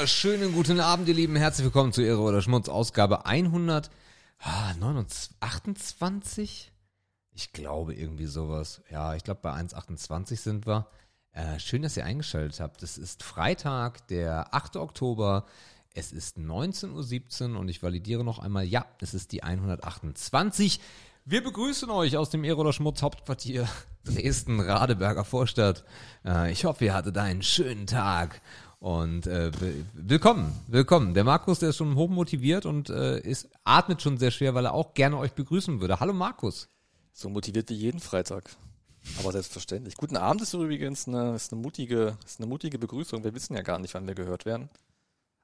wunderschönen guten Abend, ihr Lieben. Herzlich willkommen zu Ehre oder Schmutz, Ausgabe 128. Ich glaube irgendwie sowas. Ja, ich glaube bei 1,28 sind wir. Äh, schön, dass ihr eingeschaltet habt. Es ist Freitag, der 8. Oktober. Es ist 19.17 Uhr und ich validiere noch einmal, ja, es ist die 128. Wir begrüßen euch aus dem Ehre oder Schmutz Hauptquartier Dresden, Radeberger Vorstadt. Äh, ich hoffe, ihr hattet einen schönen Tag. Und äh, willkommen, willkommen. Der Markus, der ist schon hochmotiviert und äh, ist, atmet schon sehr schwer, weil er auch gerne euch begrüßen würde. Hallo Markus. So motiviert wie jeden Freitag. Aber selbstverständlich. Guten Abend ist übrigens eine, ist eine, mutige, ist eine mutige Begrüßung. Wir wissen ja gar nicht, wann wir gehört werden.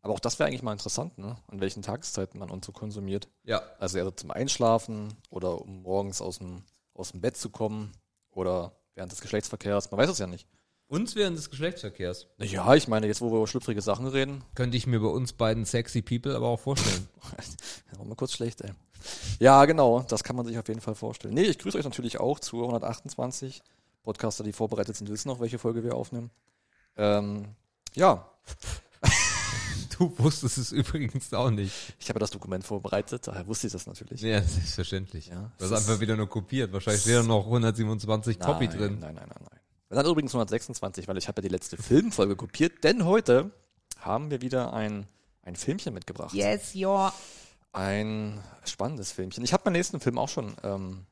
Aber auch das wäre eigentlich mal interessant, ne? an welchen Tageszeiten man uns so konsumiert. Ja. Also eher zum Einschlafen oder um morgens aus dem, aus dem Bett zu kommen oder während des Geschlechtsverkehrs. Man weiß es ja nicht. Uns während des Geschlechtsverkehrs. Ja, ich meine, jetzt wo wir über schlüpfrige Sachen reden. Könnte ich mir bei uns beiden sexy People aber auch vorstellen. ja, mal kurz schlecht, ey. Ja, genau, das kann man sich auf jeden Fall vorstellen. Nee, ich grüße euch natürlich auch zu 128. Podcaster, die vorbereitet sind, wissen noch, welche Folge wir aufnehmen. Ähm, ja. Du wusstest es übrigens auch nicht. Ich habe das Dokument vorbereitet, daher wusste ich das natürlich. Ja, selbstverständlich. Ja, du hast einfach wieder nur kopiert. Wahrscheinlich wäre noch 127 nein, Copy drin. Nein, nein, nein, nein. Wir sind übrigens 126, weil ich habe ja die letzte Filmfolge kopiert, denn heute haben wir wieder ein, ein Filmchen mitgebracht. Yes, ja. Ein spannendes Filmchen. Ich habe meinen nächsten Film auch schon ähm,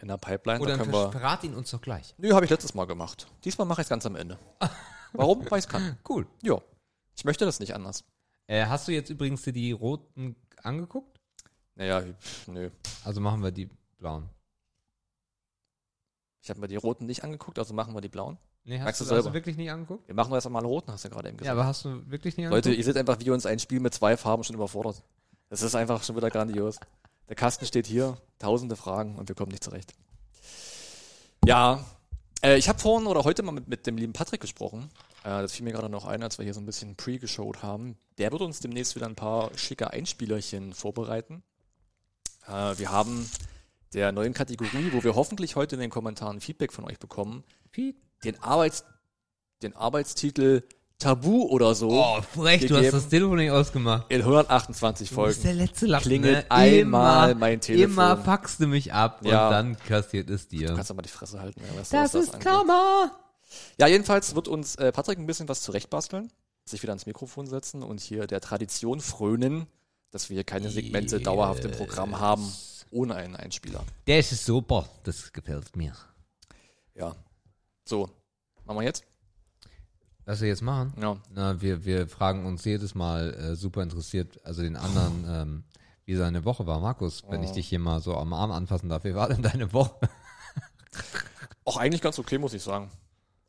in der Pipeline. Oder da können wir, verrat ihn uns doch gleich. Nö, habe ich letztes Mal gemacht. Diesmal mache ich es ganz am Ende. Warum? Weil ich kann. Cool. Ja. Ich möchte das nicht anders. Äh, hast du jetzt übrigens dir die roten angeguckt? Naja, nö. Also machen wir die blauen. Ich habe mir die roten nicht angeguckt, also machen wir die blauen. Nee, hast, du, du, du wirklich nicht angeguckt? Wir machen erst einmal roten, hast du gerade eben gesagt. Ja, aber hast du wirklich nicht angeguckt? Leute, ihr seht einfach, wie uns ein Spiel mit zwei Farben schon überfordert. Das ist einfach schon wieder grandios. Der Kasten steht hier, tausende Fragen und wir kommen nicht zurecht. Ja, äh, ich habe vorhin oder heute mal mit, mit dem lieben Patrick gesprochen. Äh, das fiel mir gerade noch ein, als wir hier so ein bisschen pre-geshowt haben. Der wird uns demnächst wieder ein paar schicke Einspielerchen vorbereiten. Äh, wir haben der neuen Kategorie, wo wir hoffentlich heute in den Kommentaren Feedback von euch bekommen, den, Arbeits, den Arbeitstitel Tabu oder so. Oh, frech, du hast das Telefon nicht ausgemacht. In 128 Folgen. Du bist der letzte Lappen, Klingelt ne? einmal immer, mein Telefon. Immer faxst du mich ab ja. und dann kassiert es dir. Du kannst mal die Fresse halten. Ja, das, das ist Karma. Ja, jedenfalls wird uns äh, Patrick ein bisschen was zurechtbasteln, sich wieder ans Mikrofon setzen und hier der Tradition frönen, dass wir hier keine Segmente yes. dauerhaft im Programm haben ohne einen Einspieler. Der ist super, das gefällt mir. Ja. So, machen wir jetzt? Was wir jetzt machen? Ja. Na, wir, wir fragen uns jedes Mal äh, super interessiert, also den anderen, ähm, wie seine Woche war. Markus, wenn oh. ich dich hier mal so am Arm anfassen darf, wie war denn deine Woche? Auch eigentlich ganz okay, muss ich sagen.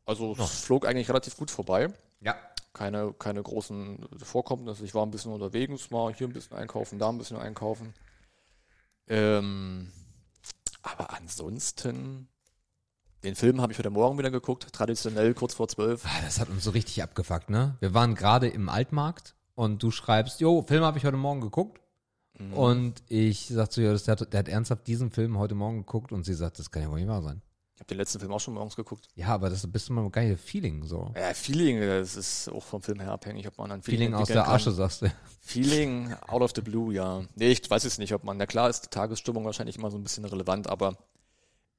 Also es oh. flog eigentlich relativ gut vorbei. Ja. Keine, keine großen Vorkommnisse. Ich war ein bisschen unterwegs, mal hier ein bisschen einkaufen, da ein bisschen einkaufen. Ähm, aber ansonsten, den Film habe ich heute Morgen wieder geguckt, traditionell kurz vor zwölf. Ah, das hat uns so richtig abgefuckt, ne? Wir waren gerade im Altmarkt und du schreibst, jo, Film habe ich heute Morgen geguckt. Mhm. Und ich sag zu ihr, der hat, der hat ernsthaft diesen Film heute Morgen geguckt und sie sagt, das kann ja wohl nicht wahr sein. Ich habe den letzten Film auch schon morgens geguckt. Ja, aber das ist ein bisschen mal ein geiles Feeling so. Ja, Feeling, das ist auch vom Film her abhängig, ob man ein Feeling, Feeling aus der Asche, kann. sagst du. Feeling out of the blue, ja. Nee, ich weiß es nicht, ob man, na klar ist die Tagesstimmung wahrscheinlich immer so ein bisschen relevant, aber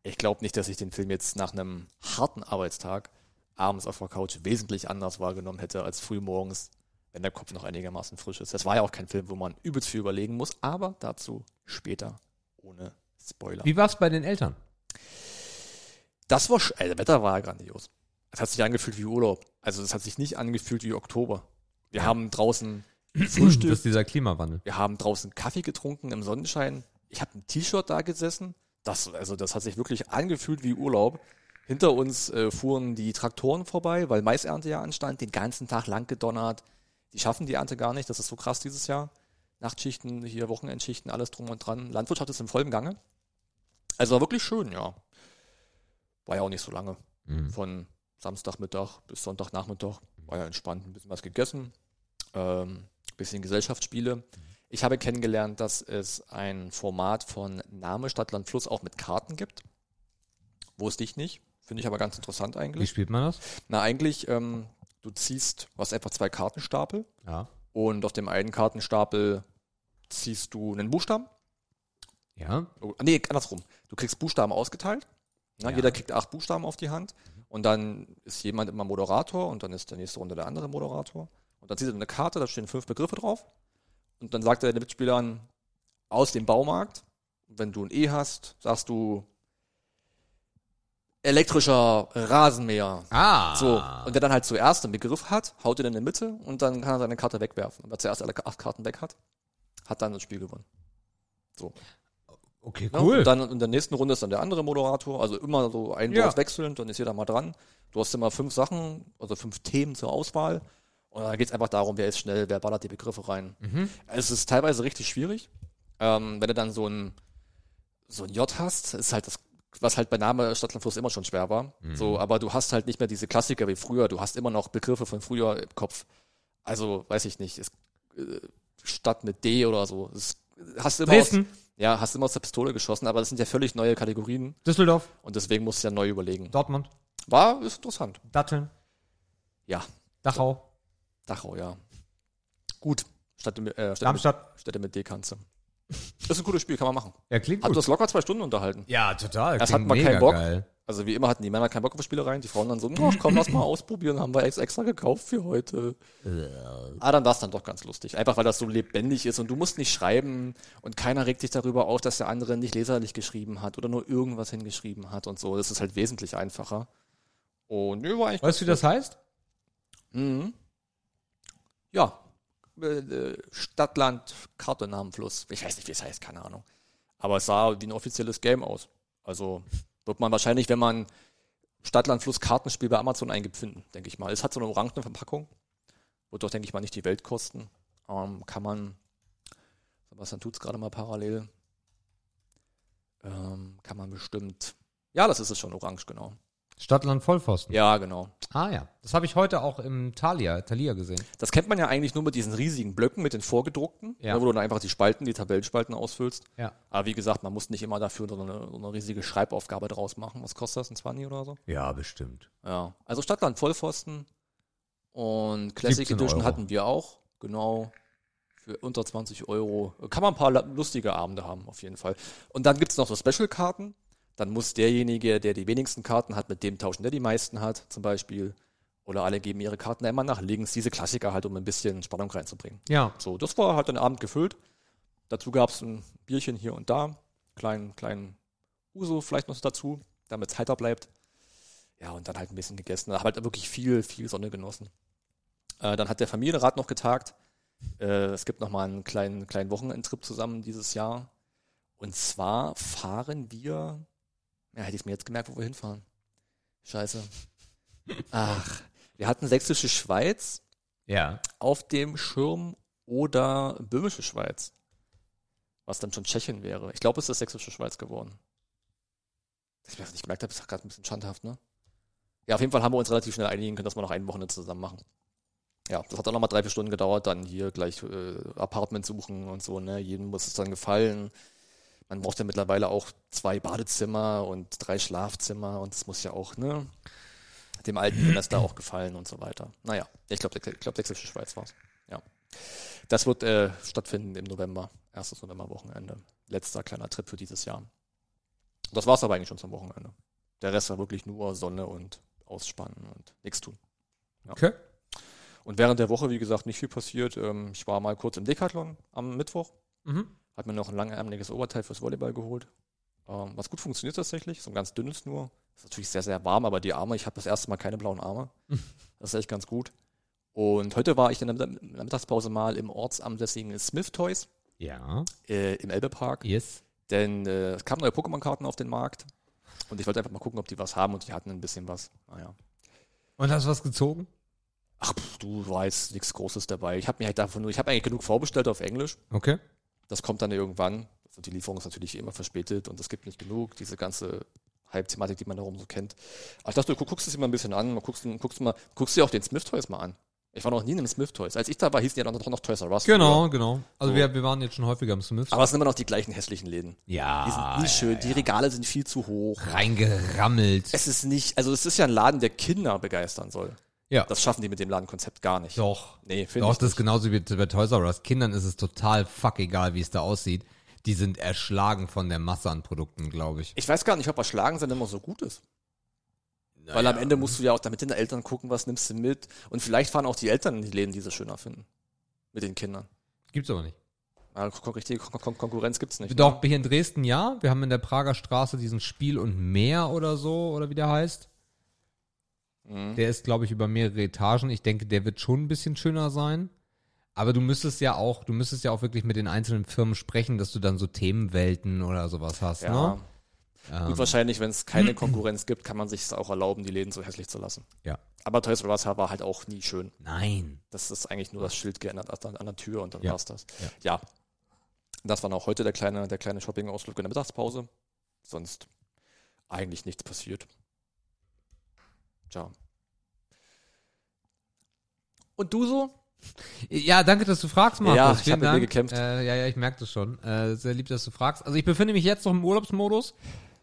ich glaube nicht, dass ich den Film jetzt nach einem harten Arbeitstag abends auf der Couch wesentlich anders wahrgenommen hätte als früh morgens, wenn der Kopf noch einigermaßen frisch ist. Das war ja auch kein Film, wo man übelst viel überlegen muss, aber dazu später ohne Spoiler. Wie war es bei den Eltern? Das war, ey, das Wetter war grandios. Es hat sich angefühlt wie Urlaub. Also es hat sich nicht angefühlt wie Oktober. Wir ja. haben draußen Frühstück. Das ist dieser Klimawandel. Wir haben draußen Kaffee getrunken im Sonnenschein. Ich habe ein T-Shirt da gesessen. Das, also das hat sich wirklich angefühlt wie Urlaub. Hinter uns äh, fuhren die Traktoren vorbei, weil Maisernte ja anstand, den ganzen Tag lang gedonnert. Die schaffen die Ernte gar nicht, das ist so krass dieses Jahr. Nachtschichten, hier Wochenendschichten, alles drum und dran. Landwirtschaft ist im vollen Gange. Also war wirklich schön, ja. War ja auch nicht so lange. Mhm. Von Samstagmittag bis Sonntagnachmittag. War ja entspannt, ein bisschen was gegessen. Ähm, bisschen Gesellschaftsspiele. Mhm. Ich habe kennengelernt, dass es ein Format von Name Stadt, Land, Fluss auch mit Karten gibt. Wusste ich nicht. Finde ich aber ganz interessant eigentlich. Wie spielt man das? Na, eigentlich, ähm, Du ziehst, du hast einfach zwei Kartenstapel Ja. und auf dem einen Kartenstapel ziehst du einen Buchstaben. Ja. Oh, nee, andersrum. Du kriegst Buchstaben ausgeteilt. Ja, Ja. Jeder kriegt acht Buchstaben auf die Hand. Und dann ist jemand immer Moderator und dann ist der nächste Runde der andere Moderator. Und dann zieht er eine Karte, da stehen fünf Begriffe drauf. Und dann sagt er den Mitspielern aus dem Baumarkt, wenn du ein E hast, sagst du elektrischer Rasenmäher. Ah. So, und der dann halt zuerst einen Begriff hat, haut ihn in die Mitte und dann kann er seine Karte wegwerfen. Und wer zuerst alle acht Karten weg hat, hat dann das Spiel gewonnen. So. Okay, Ja, cool. Und dann in der nächsten Runde ist dann der andere Moderator, also immer so ein Ja. Wort wechselnd, dann ist jeder mal dran. Du hast immer fünf Sachen, also fünf Themen zur Auswahl. Und dann geht es einfach darum, wer ist schnell, wer ballert die Begriffe rein. Mhm. Es ist teilweise richtig schwierig. Ähm, wenn du dann so ein, so ein J hast, ist halt das, was halt bei Name Stadtlandfluss immer schon schwer war. Mhm. So, aber du hast halt nicht mehr diese Klassiker wie früher. Du hast immer noch Begriffe von früher im Kopf. Also, weiß ich nicht, ist, äh, Stadt mit D oder so. Es, hast immer aus, Dresden, ja, hast immer aus der Pistole geschossen, aber das sind ja völlig neue Kategorien Düsseldorf, und deswegen musst du ja neu überlegen. Dortmund, War, ist interessant. Datteln, Ja, Dachau, Dachau, ja. Gut. Städte, mit- äh, mit, Darmstadt. Städte mit D kannst du. Ist ein cooles Spiel, kann man machen. Ja, klingt Hat gut. uns locker zwei Stunden unterhalten. Ja, total. Erst klingt hatten wir keinen Bock. geil. Also wie immer hatten die Männer keinen Bock auf Spielereien, die Frauen dann so, ach komm, lass mal ausprobieren, haben wir ex- extra gekauft für heute. Ah, dann war es dann doch ganz lustig. Einfach weil das so lebendig ist und du musst nicht schreiben und keiner regt sich darüber auf, dass der andere nicht leserlich geschrieben hat oder nur irgendwas hingeschrieben hat und so. Das ist halt wesentlich einfacher. Und nö, war eigentlich Weißt du, wie das heißt? Mhm. Ja. Äh, Stadtland, Karte, Namen, Fluss. Ich weiß nicht, wie es heißt, keine Ahnung. Aber es sah wie ein offizielles Game aus. Also wird man wahrscheinlich, wenn man Stadtland, Fluss, Kartenspiel bei Amazon eingibt, finden, denke ich mal. Es hat so eine orangene Verpackung. Wird doch, denke ich mal, nicht die Welt kosten. Ähm, kann man, Sebastian tut's gerade mal parallel. Ähm, kann man bestimmt. Ja, das ist es schon, orange, genau. Stadtland Vollpfosten. Ja, genau. Ah ja. Das habe ich heute auch im Thalia, Thalia gesehen. Das kennt man ja eigentlich nur mit diesen riesigen Blöcken, mit den vorgedruckten, Ja. ne, wo du dann einfach die Spalten, die Tabellenspalten ausfüllst. Ja. Aber wie gesagt, man muss nicht immer dafür so eine, so eine riesige Schreibaufgabe draus machen. Was kostet das, ein 20 oder so? Ja, bestimmt. Ja. Also Stadtland Vollpfosten und Classic 17 Edition Euro. hatten wir auch, genau. Für unter 20 Euro. Kann man ein paar lustige Abende haben, auf jeden Fall. Und dann gibt's noch so Special-Karten. Dann muss derjenige, der die wenigsten Karten hat, mit dem tauschen, der die meisten hat, zum Beispiel. Oder alle geben ihre Karten immer nach links. Diese Klassiker halt, um ein bisschen Spannung reinzubringen. Ja. So, das war halt den Abend gefüllt. Dazu gab's ein Bierchen hier und da. Kleinen, kleinen Uso vielleicht noch dazu, damit es heiter bleibt. Ja, und dann halt ein bisschen gegessen. Hab halt wirklich viel, viel Sonne genossen. Äh, dann hat der Familienrat noch getagt. Äh, es gibt noch mal einen kleinen, kleinen Wochenendtrip zusammen dieses Jahr. Und zwar fahren wir, ja, hätte ich mir jetzt gemerkt, wo wir hinfahren. Scheiße. Ach, wir hatten Sächsische Schweiz Ja. auf dem Schirm oder Böhmische Schweiz. Was dann schon Tschechien wäre. Ich glaube, es ist Sächsische Schweiz geworden. Dass ich mir das nicht gemerkt habe, ist gerade ein bisschen schandhaft, ne? Ja, auf jeden Fall haben wir uns relativ schnell einigen können, dass wir noch ein Wochenende zusammen machen. Ja, das hat dann nochmal drei, vier Stunden gedauert, dann hier gleich äh, Apartment suchen und so, ne? Jedem muss es dann gefallen. Man braucht ja mittlerweile auch zwei Badezimmer und drei Schlafzimmer und es muss ja auch, ne? Dem alten Semester auch gefallen und so weiter. Naja, ich glaube, ich glaub, Sächsische Schweiz war's. Ja. Das wird äh, stattfinden im November. Erstes Novemberwochenende. Letzter kleiner Trip für dieses Jahr. Das war's aber eigentlich schon zum Wochenende. Der Rest war wirklich nur Sonne und Ausspannen und nichts tun. Okay. Und während der Woche, wie gesagt, nicht viel passiert. Ähm, ich war mal kurz im Decathlon am Mittwoch. Mhm. Hab mir noch ein langärmeliges Oberteil fürs Volleyball geholt. Ähm, was gut funktioniert tatsächlich. So ein ganz dünnes nur. Ist natürlich sehr, sehr warm, aber die Arme, ich habe das erste Mal keine blauen Arme. Das ist echt ganz gut. Und heute war ich in der, in der Mittagspause mal im ortsansässigen Smith Toys Ja. äh, im Elbepark. Yes. Denn äh, es kamen neue Pokémon-Karten auf den Markt. Und ich wollte einfach mal gucken, ob die was haben. Und die hatten ein bisschen was. Naja. Und hast du was gezogen? Ach, pff, du weißt, nichts Großes dabei. Ich habe mir halt davon nur, ich habe eigentlich genug vorbestellt auf Englisch. Okay. Das kommt dann irgendwann. Also die Lieferung ist natürlich immer verspätet und es gibt nicht genug. Diese ganze Hype-Thematik, die man darum so kennt. Aber ich dachte, du guckst es dir mal ein bisschen an, mal guckst, guckst, mal, guckst dir auch den Smith Toys mal an. Ich war noch nie in einem Smith Toys. Als ich da war, hießen die ja noch, noch Toys R Us. Genau, genau. Also So. wir, wir waren jetzt schon häufiger im Smith. Aber es sind immer noch die gleichen hässlichen Läden. ja. Die sind nie schön, die Regale sind viel zu hoch. Reingerammelt. Es ist nicht, also es ist ja ein Laden, der Kinder begeistern soll. Ja. Das schaffen die mit dem Ladenkonzept gar nicht. Doch. Nee, finde Doch, ich das ist genauso wie bei Toys R Us. Kindern ist es total fuck egal, wie es da aussieht. Die sind erschlagen von der Masse an Produkten, glaube ich. Ich weiß gar nicht, ob Erschlagen sein immer so gut ist. Weil am Ende musst du ja auch damit den Eltern gucken, was nimmst du mit. Und vielleicht fahren auch die Eltern in die Läden, die sie schöner finden. Mit den Kindern. Gibt's aber nicht. Kon- richtige Kon Kon Konkurrenz gibt's nicht. Doch, hier in Dresden ja. Wir haben in der Prager Straße diesen Spiel und Meer oder so, oder wie der heißt. Mhm. Der ist, glaube ich, über mehrere Etagen. Ich denke, der wird schon ein bisschen schöner sein. Aber du müsstest ja auch, du müsstest ja auch wirklich mit den einzelnen Firmen sprechen, dass du dann so Themenwelten oder sowas hast, Ja. ne? Ähm, Gut, wahrscheinlich, wenn es keine Konkurrenz gibt, kann man sich es auch erlauben, die Läden so hässlich zu lassen. Ja. Aber Toys R Us war halt auch nie schön. Nein. Das ist eigentlich nur das Schild geändert an, an der Tür und dann Ja. war's das. Ja. Ja. Das war auch heute der kleine, der kleine Shopping-Ausflug in der Mittagspause. Sonst eigentlich nichts passiert. Tja. Und du so? Ja, danke, dass du fragst, Markus. Ja, ich Vielen hab mit mir Dank. gekämpft. Äh, ja, ja, ich merke das schon. Äh, sehr lieb, dass du fragst. Also ich befinde mich jetzt noch im Urlaubsmodus.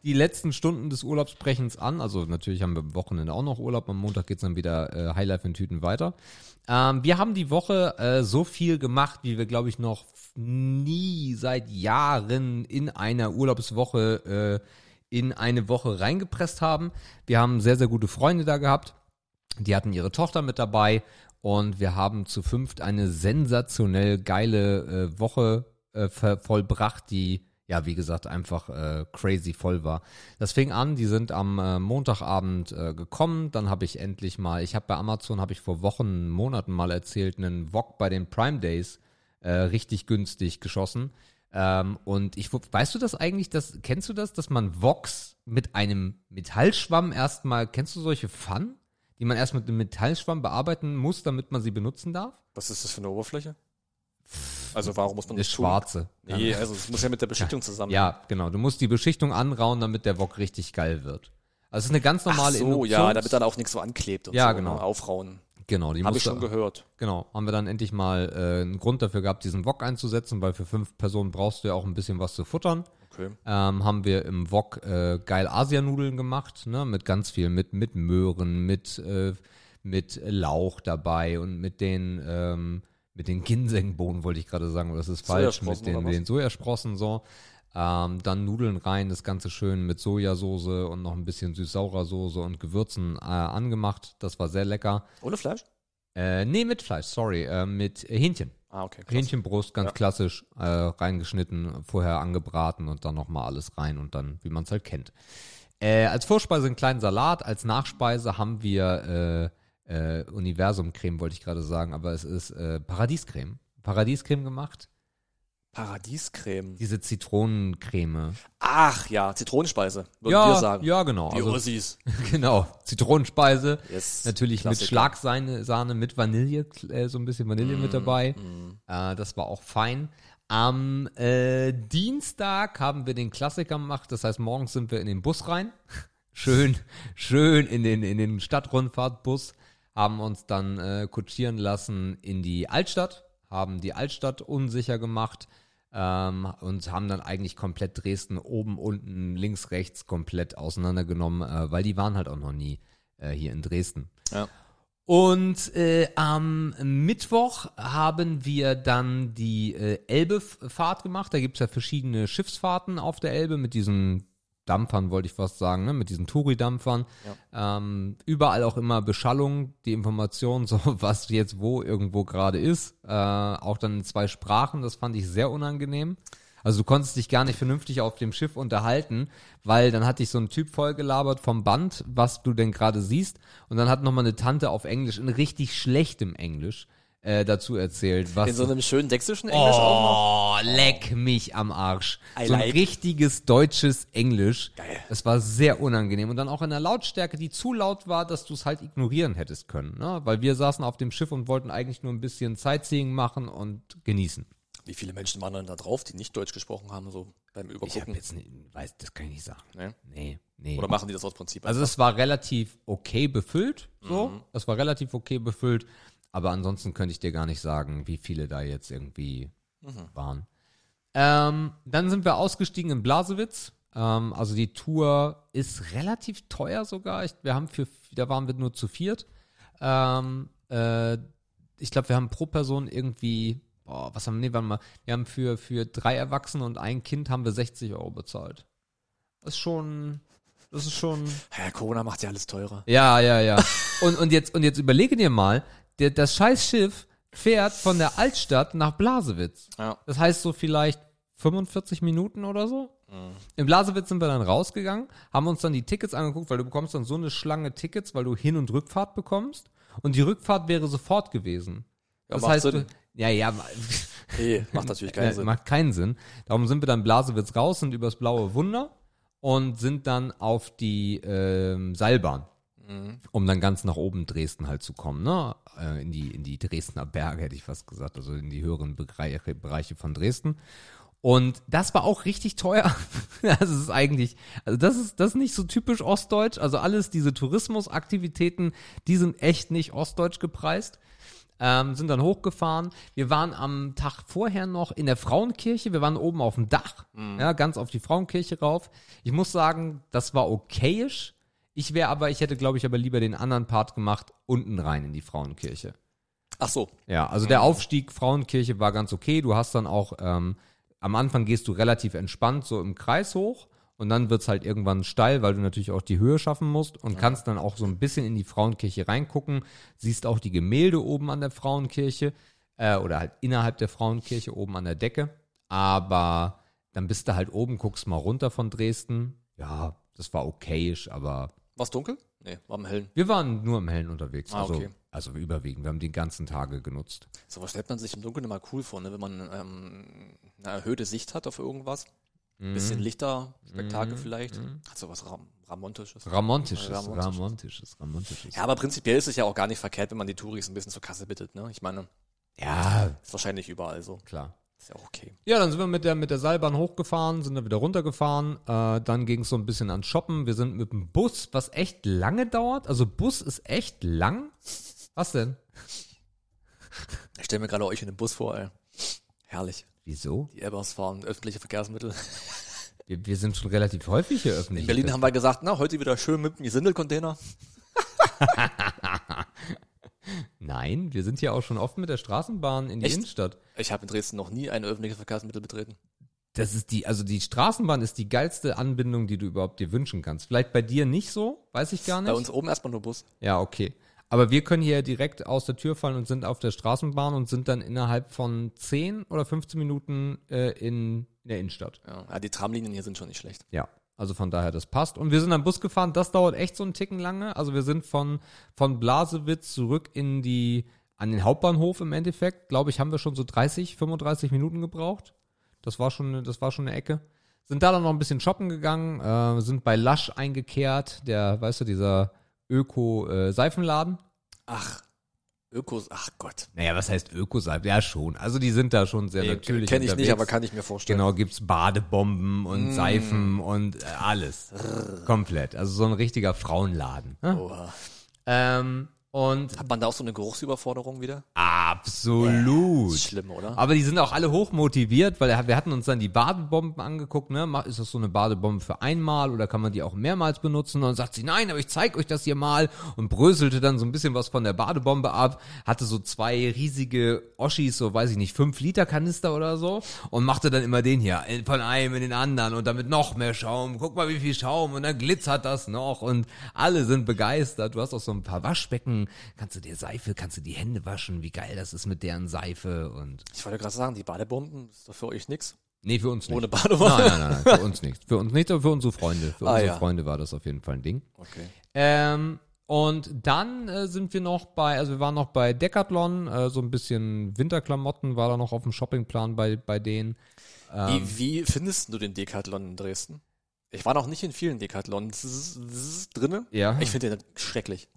Die letzten Stunden des Urlaubs brechens an. Also natürlich haben wir am Wochenende auch noch Urlaub. Am Montag geht's dann wieder äh, Highlife in Tüten weiter. Ähm, wir haben die Woche äh, so viel gemacht, wie wir, glaube ich, noch nie seit Jahren in einer Urlaubswoche äh, in eine Woche reingepresst haben. Wir haben sehr, sehr gute Freunde da gehabt. Die hatten ihre Tochter mit dabei und wir haben zu fünft eine sensationell geile äh, Woche äh, vollbracht, die ja, wie gesagt, einfach äh, crazy voll war. Das fing an, die sind am äh, Montagabend äh, gekommen, dann habe ich endlich mal, ich habe bei Amazon, habe ich vor Wochen, Monaten mal erzählt, einen Wok bei den Prime Days äh, richtig günstig geschossen. Ähm, und ich, weißt du das eigentlich, das, kennst du das, dass man Woks mit einem Metallschwamm erstmal, kennst du solche Pfannen, die man erst mit einem Metallschwamm bearbeiten muss, damit man sie benutzen darf? Was ist das für eine Oberfläche? Also warum muss man Eine das tun? schwarze. Nee, also es muss ja mit der Beschichtung zusammen. Ja, genau. Du musst die Beschichtung anrauen, damit der Wok richtig geil wird. Also es ist eine ganz Ach normale so, ja, Induktions- damit dann auch nichts so anklebt und Ja, so, genau. ne? aufrauen. Genau, die Habe ich schon gehört. Genau, haben wir dann endlich mal äh, einen Grund dafür gehabt, diesen Wok einzusetzen, weil für fünf Personen brauchst du ja auch ein bisschen was zu futtern. Okay. Ähm, haben wir im Wok äh, geil Asianudeln gemacht, ne, mit ganz viel, mit, mit Möhren, mit, äh, mit Lauch dabei und mit den, ähm, mit den Ginsengbohnen wollte ich gerade sagen, aber das ist falsch, mit den, den Sojasprossen so. Ähm, dann Nudeln rein, das Ganze schön mit Sojasauce und noch ein bisschen süß-saurer Soße und Gewürzen äh, angemacht. Das war sehr lecker. Ohne Fleisch? Äh, nee, mit Fleisch, sorry, äh, mit Hähnchen. Ah, okay. Krass. Hähnchenbrust, ganz Ja. klassisch, äh, reingeschnitten, vorher angebraten und dann nochmal alles rein und dann, wie man es halt kennt. Äh, als Vorspeise einen kleinen Salat, als Nachspeise haben wir äh, äh, Universumcreme, wollte ich gerade sagen, aber es ist äh, Paradiescreme. Paradiescreme gemacht. Paradiescreme. Diese Zitronencreme. Ach ja, Zitronenspeise, würden ja, wir sagen. ja, genau. Die Also, Ossis. genau. Zitronenspeise. Yes. Natürlich mit Klassiker. Schlagsahne Sahne, mit Vanille, äh, so ein bisschen Vanille mit dabei. Mm. Äh, das war auch fein. Am äh, Dienstag haben wir den Klassiker gemacht. Das heißt, morgens sind wir in den Bus rein. schön, schön in den, in den Stadtrundfahrtbus. Haben uns dann äh, kutschieren lassen in die Altstadt. Haben die Altstadt unsicher gemacht. Ähm, und haben dann eigentlich komplett Dresden oben, unten, links, rechts komplett auseinandergenommen, äh, weil die waren halt auch noch nie äh, hier in Dresden. Ja. Und äh, am Mittwoch haben wir dann die äh, Elbe-Fahrt gemacht. Da gibt's ja verschiedene Schiffsfahrten auf der Elbe mit diesen Dampfern, wollte ich fast sagen, ne? mit diesen Touri-Dampfern. Ähm, überall auch immer Beschallung, die Information, so was jetzt wo irgendwo gerade ist. Äh, auch dann in zwei Sprachen, das fand ich sehr unangenehm. Also du konntest dich gar nicht vernünftig auf dem Schiff unterhalten, weil dann hat dich so ein Typ vollgelabert vom Band, was du denn gerade siehst. Und dann hat nochmal eine Tante auf Englisch, in richtig schlechtem Englisch, äh, dazu erzählt, was In so einem schönen sächsischen Englisch auch noch. Oh, leck mich am Arsch. I so ein like. richtiges deutsches Englisch. Geil. Das war sehr unangenehm. Und dann auch in der Lautstärke, die zu laut war, dass du es halt ignorieren hättest können. Ne? Weil wir saßen auf dem Schiff und wollten eigentlich nur ein bisschen Sightseeing machen und genießen. Wie viele Menschen waren denn da drauf, die nicht Deutsch gesprochen haben, so beim Ich Übergucken? habe jetzt nicht, weiß, das kann ich nicht sagen. Ne? Nee, nee. Oder machen die das aus Prinzip? Also es war relativ okay befüllt, so. Es war relativ okay befüllt, aber ansonsten könnte ich dir gar nicht sagen, wie viele da jetzt irgendwie waren. Ähm, dann sind wir ausgestiegen in Blasewitz. Ähm, also die Tour ist relativ teuer sogar. Ich, wir haben für, da waren wir nur zu viert. Ähm, äh, ich glaube, wir haben pro Person irgendwie, boah, was haben wir, nee, warte mal, wir haben für, für drei Erwachsene und ein Kind haben wir 60 Euro bezahlt. Das ist schon, das ist schon, Ja, Corona macht ja alles teurer. ja, ja, ja. Und, und jetzt, und jetzt überlege dir mal, der, das scheiß Schiff fährt von der Altstadt nach Blasewitz. Ja. Das heißt so vielleicht 45 Minuten oder so. In Blasewitz sind wir dann rausgegangen, haben uns dann die Tickets angeguckt, weil du bekommst dann so eine Schlange Tickets, weil du Hin- und Rückfahrt bekommst. Und die Rückfahrt wäre sofort gewesen. Ja, das heißt, Sinn. du, ja, ja, Nee, macht natürlich keinen Sinn. macht keinen Sinn. Darum sind wir dann Blasewitz raus, sind übers blaue Wunder und sind dann auf die ähm, Seilbahn, Mhm. um dann ganz nach oben Dresden halt zu kommen, ne? Äh, in die in die Dresdner Berge hätte ich fast gesagt, also in die höheren Bereiche, von Dresden. Und das war auch richtig teuer. Das ist eigentlich, also das ist das ist nicht so typisch ostdeutsch. Also alles diese Tourismusaktivitäten, die sind echt nicht ostdeutsch gepreist ähm, sind dann hochgefahren. Wir waren am Tag vorher noch in der Frauenkirche. Wir waren oben auf dem Dach, ja, ganz auf die Frauenkirche rauf. Ich muss sagen, das war okayisch. Ich wäre aber, ich hätte, glaube ich, aber lieber den anderen Part gemacht, unten rein in die Frauenkirche. Ach so. Ja, also der Aufstieg Frauenkirche war ganz okay. Du hast dann auch, ähm, am Anfang gehst du relativ entspannt so im Kreis hoch und dann wird's halt irgendwann steil, weil du natürlich auch die Höhe schaffen musst und kannst dann auch so ein bisschen in die Frauenkirche reingucken. Siehst auch die Gemälde oben an der Frauenkirche äh, oder halt innerhalb der Frauenkirche oben an der Decke. Aber dann bist du halt oben, guckst mal runter von Dresden. Ja, das war okayisch, aber War's dunkel? Nee, war im Hellen. wir waren nur im Hellen unterwegs. Ah, also, okay. also überwiegend. Wir haben die ganzen Tage genutzt. So was stellt man sich im Dunkeln immer cool vor, ne? wenn man ähm, eine erhöhte Sicht hat auf irgendwas. Mhm. Bisschen Lichter, Spektakel vielleicht. Hat so was Ram Ramontisches. Ramontisches, Ramontisches. Ramontisches, Ramontisches. Ja, aber prinzipiell ist es ja auch gar nicht verkehrt, wenn man die Touris ein bisschen zur Kasse bittet. Ne? Ich meine, Ja, ist wahrscheinlich überall so. klar. Ist ja auch okay. Ja, dann sind wir mit der, mit der Seilbahn hochgefahren, sind dann wieder runtergefahren. Äh, dann ging es so ein bisschen ans Shoppen. Wir sind mit dem Bus, was echt lange dauert. Also Bus ist echt lang. Was denn? Ich stelle mir gerade euch in den Bus vor, ey. Herrlich. Wieso? Die Ebbers fahren, öffentliche Verkehrsmittel. Wir, wir sind schon relativ häufig hier öffentlich. In Berlin haben wir gesagt, na, heute wieder schön mit dem Gesindelcontainer. Nein, wir sind hier auch schon oft mit der Straßenbahn in die Echt? Innenstadt. Ich habe in Dresden noch nie ein öffentliches Verkehrsmittel betreten. Das ist die, also die Straßenbahn ist die geilste Anbindung, die du überhaupt dir wünschen kannst. Vielleicht bei dir nicht so, weiß ich gar nicht. Bei uns oben erstmal nur Bus. Ja, okay. Aber wir können hier direkt aus der Tür fallen und sind auf der Straßenbahn und sind dann innerhalb von 10 oder 15 Minuten äh, in, in der Innenstadt. Ja, die Tramlinien hier sind schon nicht schlecht. Ja. Also von daher, das passt. Und wir sind am Bus gefahren, das dauert echt so einen Ticken lange. Also wir sind von, von Blasewitz zurück in die, an den Hauptbahnhof im Endeffekt. Glaube ich, haben wir schon so 30, 35 Minuten gebraucht. Das war schon, das war schon eine Ecke. Sind da dann noch ein bisschen shoppen gegangen, äh, sind bei Lush eingekehrt, der, weißt du, dieser Öko-Seifenladen. Ach, Ökos, ach Gott. Naja, was heißt Ökoseife? Ja, schon. Also die sind da schon sehr natürlich Kenne ich nicht, unterwegs. aber kann ich mir vorstellen. Genau, gibt's Badebomben und Mm. Seifen und äh, alles. Komplett. Also so ein richtiger Frauenladen. ne? Oha. Ähm, und Hat man da auch so eine Geruchsüberforderung wieder? absolut. Ist schlimm, oder? Aber die sind auch alle hoch motiviert, weil wir hatten uns dann die Badebomben angeguckt, ne? Ist das so eine Badebombe für einmal oder kann man die auch mehrmals benutzen? Und dann sagt sie, nein, aber ich zeig euch das hier mal und bröselte dann so ein bisschen was von der Badebombe ab, hatte so zwei riesige Oschis, so weiß ich nicht, fünf Liter Kanister oder so und machte dann immer den hier von einem in den anderen und damit noch mehr Schaum. Guck mal, wie viel Schaum und dann glitzert das noch und alle sind begeistert. Du hast auch so ein paar Waschbecken, kannst du dir Seife, kannst du die Hände waschen, wie geil das ist mit deren Seife und Ich wollte gerade sagen, die Badebomben ist doch für euch nix. Nee, für uns nicht. Ohne Badewanne. Nein, nein, nein, für uns nicht. Für uns nicht, aber für unsere Freunde. Für Ah, unsere ja. Freunde war das auf jeden Fall ein Ding. Okay. Ähm, und dann äh, sind wir noch bei, also wir waren noch bei Decathlon, äh, so ein bisschen Winterklamotten war da noch auf dem Shoppingplan bei, bei denen. Ähm, Wie, wie findest du den Decathlon in Dresden? Ich war noch nicht in vielen Decathlons drinne. ja, Ich finde den schrecklich.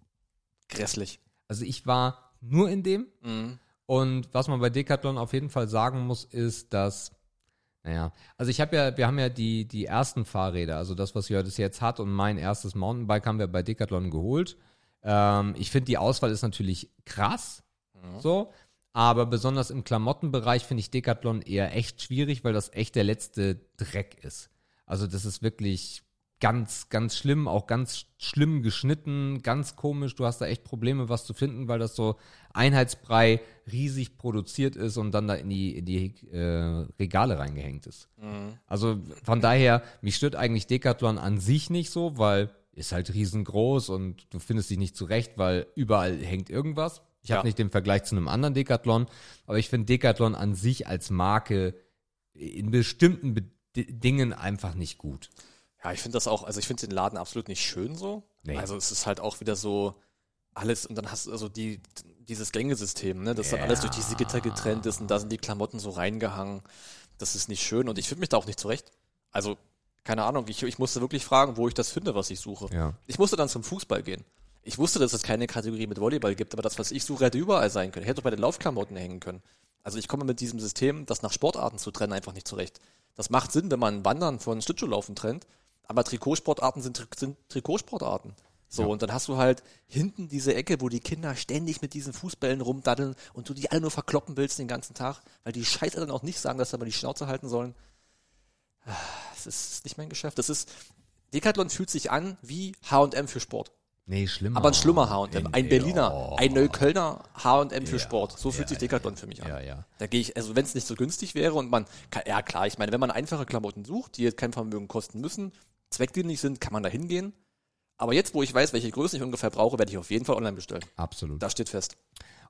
Grässlich. also ich war nur in dem Mhm. Und was man bei Decathlon auf jeden Fall sagen muss, ist, dass, naja, also ich habe ja, wir haben ja die, die ersten Fahrräder, also das, was Jördes jetzt hat und mein erstes Mountainbike haben wir bei Decathlon geholt. Ähm, ich finde, die Auswahl ist natürlich krass, so, aber besonders im Klamottenbereich finde ich Decathlon eher echt schwierig, weil das echt der letzte Dreck ist. Also das ist wirklich ganz, ganz schlimm, auch ganz schlimm geschnitten, ganz komisch. Du hast da echt Probleme, was zu finden, weil das so Einheitsbrei riesig produziert ist und dann da in die, in die äh, Regale reingehängt ist. Also von daher, mich stört eigentlich Decathlon an sich nicht so, weil ist halt riesengroß und du findest dich nicht zurecht, weil überall hängt irgendwas. Ich Ja. habe nicht den Vergleich zu einem anderen Decathlon, aber ich finde Decathlon an sich als Marke in bestimmten Be Dingen einfach nicht gut. Ja, ich finde das auch, also ich finde den Laden absolut nicht schön so. Nee. Also es ist halt auch wieder so alles und dann hast du also die, dieses Gängesystem, ne, dass dann alles durch diese Gitter getrennt ist und da sind die Klamotten so reingehangen. Das ist nicht schön und ich finde mich da auch nicht zurecht. Also, keine Ahnung, ich, ich musste wirklich fragen, wo ich das finde, was ich suche. Ja. Ich musste dann zum Fußball gehen. Ich wusste, dass es keine Kategorie mit Volleyball gibt, aber das, was ich suche, hätte überall sein können. Hätte auch bei den Laufklamotten hängen können. Also ich komme mit diesem System, das nach Sportarten zu trennen, einfach nicht zurecht. Das macht Sinn, wenn man Wandern von Schlittschuhlaufen trennt, aber Trikotsportarten sind, sind Trikotsportarten. So, und dann hast du halt hinten diese Ecke, wo die Kinder ständig mit diesen Fußbällen rumdaddeln und du die alle nur verkloppen willst den ganzen Tag, weil die Scheiße dann auch nicht sagen, dass sie aber die Schnauze halten sollen. Das ist nicht mein Geschäft. Das ist, Decathlon fühlt sich an wie H&M für Sport. Nee, schlimmer. Aber ein schlimmer H&M, ein Berliner, Ja. ein Neuköllner H&M für Ja, Sport. So fühlt ja, sich Decathlon für mich an. Ja, ja. Da gehe ich, also wenn es nicht so günstig wäre und man, kann, ja klar, ich meine, wenn man einfache Klamotten sucht, die jetzt kein Vermögen kosten müssen, zweckdienlich sind, kann man da hingehen. Aber jetzt, wo ich weiß, welche Größe ich ungefähr brauche, werde ich auf jeden Fall online bestellen. Absolut. Das steht fest.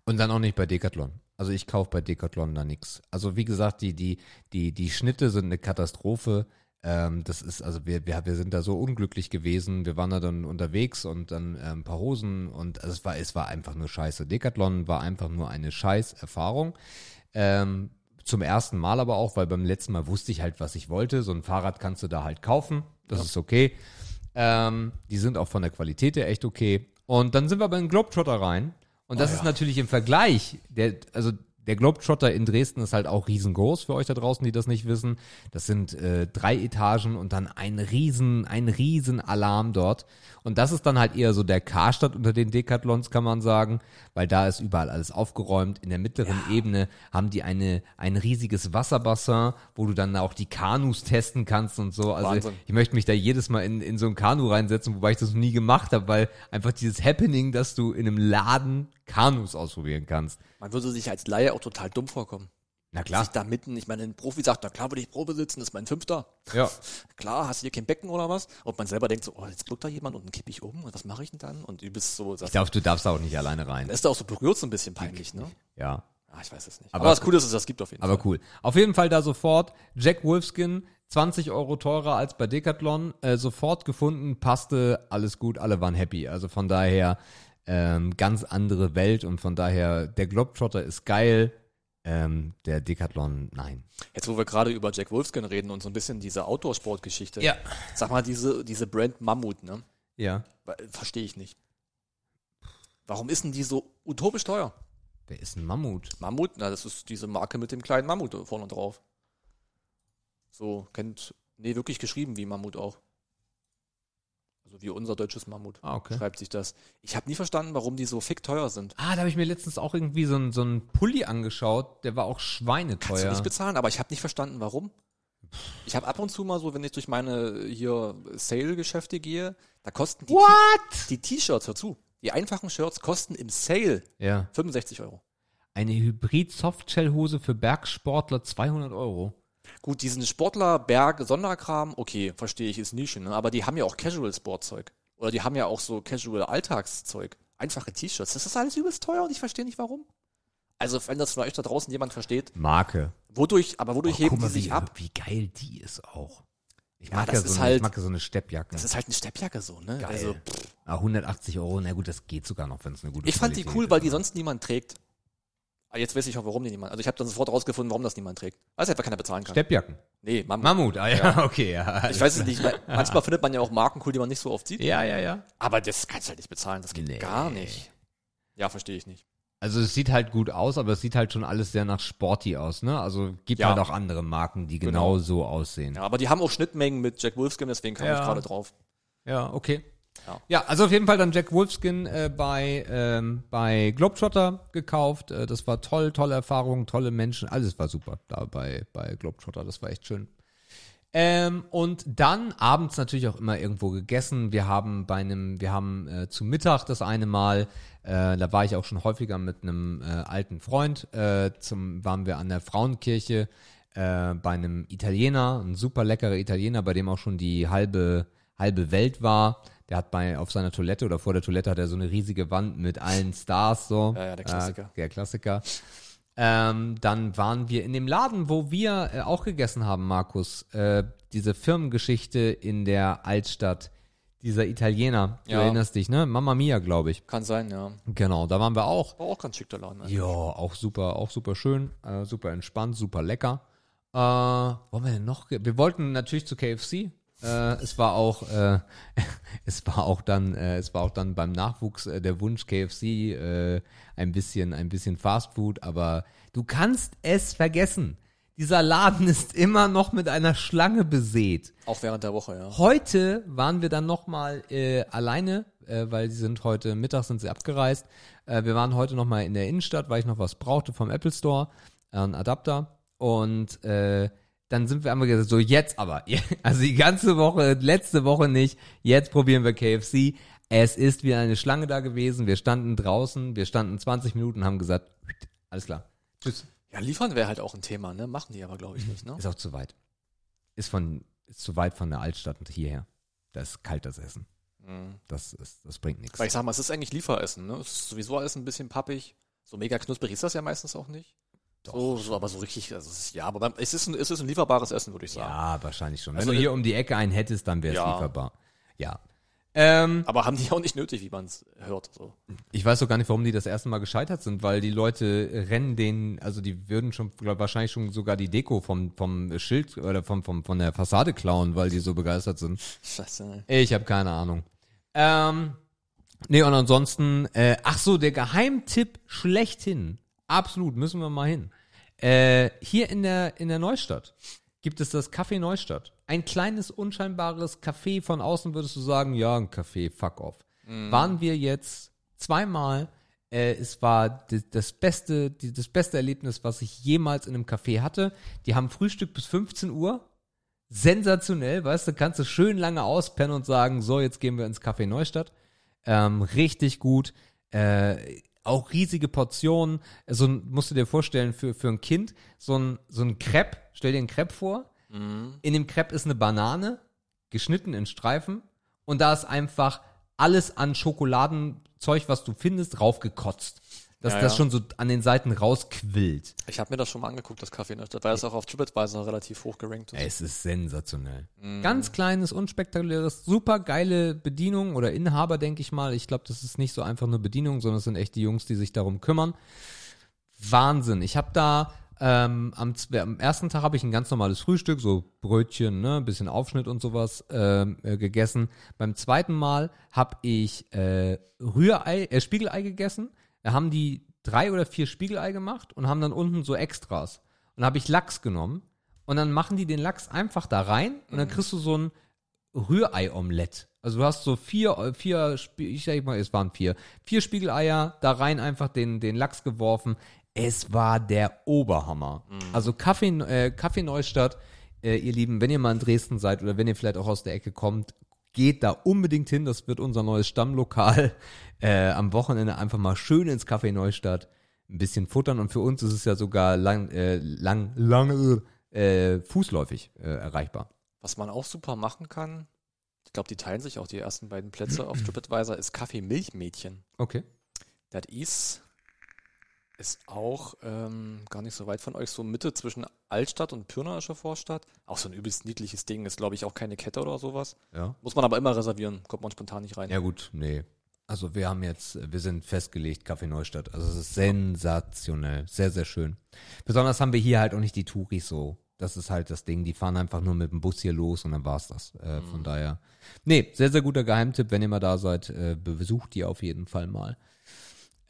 Und dann auch nicht bei Decathlon. Also ich kaufe bei Decathlon da nichts. Also wie gesagt, die, die, die, die Schnitte sind eine Katastrophe. Ähm, das ist, also wir, wir, wir sind da so unglücklich gewesen. Wir waren da dann unterwegs und dann ähm, ein paar Hosen und also es war, es war einfach nur scheiße. Decathlon war einfach nur eine scheiß Erfahrung. Ähm, zum ersten Mal aber auch, weil beim letzten Mal wusste ich halt, was ich wollte. So ein Fahrrad kannst du da halt kaufen. Das ist okay. Ähm, die sind auch von der Qualität her echt okay. Und dann sind wir bei den Globetrotter rein. Und das ist natürlich im Vergleich, der, also der Globetrotter in Dresden ist halt auch riesengroß für euch da draußen, die das nicht wissen. Das sind äh, drei Etagen und dann ein riesen, ein riesen Alarm dort. Und das ist dann halt eher so der Karstadt unter den Decathlons, kann man sagen, weil da ist überall alles aufgeräumt. In der mittleren Ebene haben die eine, ein riesiges Wasserbassin, wo du dann auch die Kanus testen kannst und so. Also Wahnsinn. ich möchte mich da jedes Mal in, in so ein Kanu reinsetzen, wobei ich das noch nie gemacht habe, weil einfach dieses Happening, dass du in einem Laden Kanus ausprobieren kannst. Man würde sich als Laie auch total dumm vorkommen. Na Sich da mitten, ich meine, ein Profi sagt, na klar würde ich Probe sitzen, das ist mein Fünfter. Ja. Klar, hast du hier kein Becken oder was? Und man selber denkt so, oh, jetzt guckt da jemand und dann kipp ich um und was mache ich denn dann? Und du bist so, Ich glaube, du darfst auch nicht alleine rein. ist da auch so berührt so ein bisschen peinlich, ne? Ja. Ah, ich weiß es nicht. Aber- Aber, das Coole ist, dass es das gibt auf jeden Aber Fall. cool. Auf jeden Fall da sofort Jack Wolfskin, 20 Euro teurer als bei Decathlon, äh, sofort gefunden, passte, alles gut, alle waren happy. Also von daher ähm, ganz andere Welt und von daher der Globetrotter ist geil, ähm, der Decathlon nein. Jetzt, wo wir gerade über Jack Wolfskin reden und so ein bisschen diese Outdoor-Sport-Geschichte. Ja. Sag mal, diese, diese Brand Mammut, ne? Ja. Verstehe ich nicht. Warum ist denn die so utopisch teuer? Wer ist ein Mammut? Mammut, na, das ist diese Marke mit dem kleinen Mammut vorne drauf. So, kennt, nee, wirklich geschrieben wie Mammut auch. Also wie unser deutsches Mammut. Ah, okay. Schreibt sich das. Ich habe nie verstanden, warum die so fick teuer sind. Ah, da habe ich mir letztens auch irgendwie so einen so einen Pulli angeschaut, der war auch Kannst du schweineteuer. nicht bezahlen, aber ich habe nicht verstanden, warum. Ich habe ab und zu mal so, wenn ich durch meine hier Sale-Geschäfte gehe, da kosten die What? die T-Shirts, hör zu, die einfachen Shirts kosten im Sale Ja. 65 Euro. Eine Hybrid-Softshell-Hose für Bergsportler 200 Euro. Gut, diesen Sportler, Berg, Sonderkram, okay, verstehe ich, ist Nische, ne? aber die haben ja auch Casual-Sportzeug. Oder die haben ja auch so Casual-Alltagszeug. Einfache T-Shirts. Das ist alles übelst teuer und ich verstehe nicht warum. Also, wenn das von euch da draußen jemand versteht, Marke. wodurch, aber wodurch Oh, heben guck die mal, sich wie, ab? wie geil die ist auch. Ich Ja, mag ja, das so ist eine, halt- ich mag ja so eine Steppjacke. Das ist halt eine Steppjacke so, ne? Geil. Also, pff, Ah, 180 Euro, na gut, das geht sogar noch, wenn es eine gute ich fand die cool, ist, weil die aber- sonst niemand trägt. Aber jetzt weiß ich auch, warum die niemand. Also ich habe dann sofort rausgefunden, warum das niemand trägt. Weil es einfach keiner bezahlen kann. Steppjacken. Nee, Mammut. Mammut, ah ja, okay, ja. Ich weiß es nicht. Manchmal findet man ja auch Marken cool, die man nicht so oft sieht. Ja, ja, ja. Aber das kannst du halt nicht bezahlen. Das geht Nee. gar nicht. Ja, verstehe ich nicht. Also es sieht halt gut aus, aber es sieht halt schon alles sehr nach Sporty aus, ne? Also gibt Ja. halt auch andere Marken, die genau, Genau. so aussehen. Ja, aber die haben auch Schnittmengen mit Jack Wolfskin, deswegen kam Ja. ich gerade drauf. Ja, okay. Ja. Ja. also auf jeden Fall dann Jack Wolfskin äh, bei, ähm, bei Globetrotter gekauft. Äh, das war toll, tolle Erfahrung, tolle Menschen, alles war super da bei, bei Globetrotter, das war echt schön. Ähm, und dann abends natürlich auch immer irgendwo gegessen. Wir haben bei einem, wir haben äh, zu Mittag das eine Mal, äh, da war ich auch schon häufiger mit einem äh, alten Freund, äh, zum, waren wir an der Frauenkirche äh, bei einem Italiener, ein super leckerer Italiener, bei dem auch schon die halbe, halbe Welt war. Der hat bei, auf seiner Toilette oder vor der Toilette hat er so eine riesige Wand mit allen Stars, so. Ja, ja, der Klassiker. Äh, der Klassiker. Ähm, dann waren wir in dem Laden, wo wir äh, auch gegessen haben, Markus. Äh, diese Firmengeschichte in der Altstadt. Dieser Italiener, du Ja. erinnerst dich, ne? Mamma Mia, glaube ich. Kann sein, ja. Genau, da waren wir auch. War auch ganz schick der Laden. Ja, auch super, auch super schön, äh, super entspannt, super lecker. Äh, wollen wir denn noch? Wir wollten natürlich zu KFC. Äh, es war auch, äh, es war auch dann, äh, es war auch dann beim Nachwuchs äh, der Wunsch KFC äh, ein bisschen, ein bisschen Fast Food, aber du kannst es vergessen. Dieser Laden ist immer noch mit einer Schlange besät. Auch während der Woche, ja. Heute waren wir dann nochmal äh, alleine, äh, weil sie sind heute Mittag sind sie abgereist. Äh, wir waren heute nochmal in der Innenstadt, weil ich noch was brauchte vom Apple Store, äh, einen Adapter. Und äh, dann sind wir einmal gesagt, so jetzt aber. Also die ganze Woche, letzte Woche nicht. Jetzt probieren wir KFC. Es ist wieder eine Schlange da gewesen. Wir standen draußen, wir standen 20 Minuten, haben gesagt, alles klar. Tschüss. Ja, liefern wäre halt auch ein Thema, ne? Machen die aber, glaube ich, nicht, ne? Ist auch zu weit. Ist von, ist zu weit von der Altstadt hierher. Da ist kalt das Essen. Mhm. Das, ist, das bringt nichts. Weil ich sag mal, es ist eigentlich Lieferessen, ne? Es ist sowieso alles ein bisschen pappig. So mega knusprig ist das ja meistens auch nicht. So, so, aber so richtig, also es ist, ja, aber es ist ein, es ist ein lieferbares Essen, würde ich sagen. Ja, wahrscheinlich schon. Wenn Also, du hier um die Ecke einen hättest, dann wäre es Ja. lieferbar. Ja. Ähm, Aber haben die auch nicht nötig, wie man es hört. So. ich weiß doch gar nicht, warum die das erste Mal gescheitert sind, weil die Leute rennen den, also die würden schon, glaub, wahrscheinlich schon sogar die Deko vom, vom Schild oder vom, vom, von der Fassade klauen, weil die so begeistert sind. Scheiße. ne? Ich habe keine Ahnung. Ähm, nee, und ansonsten, äh, ach so, der Geheimtipp schlechthin. Absolut, müssen wir mal hin. Äh, hier in der, in der Neustadt gibt es das Café Neustadt. Ein kleines, unscheinbares Café. Von außen würdest du sagen, ja, ein Café, fuck off. Waren wir jetzt zweimal. Äh, es war d- das beste, die, das beste Erlebnis, was ich jemals in einem Café hatte. Die haben Frühstück bis 15 Uhr sensationell, weißt du, kannst du schön lange auspennen und sagen, so, jetzt gehen wir ins Café Neustadt. Ähm, richtig gut. Äh, auch riesige Portionen. So ein, musst du dir vorstellen, für, für ein Kind, so ein, so ein Crepe, stell dir einen Crepe vor. In dem Crepe ist eine Banane, geschnitten in Streifen. Und da ist einfach alles an Schokoladenzeug, was du findest, raufgekotzt. Dass Ja, das ja. schon so an den Seiten rausquillt. Ich habe mir das schon mal angeguckt, das Café in der Stadt, weil es auch auf TripAdvisor relativ hoch gerankt ist. Es ist sensationell. Mhm. Ganz kleines, unspektakuläres, super geile Bedienung oder Inhaber, denke ich mal. Ich glaube, das ist nicht so einfach nur Bedienung, sondern es sind echt die Jungs, die sich darum kümmern. Wahnsinn. Ich habe da ähm, am, am ersten Tag habe ich ein ganz normales Frühstück, so Brötchen, ne, bisschen Aufschnitt und sowas ähm, äh, gegessen. Beim zweiten Mal habe ich äh, Rührei, äh, Spiegelei gegessen. Da haben die drei oder vier Spiegelei gemacht und haben dann unten so Extras. Und habe ich Lachs genommen und dann machen die den Lachs einfach da rein und dann kriegst du so ein Rührei-Omelett. Also du hast so vier, vier, ich sag mal, es waren vier, vier Spiegeleier, da rein einfach den, den Lachs geworfen. Es war der Oberhammer. Also Kaffee, äh, Kaffee Neustadt, äh, ihr Lieben, wenn ihr mal in Dresden seid oder wenn ihr vielleicht auch aus der Ecke kommt, geht da unbedingt hin. Das wird unser neues Stammlokal. Äh, am Wochenende einfach mal schön ins Café Neustadt ein bisschen futtern und für uns ist es ja sogar lang, äh, lang, lang, äh, fußläufig äh, erreichbar. Was man auch super machen kann, ich glaube, die teilen sich auch die ersten beiden Plätze auf TripAdvisor, ist Kaffee Milchmädchen. Okay. Das ist, ist auch ähm, gar nicht so weit von euch, so Mitte zwischen Altstadt und Pirnaische Vorstadt. Auch so ein übelst niedliches Ding, ist glaube ich auch keine Kette oder sowas. Ja. Muss man aber immer reservieren, kommt man spontan nicht rein. Ja gut, nee. Also wir haben jetzt, wir sind festgelegt, Kaffee Neustadt. Also es ist sensationell, sehr, sehr schön. Besonders haben wir hier halt auch nicht die Touris so. Das ist halt das Ding, die fahren einfach nur mit dem Bus hier los und dann war's das. Äh, Von daher, nee, sehr, sehr guter Geheimtipp, wenn ihr mal da seid, äh, besucht die auf jeden Fall mal.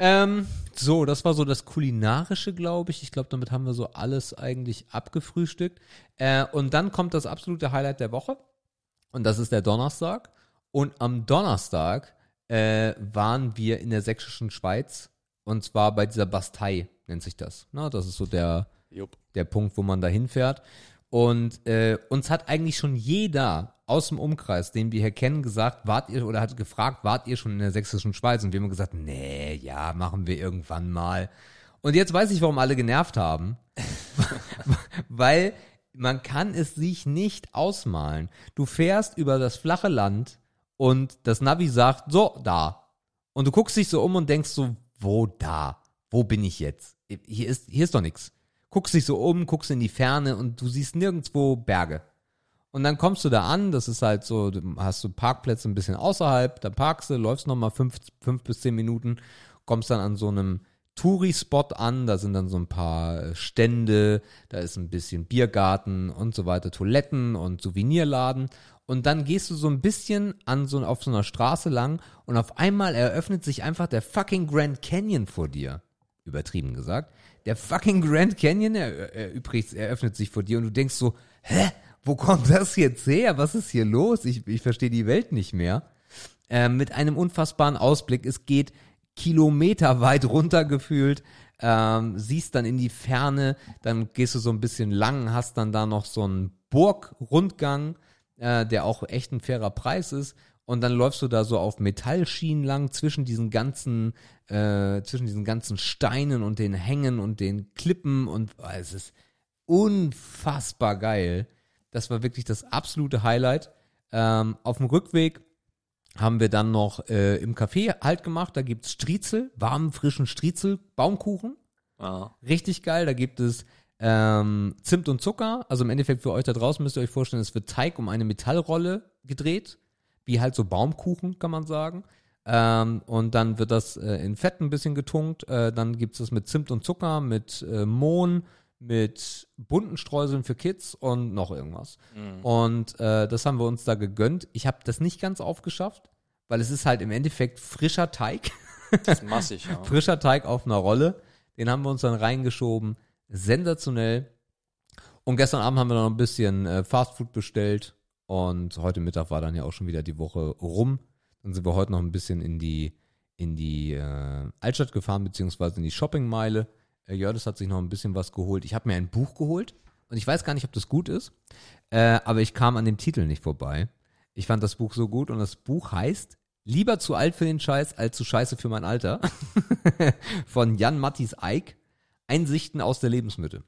Ähm, so, das war so das Kulinarische, glaube ich. Ich glaube, damit haben wir so alles eigentlich abgefrühstückt. Äh, und dann kommt das absolute Highlight der Woche. Und das ist der Donnerstag. Und am Donnerstag äh, waren wir in der sächsischen Schweiz. Und zwar bei dieser Bastei, nennt sich das. Na, das ist so der, Jupp. der Punkt, wo man da hinfährt. Und äh, uns hat eigentlich schon jeder aus dem Umkreis, den wir hier kennen, gesagt, wart ihr oder hat gefragt, wart ihr schon in der sächsischen Schweiz? Und wir haben gesagt, nee, ja, machen wir irgendwann mal. Und jetzt weiß ich, warum alle genervt haben. Weil man kann es sich nicht ausmalen. Du fährst über das flache Land und das Navi sagt, so, da. Und du guckst dich so um und denkst so, wo da? Wo bin ich jetzt? Hier ist, hier ist doch nichts. Guckst dich so um, guckst in die Ferne und du siehst nirgendwo Berge. Und dann kommst du da an, das ist halt so, du hast du Parkplätze ein bisschen außerhalb, dann parkst du, läufst nochmal fünf, fünf bis zehn Minuten, kommst dann an so einem Touri-Spot an, da sind dann so ein paar äh, Stände, da ist ein bisschen Biergarten und so weiter, Toiletten und Souvenirladen. Und dann gehst du so ein bisschen an so, auf so einer Straße lang und auf einmal eröffnet sich einfach der fucking Grand Canyon vor dir. Übertrieben gesagt. Der fucking Grand Canyon er, er, übrigens eröffnet sich vor dir und du denkst so, hä? Wo kommt das jetzt her? Was ist hier los? Ich, ich verstehe die Welt nicht mehr. Äh, mit einem unfassbaren Ausblick. Es geht kilometerweit runtergefühlt, ähm, siehst dann in die Ferne, dann gehst du so ein bisschen lang, hast dann da noch so einen Burgrundgang, äh, der auch echt ein fairer Preis ist. Und dann läufst du da so auf Metallschienen lang zwischen diesen ganzen, äh, zwischen diesen ganzen Steinen und den Hängen und den Klippen und oh, es ist unfassbar geil. Das war wirklich das absolute Highlight. Ähm, auf dem Rückweg haben wir dann noch äh, im Café halt gemacht. Da gibt's Striezel, warmen, frischen Striezel, Baumkuchen. Ah. Richtig geil. Da gibt es ähm, Zimt und Zucker. Also im Endeffekt für euch da draußen müsst ihr euch vorstellen, es wird Teig um eine Metallrolle gedreht. Wie halt so Baumkuchen, kann man sagen. Ähm, und dann wird das äh, in Fett ein bisschen getunkt. Äh, dann gibt's das mit Zimt und Zucker, mit äh, Mohn, mit bunten Streuseln für Kids und noch irgendwas. Mhm. Und äh, das haben wir uns da gegönnt. Ich habe das nicht ganz aufgeschafft, weil es ist halt im Endeffekt frischer Teig. Das ist massig, ja. frischer Teig auf einer Rolle. Den haben wir uns dann reingeschoben. Sensationell. Und gestern Abend haben wir noch ein bisschen äh, Fastfood bestellt. Und heute Mittag war dann ja auch schon wieder die Woche rum. Dann sind wir heute noch ein bisschen in die, in die äh, Altstadt gefahren, beziehungsweise in die Shoppingmeile. Äh, Jördis hat sich noch ein bisschen was geholt. Ich habe mir ein Buch geholt. Und ich weiß gar nicht, ob das gut ist. Äh, aber ich kam an dem Titel nicht vorbei. Ich fand das Buch so gut. Und das Buch heißt Lieber zu alt für den Scheiß als zu scheiße für mein Alter. Von Jan Mattis Eik. Einsichten aus der Lebensmitte.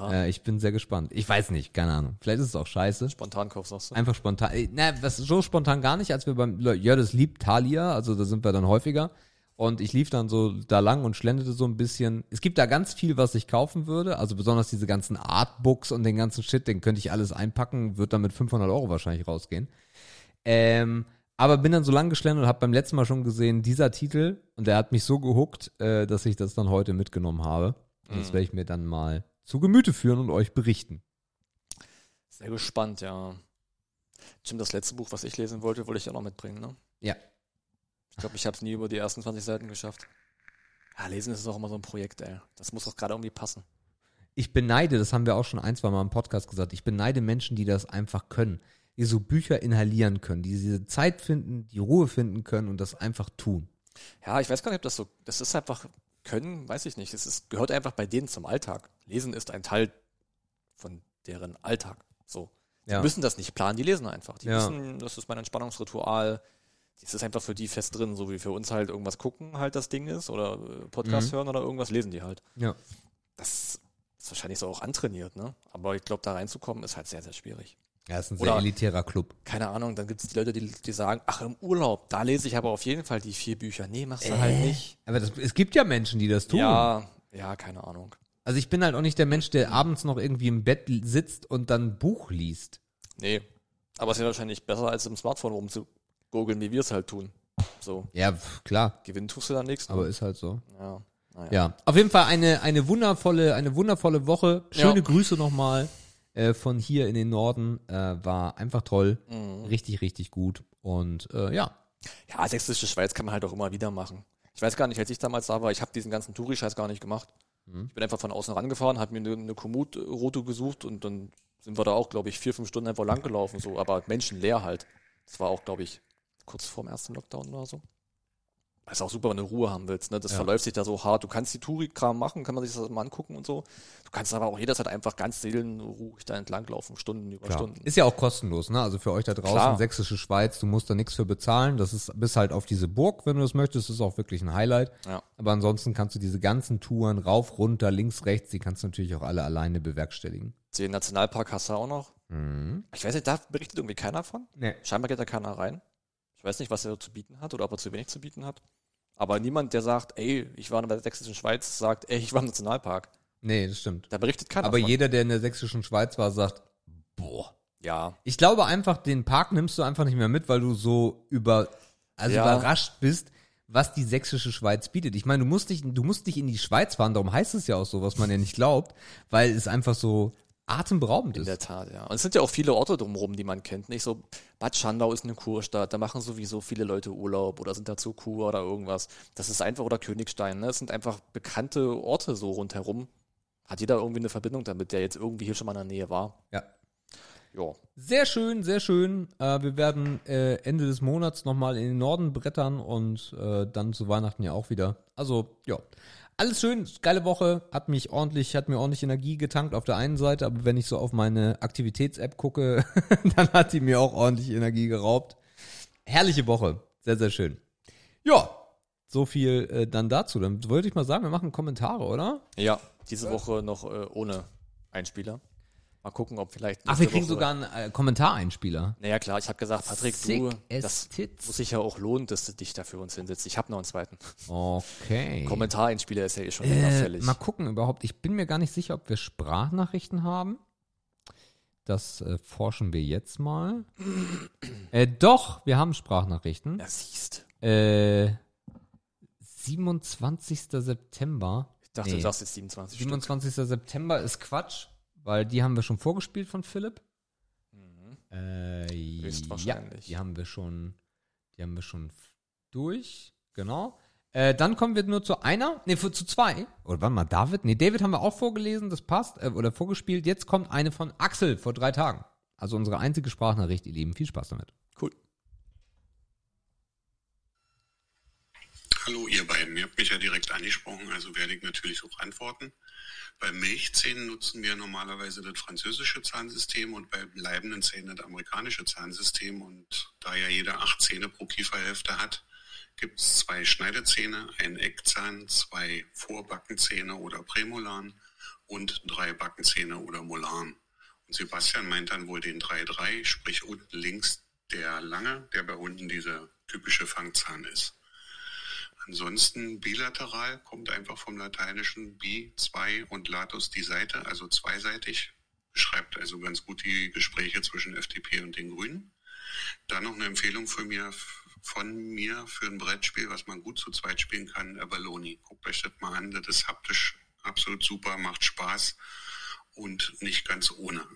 Äh, ich bin sehr gespannt. Ich weiß nicht, keine Ahnung. Vielleicht ist es auch scheiße. Spontankauf, sagst du? Einfach spontan. Äh, Na, was so spontan gar nicht, als wir beim Jördis liebt Thalia, also da sind wir dann häufiger. Und ich lief dann so da lang und schlenderte so ein bisschen. Es gibt da ganz viel, was ich kaufen würde. Also besonders diese ganzen Artbooks und den ganzen Shit, den könnte ich alles einpacken, wird dann mit 500 Euro wahrscheinlich rausgehen. Ähm, aber bin dann so lang geschlendert und habe beim letzten Mal schon gesehen, dieser Titel, und der hat mich so gehuckt, äh, dass ich das dann heute mitgenommen habe. Und das Mhm. werde ich mir dann mal zu Gemüte führen und euch berichten. Sehr gespannt, ja. Stimmt, das letzte Buch, was ich lesen wollte, wollte ich auch noch mitbringen, ne? Ja. Ich glaube, ich habe es nie über die ersten 20 Seiten geschafft. Ja, lesen ist auch immer so ein Projekt, ey. Das muss auch gerade irgendwie passen. Ich beneide, das haben wir auch schon ein, zwei Mal im Podcast gesagt, ich beneide Menschen, die das einfach können, die so Bücher inhalieren können, die diese Zeit finden, die Ruhe finden können und das einfach tun. Ja, ich weiß gar nicht, ob das so, das ist einfach können, weiß ich nicht. Es ist, gehört einfach bei denen zum Alltag. Lesen ist ein Teil von deren Alltag. So. Die Ja. müssen das nicht planen, die lesen einfach. Die Ja. wissen, das ist mein Entspannungsritual. Das ist einfach für die fest drin, so wie für uns halt irgendwas gucken halt das Ding ist oder äh, Podcast Mhm. hören oder irgendwas lesen die halt. Ja. Das ist wahrscheinlich so auch antrainiert, ne? Aber ich glaube, da reinzukommen ist halt sehr, sehr schwierig. Ja, ist ein Oder- sehr elitärer Club. Keine Ahnung, dann gibt es die Leute, die, die sagen, ach, im Urlaub, da lese ich aber auf jeden Fall die vier Bücher. Nee, machst du halt nicht. Aber das, es gibt ja Menschen, die das tun. Ja, ja, keine Ahnung. Also ich bin halt auch nicht der Mensch, der abends noch irgendwie im Bett sitzt und dann ein Buch liest. Nee. Aber es ist wahrscheinlich besser, als im Smartphone rumzugoogeln, wie wir es halt tun. So, Ja, pf, klar, gewinnen tust du dann nichts. ne? aber ist halt so. ja, naja. Ja, auf jeden Fall eine, eine wundervolle, eine wundervolle Woche. Schöne Ja. Grüße nochmal äh, von hier in den Norden. Äh, war einfach toll. Mhm. Richtig, richtig gut. Und äh, ja. Ja, sächsische Schweiz kann man halt auch immer wieder machen. Ich weiß gar nicht, als ich damals da war, ich habe diesen ganzen Touri-Scheiß gar nicht gemacht. Mhm. Ich bin einfach von außen rangefahren, habe mir eine, eine Komoot-Route gesucht und dann sind wir da auch, glaube ich, vier, fünf Stunden einfach lang gelaufen, so, aber menschenleer halt. Das war auch, glaube ich, kurz vorm ersten Lockdown oder so. Ist auch super, wenn du Ruhe haben willst. Ne? Das Ja. verläuft sich da so hart. Du kannst die Touri-Kram machen, kann man sich das mal angucken und so. Du kannst aber auch jederzeit einfach ganz seelenruhig da entlanglaufen, Stunden über Klar. Stunden. Ist ja auch kostenlos, ne? Also für euch da draußen, Klar. sächsische Schweiz, du musst da nichts für bezahlen. Das ist bis halt auf diese Burg, wenn du das möchtest, ist auch wirklich ein Highlight. Ja. Aber ansonsten kannst du diese ganzen Touren rauf, runter, links, rechts, die kannst du natürlich auch alle alleine bewerkstelligen. Den Nationalpark hast du auch noch. Mhm. Ich weiß nicht, da berichtet irgendwie keiner von. Nee. Scheinbar geht da keiner rein. Ich weiß nicht, was er zu bieten hat oder ob er zu wenig zu bieten hat. Aber niemand, der sagt, ey, ich war in der sächsischen Schweiz, sagt, ey, ich war im Nationalpark. Nee, das stimmt. Da berichtet keiner Aber von. jeder, der in der sächsischen Schweiz war, sagt, boah. Ja, Ich glaube einfach, den Park nimmst du einfach nicht mehr mit, weil du so über, also Ja. überrascht bist, was die sächsische Schweiz bietet. Ich meine, du musst dich, du musst dich in die Schweiz fahren, darum heißt es ja auch so, was man ja nicht glaubt, weil es einfach so atemberaubend in ist. der Tat, ja. Und es sind ja auch viele Orte drumherum, die man kennt. Nicht so, Bad Schandau ist eine Kurstadt, da machen sowieso viele Leute Urlaub oder sind da zur Kur oder irgendwas. Das ist einfach, oder Königstein, ne? Es sind einfach bekannte Orte so rundherum. Hat jeder irgendwie eine Verbindung damit, der jetzt irgendwie hier schon mal in der Nähe war. Ja. Ja. Sehr schön, sehr schön. Äh, wir werden äh, Ende des Monats nochmal in den Norden brettern und äh, dann zu Weihnachten ja auch wieder. Also, ja. Alles schön, geile Woche, hat mich ordentlich, hat mir ordentlich Energie getankt auf der einen Seite, aber wenn ich so auf meine Aktivitäts-App gucke, dann hat die mir auch ordentlich Energie geraubt. Herrliche Woche, sehr, sehr schön. Ja, so viel äh, dann dazu. Dann wollte ich mal sagen, wir machen Kommentare, oder? Ja, diese Woche noch äh, ohne Einspieler. Mal gucken, ob vielleicht. Ach, wir kriegen Woche- sogar einen äh, Kommentareinspieler. Naja, klar, ich habe gesagt, Patrick, Sick du, as das tits. muss sich ja auch lohnen, dass du dich da für uns hinsetzt. Ich habe noch einen zweiten. Okay. Kommentareinspieler ist ja eh schon Äh, unauffällig. mal gucken überhaupt. Ich bin mir gar nicht sicher, ob wir Sprachnachrichten haben. Das äh, forschen wir jetzt mal. äh, doch, wir haben Sprachnachrichten. Ja, siehst. Äh, 27. September. Ich dachte, Nee. du sagst jetzt 27 Stück. 27. September ist Quatsch, weil die haben wir schon vorgespielt von Philipp. Äh, Höchstwahrscheinlich. Ja, die haben wir schon, die haben wir schon durch, genau. Äh, dann kommen wir nur zu einer, nee, zu zwei. Oder warte mal, David? Nee, David haben wir auch vorgelesen, das passt, äh, oder vorgespielt. Jetzt kommt eine von Axel vor drei Tagen. Also unsere einzige Sprachnachricht, ihr Lieben. Viel Spaß damit. Cool. Hallo ihr beiden, ihr habt mich ja direkt angesprochen, also werde ich natürlich auch antworten. Bei Milchzähnen nutzen wir normalerweise das französische Zahnsystem und bei bleibenden Zähnen das amerikanische Zahnsystem. Und da ja jeder acht Zähne pro Kieferhälfte hat, gibt es zwei Schneidezähne, einen Eckzahn, zwei Vorbackenzähne oder Prämolaren und drei Backenzähne oder Molaren. Und Sebastian meint dann wohl den 3-3, sprich unten links der lange, der bei unten dieser typische Fangzahn ist. Ansonsten bilateral kommt einfach vom lateinischen bi, zwei und latus die Seite, also zweiseitig. Beschreibt also ganz gut die Gespräche zwischen FDP und den Grünen. Dann noch eine Empfehlung von mir, von mir für ein Brettspiel, was man gut zu zweit spielen kann, Abalone. Guckt euch das mal an, das ist haptisch absolut super, macht Spaß und nicht ganz ohne.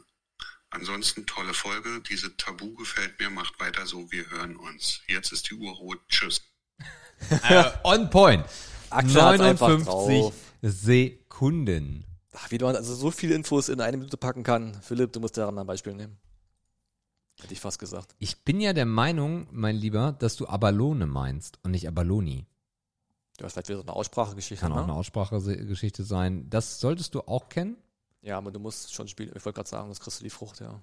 Ansonsten tolle Folge, diese Tabu gefällt mir, macht weiter so, wir hören uns. Jetzt ist die Uhr rot, tschüss. Äh, on point. Einfach 59 drauf. Sekunden. Ach, wie man also so viele Infos in eine Minute packen kann. Philipp, du musst daran ein Beispiel nehmen. Hätte ich fast gesagt. Ich bin ja der Meinung, mein Lieber, dass du Abalone meinst und nicht Abaloni. Ja, vielleicht wieder so eine Aussprachegeschichte. Kann auch Ne? eine Aussprachegeschichte sein. Das solltest du auch kennen. Ja, aber du musst schon spielen. Ich wollte gerade sagen, das kriegst du die Frucht, ja.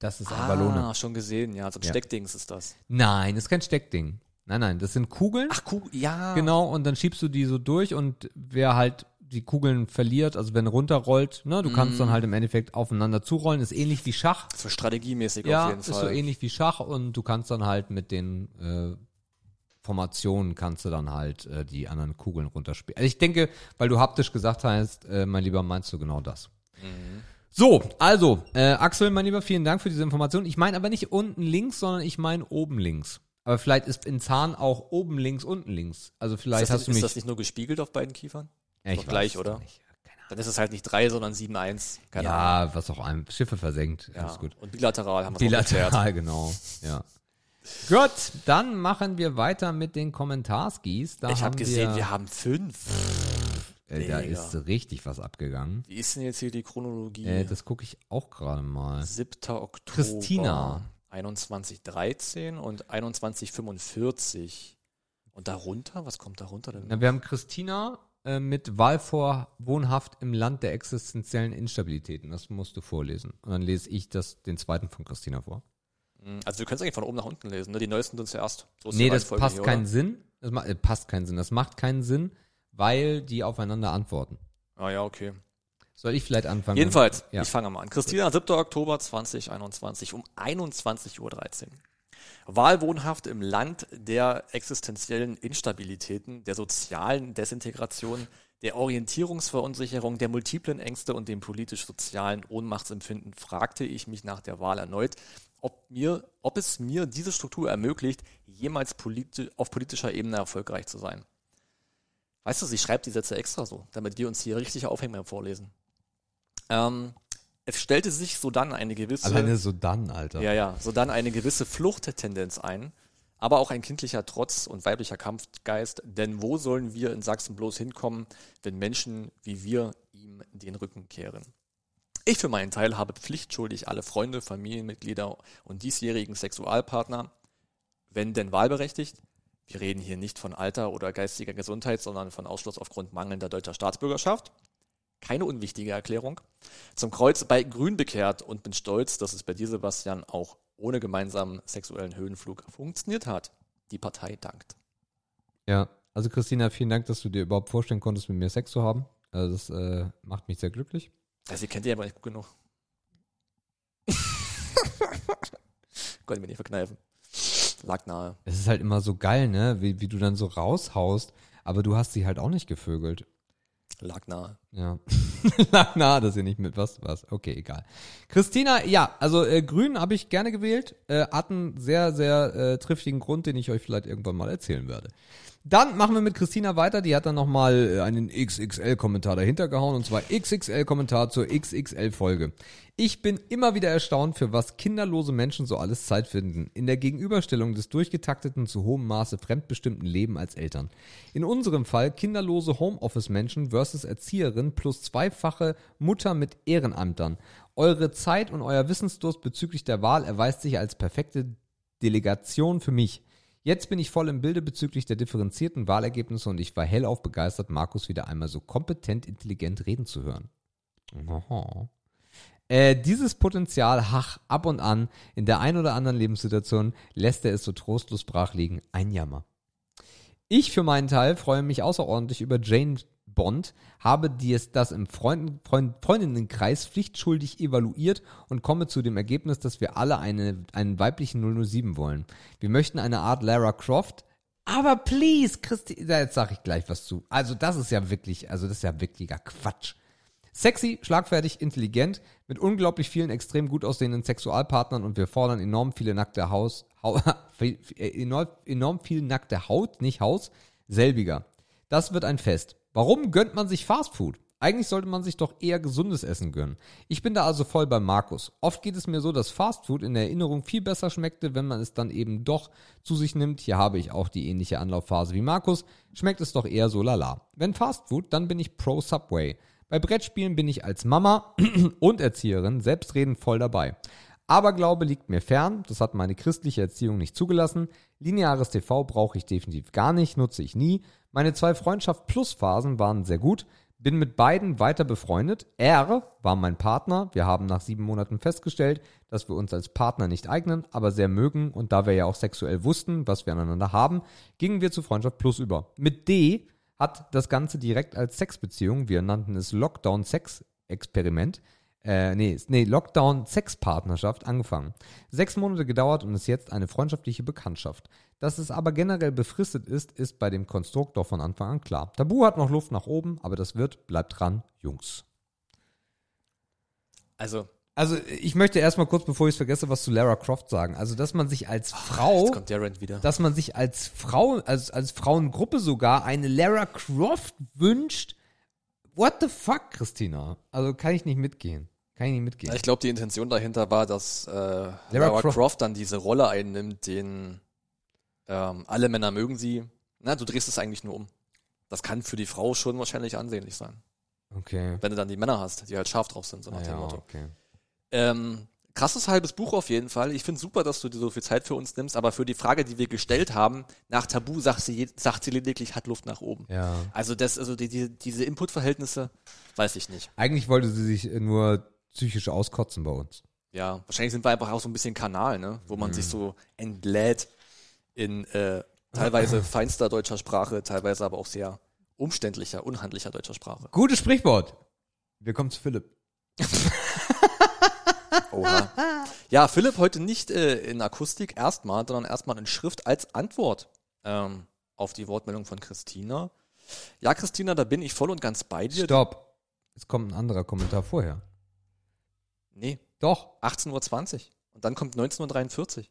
Das ist Abalone. Ah, schon gesehen, ja. So ein Ja. Steckdings ist das. Nein, das ist kein Steckding. Nein, nein, das sind Kugeln. Ach, cool, ja. Genau, und dann schiebst du die so durch und wer halt die Kugeln verliert, also wenn runterrollt, ne, du kannst Mm. dann halt im Endeffekt aufeinander zurollen, ist ähnlich wie Schach. So strategiemäßig ja, auf jeden ist Fall. so ähnlich wie Schach und du kannst dann halt mit den äh, Formationen kannst du dann halt äh, die anderen Kugeln runterspielen. Also ich denke, weil du haptisch gesagt hast, äh, mein Lieber, meinst du genau das. Mhm. So, also, äh, Axel, mein Lieber, vielen Dank für diese Information. Ich meine aber nicht unten links, sondern ich meine oben links. Aber vielleicht ist in Zahn auch oben links, unten links. Also vielleicht ist das, hast du ist mich. das nicht nur gespiegelt auf beiden Kiefern? Ja, ich gleich, weiß es oder? Nicht. Keine Dann ist es halt nicht 3, sondern 7-1. Keine Ahnung. Ja, was auch ein Schiffe versenkt. Ja. Alles gut. Und bilateral haben wir. Bilateral, genau. Ja. Gut, dann machen wir weiter mit den Kommentarskis. Da Ich habe gesehen, wir, wir haben fünf. äh, da ist richtig was abgegangen. Wie ist denn jetzt hier die Chronologie? Äh, das gucke ich auch gerade mal. 7. Oktober. Christina. 2113 und 2145. Und darunter, was kommt darunter denn? Na, wir haben Christina äh, mit Wahl vor Wohnhaft im Land der existenziellen Instabilitäten. Das musst du vorlesen. Und dann lese ich das, den zweiten von Christina vor. Hm, Also wir können es eigentlich von oben nach unten lesen, ne? Die neuesten sind zuerst. So nee, das passt hier, keinen oder? Sinn. Das ma äh, passt keinen Sinn. Das macht keinen Sinn, weil die aufeinander antworten. Ah ja, okay. Soll ich vielleicht anfangen? Jedenfalls, Ja. ich fange mal an. Christina, 7. Oktober 2021 um 21.13 Uhr. Wahlwohnhaft im Land der existenziellen Instabilitäten, der sozialen Desintegration, der Orientierungsverunsicherung, der multiplen Ängste und dem politisch-sozialen Ohnmachtsempfinden fragte ich mich nach der Wahl erneut, ob, mir, ob es mir diese Struktur ermöglicht, jemals politi auf politischer Ebene erfolgreich zu sein. Weißt du, sie schreibt die Sätze extra so, damit wir uns hier richtig aufhängen beim Vorlesen. Ähm, es stellte sich so dann eine gewisse, Alleine so dann, Alter. ja, ja, so dann eine gewisse Fluchttendenz ein, aber auch ein kindlicher Trotz und weiblicher Kampfgeist, denn wo sollen wir in Sachsen bloß hinkommen, wenn Menschen wie wir ihm den Rücken kehren? Ich für meinen Teil habe pflichtschuldig alle Freunde, Familienmitglieder und diesjährigen Sexualpartner, wenn denn wahlberechtigt, wir reden hier nicht von Alter oder geistiger Gesundheit, sondern von Ausschluss aufgrund mangelnder deutscher Staatsbürgerschaft. Keine unwichtige Erklärung. Zum Kreuz bei Grün bekehrt und bin stolz, dass es bei dir, Sebastian, auch ohne gemeinsamen sexuellen Höhenflug funktioniert hat. Die Partei dankt. Ja, also Christina, vielen Dank, dass du dir überhaupt vorstellen konntest, mit mir Sex zu haben. Also das äh, macht mich sehr glücklich. Also, ihr kennt die aber nicht gut genug. Konnte mir nicht verkneifen. Lag nahe. Es ist halt immer so geil, ne, wie, wie du dann so raushaust, aber du hast sie halt auch nicht gevögelt. Lag nahe. Ja. Lag nahe, dass ihr nicht mit was was. Okay, egal. Christina, ja, also äh, Grün habe ich gerne gewählt. Äh, hat einen sehr, sehr äh, triftigen Grund, den ich euch vielleicht irgendwann mal erzählen werde. Dann machen wir mit Christina weiter. Die hat dann nochmal äh, einen XXL-Kommentar dahinter gehauen. Und zwar XXL-Kommentar zur XXL-Folge. Ich bin immer wieder erstaunt, für was kinderlose Menschen so alles Zeit finden. In der Gegenüberstellung des durchgetakteten, zu hohem Maße fremdbestimmten Leben als Eltern. In unserem Fall kinderlose Homeoffice-Menschen versus Erzieherin plus zweifache Mutter mit Ehrenamtern. Eure Zeit und euer Wissensdurst bezüglich der Wahl erweist sich als perfekte Delegation für mich. Jetzt bin ich voll im Bilde bezüglich der differenzierten Wahlergebnisse und ich war hellauf begeistert, Markus wieder einmal so kompetent intelligent reden zu hören. Aha. Äh, dieses Potenzial, hach, ab und an, in der ein oder anderen Lebenssituation lässt er es so trostlos brach liegen. Ein Jammer. Ich für meinen Teil freue mich außerordentlich über Jane Bond, habe dies das im Freunden, Freund, Freundinnenkreis pflichtschuldig evaluiert und komme zu dem Ergebnis, dass wir alle eine, einen weiblichen 007 wollen. Wir möchten eine Art Lara Croft, aber please, Christi, jetzt sage ich gleich was zu. Also das ist ja wirklich, also das ist ja wirklicher Quatsch. Sexy, schlagfertig, intelligent, mit unglaublich vielen extrem gut aussehenden Sexualpartnern und wir fordern enorm viele nackte Haus, Hau, enorm, enorm viel nackte Haut, nicht Haus, selbiger. Das wird ein Fest. Warum gönnt man sich Fastfood? Eigentlich sollte man sich doch eher gesundes Essen gönnen. Ich bin da also voll bei Markus. Oft geht es mir so, dass Fastfood in der Erinnerung viel besser schmeckte, wenn man es dann eben doch zu sich nimmt. Hier habe ich auch die ähnliche Anlaufphase wie Markus. Schmeckt es doch eher so lala. Wenn Fastfood, dann bin ich pro Subway. Bei Brettspielen bin ich als Mama und Erzieherin selbstredend voll dabei. Aberglaube liegt mir fern, das hat meine christliche Erziehung nicht zugelassen. Lineares TV brauche ich definitiv gar nicht, nutze ich nie. Meine zwei Freundschaft Plus Phasen waren sehr gut. Bin mit beiden weiter befreundet. Er war mein Partner. Wir haben nach sieben Monaten festgestellt, dass wir uns als Partner nicht eignen, aber sehr mögen. Und da wir ja auch sexuell wussten, was wir aneinander haben, gingen wir zu Freundschaft Plus über. Mit D hat das Ganze direkt als Sexbeziehung, wir nannten es Lockdown-Sex-Experiment, äh, nee, nee, Lockdown-Sexpartnerschaft angefangen. Sechs Monate gedauert und ist jetzt eine freundschaftliche Bekanntschaft. Dass es aber generell befristet ist, ist bei dem Konstrukt doch von Anfang an klar. Tabu hat noch Luft nach oben, aber das wird, bleibt dran, Jungs. Also, Also ich möchte erstmal kurz, bevor ich es vergesse, was zu Lara Croft sagen. Also, dass man sich als Frau, der Rant wieder. dass man sich als Frau, als, als Frauengruppe sogar eine Lara Croft wünscht. What the fuck, Christina? Also kann ich nicht mitgehen. Kann ich nicht mitgehen. Ich glaube, die Intention dahinter war, dass äh, Lara, Croft- Croft. dann diese Rolle einnimmt, den ähm, alle Männer mögen sie. Na, du drehst es eigentlich nur um. Das kann für die Frau schon wahrscheinlich ansehnlich sein. Okay. Wenn du dann die Männer hast, die halt scharf drauf sind, so nach Ah, dem ja, Motto. okay. Ähm, krasses halbes Buch auf jeden Fall. Ich finde super, dass du dir so viel Zeit für uns nimmst, aber für die Frage, die wir gestellt haben, nach Tabu sagt sie, sagt sie lediglich, hat Luft nach oben. Ja. Also das, also die, die, diese Inputverhältnisse, weiß ich nicht. Eigentlich wollte sie sich nur psychisch auskotzen bei uns. Ja, wahrscheinlich sind wir einfach auch so ein bisschen Kanal, ne? Wo man sich so entlädt in äh, teilweise feinster deutscher Sprache, teilweise aber auch sehr umständlicher, unhandlicher deutscher Sprache. Gutes Sprichwort. Wir kommen zu Philipp. Oha. Ja, Philipp heute nicht äh, in Akustik erstmal, sondern erstmal in Schrift als Antwort ähm, auf die Wortmeldung von Christina. Ja, Christina, da bin ich voll und ganz bei dir. Stopp. Es kommt ein anderer Kommentar vorher. Nee, Doch. 18.20 Uhr. Und dann kommt 19.43 Uhr.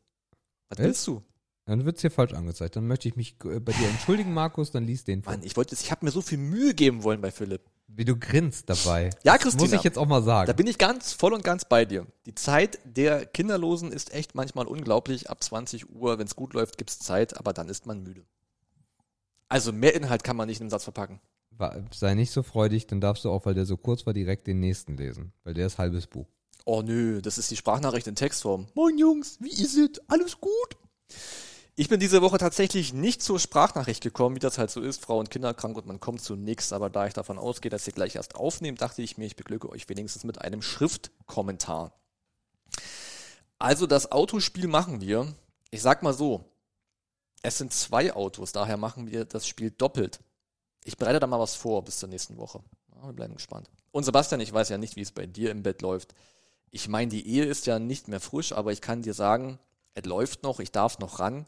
Was Was? willst du? Dann wird's hier falsch angezeigt. Dann möchte ich mich äh, bei dir entschuldigen, Markus. Dann liest den. Mann, ich wollte, ich habe mir so viel Mühe geben wollen bei Philipp. Wie du grinst dabei. Ja, Christina. Muss ich jetzt auch mal sagen. Da bin ich ganz voll und ganz bei dir. Die Zeit der Kinderlosen ist echt manchmal unglaublich. Ab 20 Uhr, wenn es gut läuft, gibt's Zeit, aber dann ist man müde. Also mehr Inhalt kann man nicht in einem Satz verpacken. Sei nicht so freudig, dann darfst du auch, weil der so kurz war, direkt den nächsten lesen. Weil der ist halbes Buch. Oh nö, das ist die Sprachnachricht in Textform. Moin Jungs, wie ist es? Alles gut? Ich bin diese Woche tatsächlich nicht zur Sprachnachricht gekommen, wie das halt so ist. Frau und Kinder krank und man kommt zu nichts. Aber da ich davon ausgehe, dass ihr gleich erst aufnehmt, dachte ich mir, ich beglücke euch wenigstens mit einem Schriftkommentar. Also das Autospiel machen wir. Ich sag mal so, es sind zwei Autos, daher machen wir das Spiel doppelt. Ich bereite da mal was vor bis zur nächsten Woche. Wir bleiben gespannt. Und Sebastian, ich weiß ja nicht, wie es bei dir im Bett läuft. Ich meine, die Ehe ist ja nicht mehr frisch, aber ich kann dir sagen, es läuft noch, ich darf noch ran.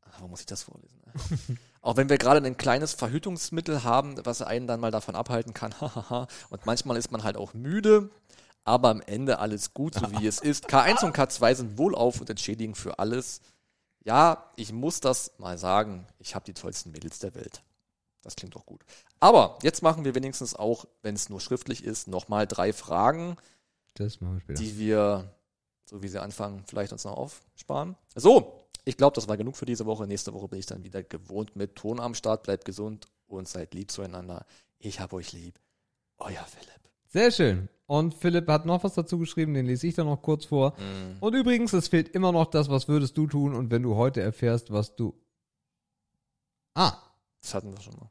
Ah, Wo muss ich das vorlesen? Auch wenn wir gerade ein kleines Verhütungsmittel haben, was einen dann mal davon abhalten kann. und manchmal ist man halt auch müde, aber am Ende alles gut, so wie es ist. K1 und K2 sind wohlauf und entschädigen für alles. Ja, ich muss das mal sagen, ich habe die tollsten Mädels der Welt. Das klingt doch gut. Aber jetzt machen wir wenigstens auch, wenn es nur schriftlich ist, nochmal drei Fragen, Das machen wir später. die wir, so wie sie anfangen, vielleicht uns noch aufsparen. So, ich glaube, das war genug für diese Woche. Nächste Woche bin ich dann wieder gewohnt mit Ton am Start. Bleibt gesund und seid lieb zueinander. Ich hab euch lieb. Euer Philipp. Sehr schön. Und Philipp hat noch was dazu geschrieben, den lese ich dann noch kurz vor. Mm. Und übrigens, es fehlt immer noch das, was würdest du tun und wenn du heute erfährst, was du. Ah, Das hatten wir schon mal.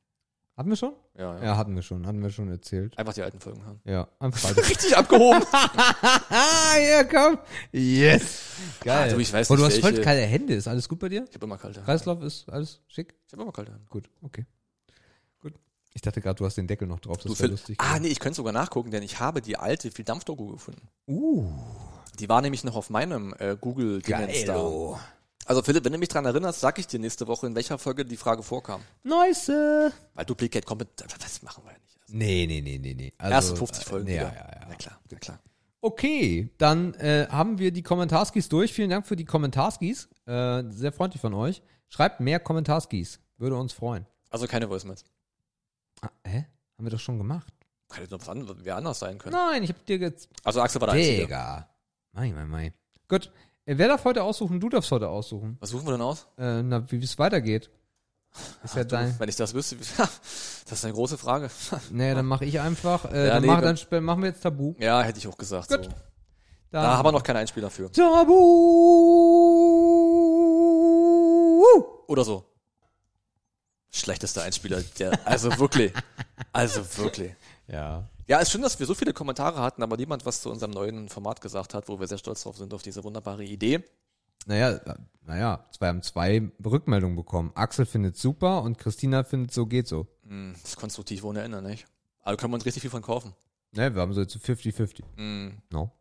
Hatten wir schon? Ja, ja. Ja, hatten wir schon, hatten wir schon erzählt. Einfach die alten Folgen hören. Ja, am Freitag. Richtig abgehoben. ja, komm. Yes. Geil. Du, ich weiß Und du hast voll welche- kalte Hände. Ist alles gut bei dir? Ich habe immer kalte Hände. Kreislauf ist alles schick? Ich habe immer kalte Hände. Gut, okay. Gut. Ich dachte gerade, du hast den Deckel noch drauf. Du, Das wäre Phil- lustig. ah, nee, ich könnte sogar nachgucken, denn ich habe die alte viel Dampfdoku gefunden. Uh, Die war nämlich noch auf meinem äh, Google-Dingens da. geilo. Also Philipp, wenn du mich dran erinnerst, sag ich dir nächste Woche, in welcher Folge die Frage vorkam. Nice. Weil Duplicate kommt, das machen wir ja nicht. Nee, nee, nee, nee, nee. Also, Erste 50 Folgen äh, Ja, ja, ja. Na klar, na klar. Okay, dann äh, haben wir die Kommentarskis durch. Vielen Dank für die Kommentarskis. Äh, sehr freundlich von euch. Schreibt mehr Kommentarskis. Würde uns freuen. Also keine Voicemails. Ah, hä? Haben wir doch schon gemacht. Kann was an, wer anders sein können. Nein, ich hab dir jetzt. Also Axel war der Einzige. Digga. Mein, mein, mein. Gut. Äh, wer darf heute aussuchen? Du darfst heute aussuchen. Was suchen wir denn aus? Äh, na, wie es weitergeht. Ist ja Du, dein. wenn ich das wüsste, das ist eine große Frage. Nee, dann mache ich einfach. Äh, Ja, dann, nee, mach, dann machen wir jetzt Tabu. Ja, hätte ich auch gesagt. Gut. So. Dann Da haben wir noch keinen Einspieler für. Tabu. Oder so. Schlechtester Einspieler, der, also wirklich. Also wirklich. Ja. Ja, ist schön, dass wir so viele Kommentare hatten, aber niemand was zu unserem neuen Format gesagt hat, wo wir sehr stolz drauf sind, auf diese wunderbare Idee. Naja, äh, naja, wir haben zwei Rückmeldungen bekommen. Axel findet super und Christina findet so geht so. Hm, das ist konstruktiv ohne Ende, nicht? Also können wir uns richtig viel von kaufen. Ne, wir haben so jetzt 50-50. Hm, No.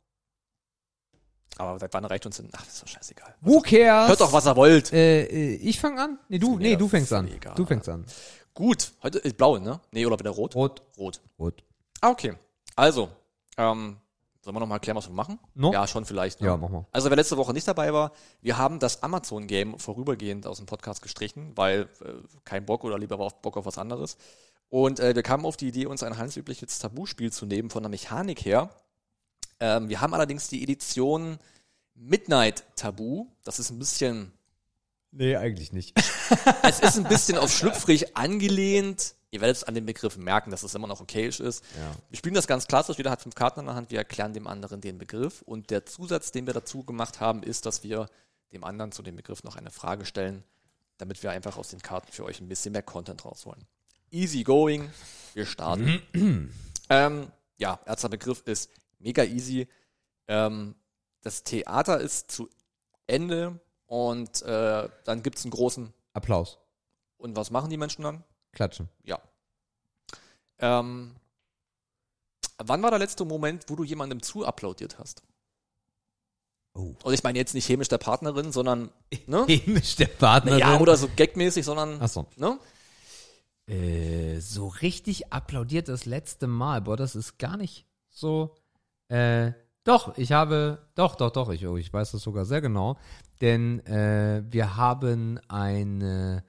aber seit wann reicht uns denn? Ach, das ist doch scheißegal. Who cares? Hört doch, was ihr wollt. Äh, äh, ich fange an? Nee, du, nee, du fängst an. egal. Du fängst an. Gut, heute ist blau, ne? Nee, oder wieder rot? Rot. Rot. Rot. Ah, okay. Also, ähm, sollen wir nochmal klären, was wir machen? No? Ja, schon vielleicht. Ne? Ja, mach mal. Also wer letzte Woche nicht dabei war, wir haben das Amazon-Game vorübergehend aus dem Podcast gestrichen, weil äh, kein Bock oder lieber Bock auf was anderes. Und äh, wir kamen auf die Idee, uns ein handelsübliches Tabuspiel zu nehmen von der Mechanik her. Ähm, wir haben allerdings die Edition Midnight Tabu. Das ist ein bisschen, Nee, eigentlich nicht. es ist ein bisschen auf schlüpfrig angelehnt. Ihr werdet es an den Begriffen merken, dass es immer noch okayisch ist. Ja. Wir spielen das ganz klassisch, jeder hat fünf Karten in der Hand, wir erklären dem anderen den Begriff. Und der Zusatz, den wir dazu gemacht haben, ist, dass wir dem anderen zu dem Begriff noch eine Frage stellen, damit wir einfach aus den Karten für euch ein bisschen mehr Content rausholen. Easy going, wir starten. ähm, ja, erster Begriff ist mega easy. Ähm, das Theater ist zu Ende und äh, dann gibt es einen großen. Applaus. Und was machen die Menschen dann? Klatschen. Ja. Ähm, wann war der letzte Moment, wo du jemandem zu applaudiert hast? Oh. Und ich meine jetzt nicht chemisch der Partnerin, sondern, ne? Chemisch der Partnerin. ja, oder so gagmäßig, sondern, Achso. ne? Äh, so richtig applaudiert das letzte Mal. Boah, das ist gar nicht so. Äh, doch, ich habe. Doch, doch, doch, ich, oh, ich weiß das sogar sehr genau. Denn äh, wir haben eine.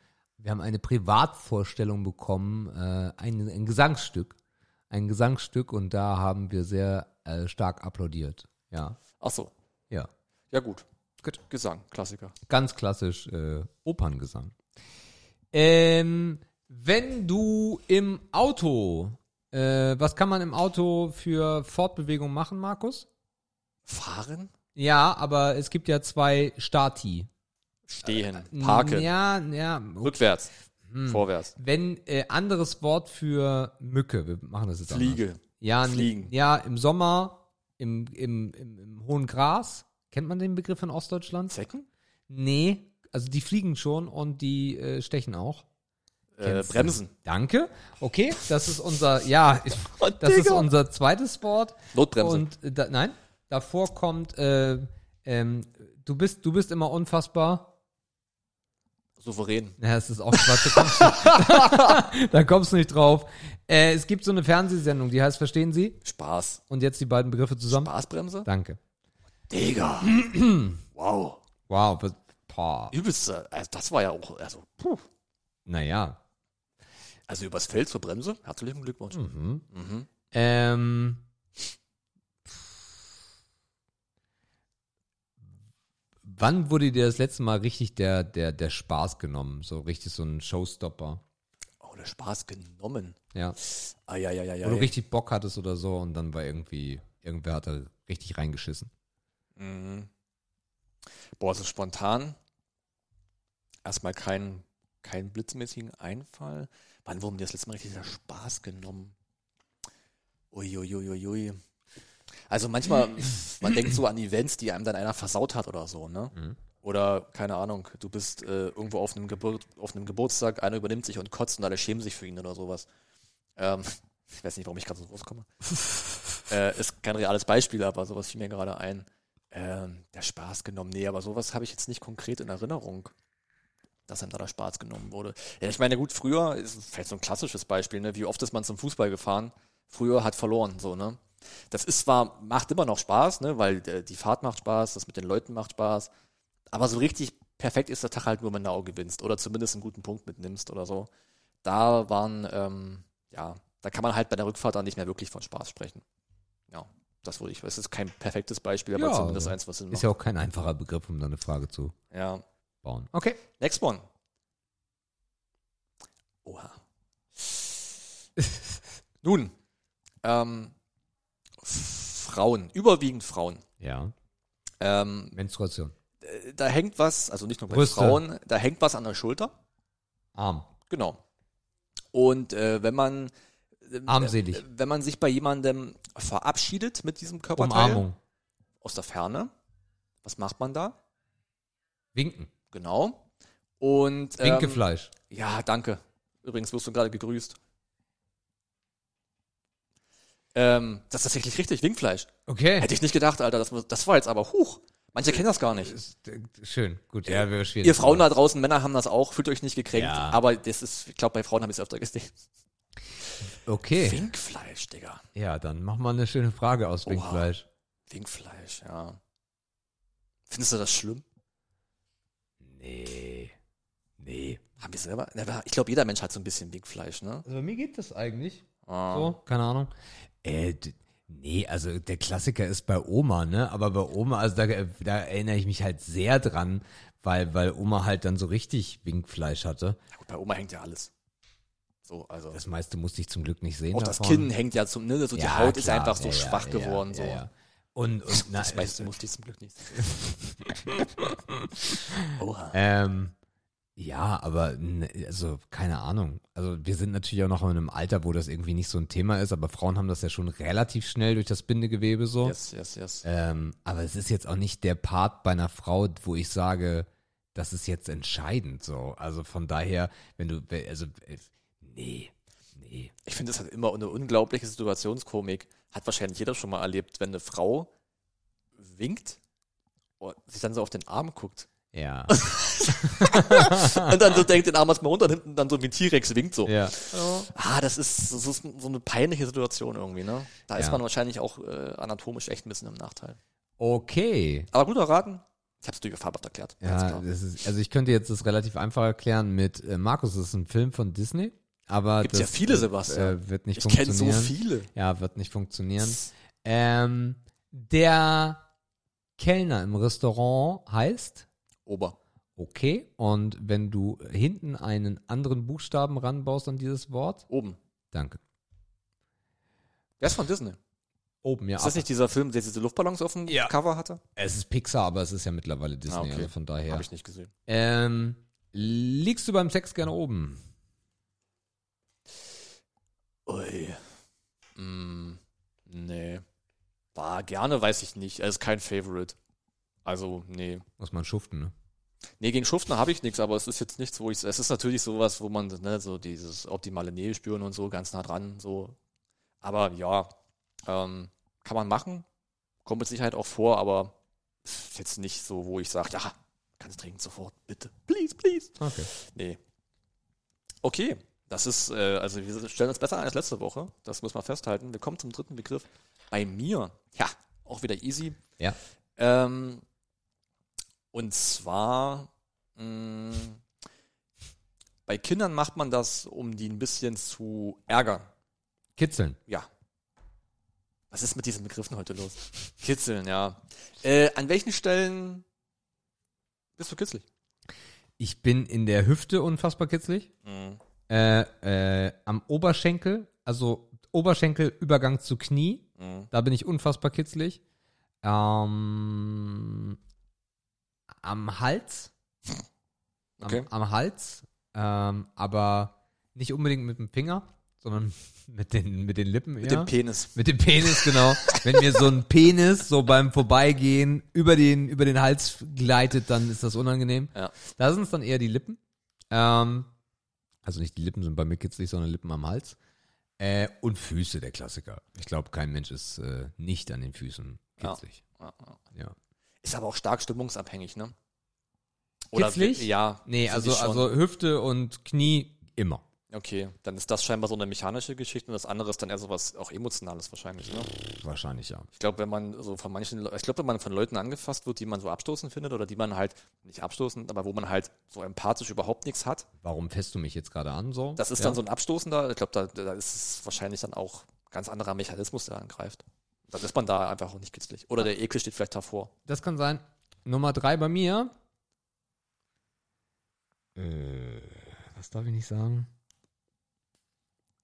Wir haben eine Privatvorstellung bekommen, äh, ein, ein Gesangsstück. Ein Gesangsstück und da haben wir sehr äh, stark applaudiert. Ja. Ach so. Ja. Ja, gut. Gut. Gesang, Klassiker. Ganz klassisch äh, Operngesang. Ähm, wenn du im Auto, äh, was kann man im Auto für Fortbewegung machen, Markus? Fahren? Ja, aber es gibt ja zwei Stati. Stehen. Parken. Ja, ja. Rückwärts. Hm. Vorwärts. Wenn äh, anderes Wort für Mücke, wir machen das jetzt anders. Fliege. Ja, Fliegen. Ja, im Sommer, im, im, im, im hohen Gras. Kennt man den Begriff in Ostdeutschland? Zecken? Nee, also die fliegen schon und die äh, stechen auch. Äh, Kennst du? Bremsen. Danke. Okay, das ist unser, ja, Oh, das ist unser zweites Wort. Notbremse. Und äh, da, nein, davor kommt, äh, ähm, du bist, du bist immer unfassbar. Souverän. Ja, es ist auch Quatsch. Da kommst, du, da kommst du nicht drauf. Äh, es gibt so eine Fernsehsendung, die heißt Verstehen Sie? Spaß. Und jetzt die beiden Begriffe zusammen. Spaßbremse? Danke. Digga. wow. Wow, boah. Übelste. Also das war ja auch, also, puh. Naja. Also übers Feld zur Bremse. Herzlichen Glückwunsch. Mhm. Mhm. Ähm, wann wurde dir das letzte Mal richtig der, der, der Spaß genommen? So richtig so ein Showstopper. Oh, der Spaß genommen. Ja. Ah, ja, ja, ja, ja. Wo du richtig Bock hattest oder so und dann war irgendwie, irgendwer hat da richtig reingeschissen. Mhm. Boah, so spontan. Erstmal keinen keinen blitzmäßigen Einfall. Wann wurde mir das letzte Mal richtig der Spaß genommen? Uiuiuiui. Also manchmal, man denkt so an Events, die einem dann einer versaut hat oder so, ne? Mhm. Oder, keine Ahnung, du bist äh, irgendwo auf einem, Gebur auf einem Geburtstag, einer übernimmt sich und kotzt und alle schämen sich für ihn oder sowas. Ähm, ich weiß nicht, warum ich gerade so rauskomme. äh, ist kein reales Beispiel, aber sowas fiel mir gerade ein. Ähm, der Spaß genommen. Nee, aber sowas habe ich jetzt nicht konkret in Erinnerung, dass einem da der Spaß genommen wurde. Ja, ich meine, gut, früher ist vielleicht so ein klassisches Beispiel, ne? Wie oft ist man zum Fußball gefahren? Früher hat verloren, so, ne? Das ist zwar, macht immer noch Spaß, ne? Weil äh, die Fahrt macht Spaß, das mit den Leuten macht Spaß. Aber so richtig perfekt ist der Tag halt nur, wenn du auch gewinnst oder zumindest einen guten Punkt mitnimmst oder so. Da waren, ähm, ja, da kann man halt bei der Rückfahrt dann nicht mehr wirklich von Spaß sprechen. Ja, das würde ich, es ist kein perfektes Beispiel, aber Ja, zumindest also eins, was Sinn Ist macht. ja auch kein einfacher Begriff, um da eine Frage zu Ja. bauen. Okay. Next one. Oha. Nun, ähm, Frauen, überwiegend Frauen. Ja. Ähm, Menstruation. äh, da hängt was, also nicht nur bei Brüste. Frauen, da hängt was an der Schulter. Arm. Genau. Und äh, wenn man äh, Armselig. äh, wenn man sich bei jemandem verabschiedet mit diesem Körperteil Umarmung. aus der Ferne, was macht man da? Winken. Genau. Und ähm, Winkefleisch. Ja, danke. Übrigens wirst du gerade gegrüßt. Ähm, das ist tatsächlich richtig, Winkfleisch. Okay. Hätte ich nicht gedacht, Alter. Das, das war jetzt aber, huch. Manche kennen das gar nicht. Äh, schön. Gut. Ja, wäre schwierig. Ihr Frauen da draußen, Männer haben das auch, fühlt euch nicht gekränkt. Ja. Aber das ist, ich glaube, bei Frauen habe ich es öfter gesehen. Okay. Winkfleisch, Digga. Ja, dann mach mal eine schöne Frage aus Oha. Winkfleisch. Winkfleisch, ja. Findest du das schlimm? Nee. Nee. Haben wir selber? Ich glaube, jeder Mensch hat so ein bisschen Winkfleisch, ne? Also bei mir geht das eigentlich. Ah. So, keine Ahnung. Äh, nee, also der Klassiker ist bei Oma, ne? Aber bei Oma, also da, da erinnere ich mich halt sehr dran, weil, weil Oma halt dann so richtig Winkfleisch hatte. Ja, gut, bei Oma hängt ja alles. So, also. Das meiste musste ich zum Glück nicht sehen. auch das davon. Kinn hängt ja zum, ne, so die Ja, Haut ist klar. einfach so Ja, schwach geworden, so. Ja. Und, und na, Das meiste musste ich zum Glück nicht sehen. Oha. Ähm, ja, aber also keine Ahnung. Also wir sind natürlich auch noch in einem Alter, wo das irgendwie nicht so ein Thema ist, aber Frauen haben das ja schon relativ schnell durch das Bindegewebe so. Yes, yes, yes. Ähm, aber es ist jetzt auch nicht der Part bei einer Frau, wo ich sage, das ist jetzt entscheidend so. Also von daher, wenn du, also nee, nee. Ich finde, es hat immer eine unglaubliche Situationskomik. Hat wahrscheinlich jeder schon mal erlebt, wenn eine Frau winkt und sich dann so auf den Arm guckt Ja, und dann so denkt, den Arm erstmal runter und hinten dann so wie ein T-Rex winkt so. ja. Ah, das ist, das ist so eine peinliche Situation irgendwie, ne? Da ist Ja. man wahrscheinlich auch äh, anatomisch echt ein bisschen im Nachteil. Okay. Aber gut erraten. Ich hab's dir farbhaft erklärt. Ja, ist, also ich könnte jetzt das relativ einfach erklären mit äh, Markus, das ist ein Film von Disney, aber Gibt's das ja viele, äh, Sebastian. Äh, wird nicht Ich kenne funktionieren. so viele. Ja, wird nicht funktionieren. Ähm, der Kellner im Restaurant heißt Ober. okay und wenn du hinten einen anderen Buchstaben ranbaust an dieses Wort, Oben. danke. Wer ist von Disney? Oben, ja. Ist das nicht dieser Film, der diese Luftballons auf dem Ja. Cover hatte? Es ist Pixar, aber es ist ja mittlerweile Disney, Ah, okay. also von daher. Habe ich nicht gesehen. Ähm, liegst du beim Sex gerne oben? Ui. Mm, nee. War gerne, weiß ich nicht. Er ist kein Favorite. Also, nee. Muss man schuften, ne? Nee, gegen Schuften habe ich nichts, aber es ist jetzt nichts, wo ich. Es ist natürlich sowas, wo man, ne, so dieses optimale Nähe spüren und so, ganz nah dran, so. Aber ja, ähm, kann man machen. Kommt mit Sicherheit auch vor, aber ist jetzt nicht so, wo ich sage, ja, ganz dringend sofort, bitte. Please, please. Okay. Nee. Okay, das ist, äh, also wir stellen uns besser an als letzte Woche. Das muss man festhalten. Wir kommen zum dritten Begriff. Bei mir, ja, auch wieder easy. Ja. Ähm, und zwar, mh, bei Kindern macht man das, um die ein bisschen zu ärgern. Kitzeln. Ja. Was ist mit diesen Begriffen heute los? Kitzeln, ja. Äh, an welchen Stellen bist du kitzlig? Ich bin in der Hüfte unfassbar kitzlig. Mhm. Äh, äh, am Oberschenkel, also Oberschenkelübergang zu Knie, Mhm. da bin ich unfassbar kitzlig. Ähm, am Hals. Am, Okay. am Hals. Ähm, aber nicht unbedingt mit dem Finger, sondern mit den, mit den Lippen. Mit eher. dem Penis. Mit dem Penis, genau. Wenn mir so ein Penis so beim Vorbeigehen über den, über den Hals gleitet, dann ist das unangenehm. Ja. Da sind es dann eher die Lippen. Ähm, also nicht die Lippen sind bei mir kitzlig, sondern Lippen am Hals. Äh, und Füße, der Klassiker. Ich glaube, kein Mensch ist äh, nicht an den Füßen kitzlig. Ja, ja. Ist aber auch stark stimmungsabhängig, ne? Oder Kitzlig? Ja. Nee, also, also Hüfte und Knie immer. Okay, dann ist das scheinbar so eine mechanische Geschichte und das andere ist dann eher sowas auch emotionales wahrscheinlich, ne? Wahrscheinlich ja. Ich glaube, wenn man so von manchen, ich glaube, wenn man von Leuten angefasst wird, die man so abstoßend findet oder die man halt nicht abstoßend, aber wo man halt so empathisch überhaupt nichts hat, Warum fässt du mich jetzt gerade an so? das ist ja. dann so ein abstoßender. Ich glaube, da, da ist es wahrscheinlich dann auch ein ganz anderer Mechanismus, der angreift. Dann ist man da einfach auch nicht kitzlig. Oder der Ekel steht vielleicht davor. Das kann sein. Nummer drei bei mir. Äh, was darf ich nicht sagen?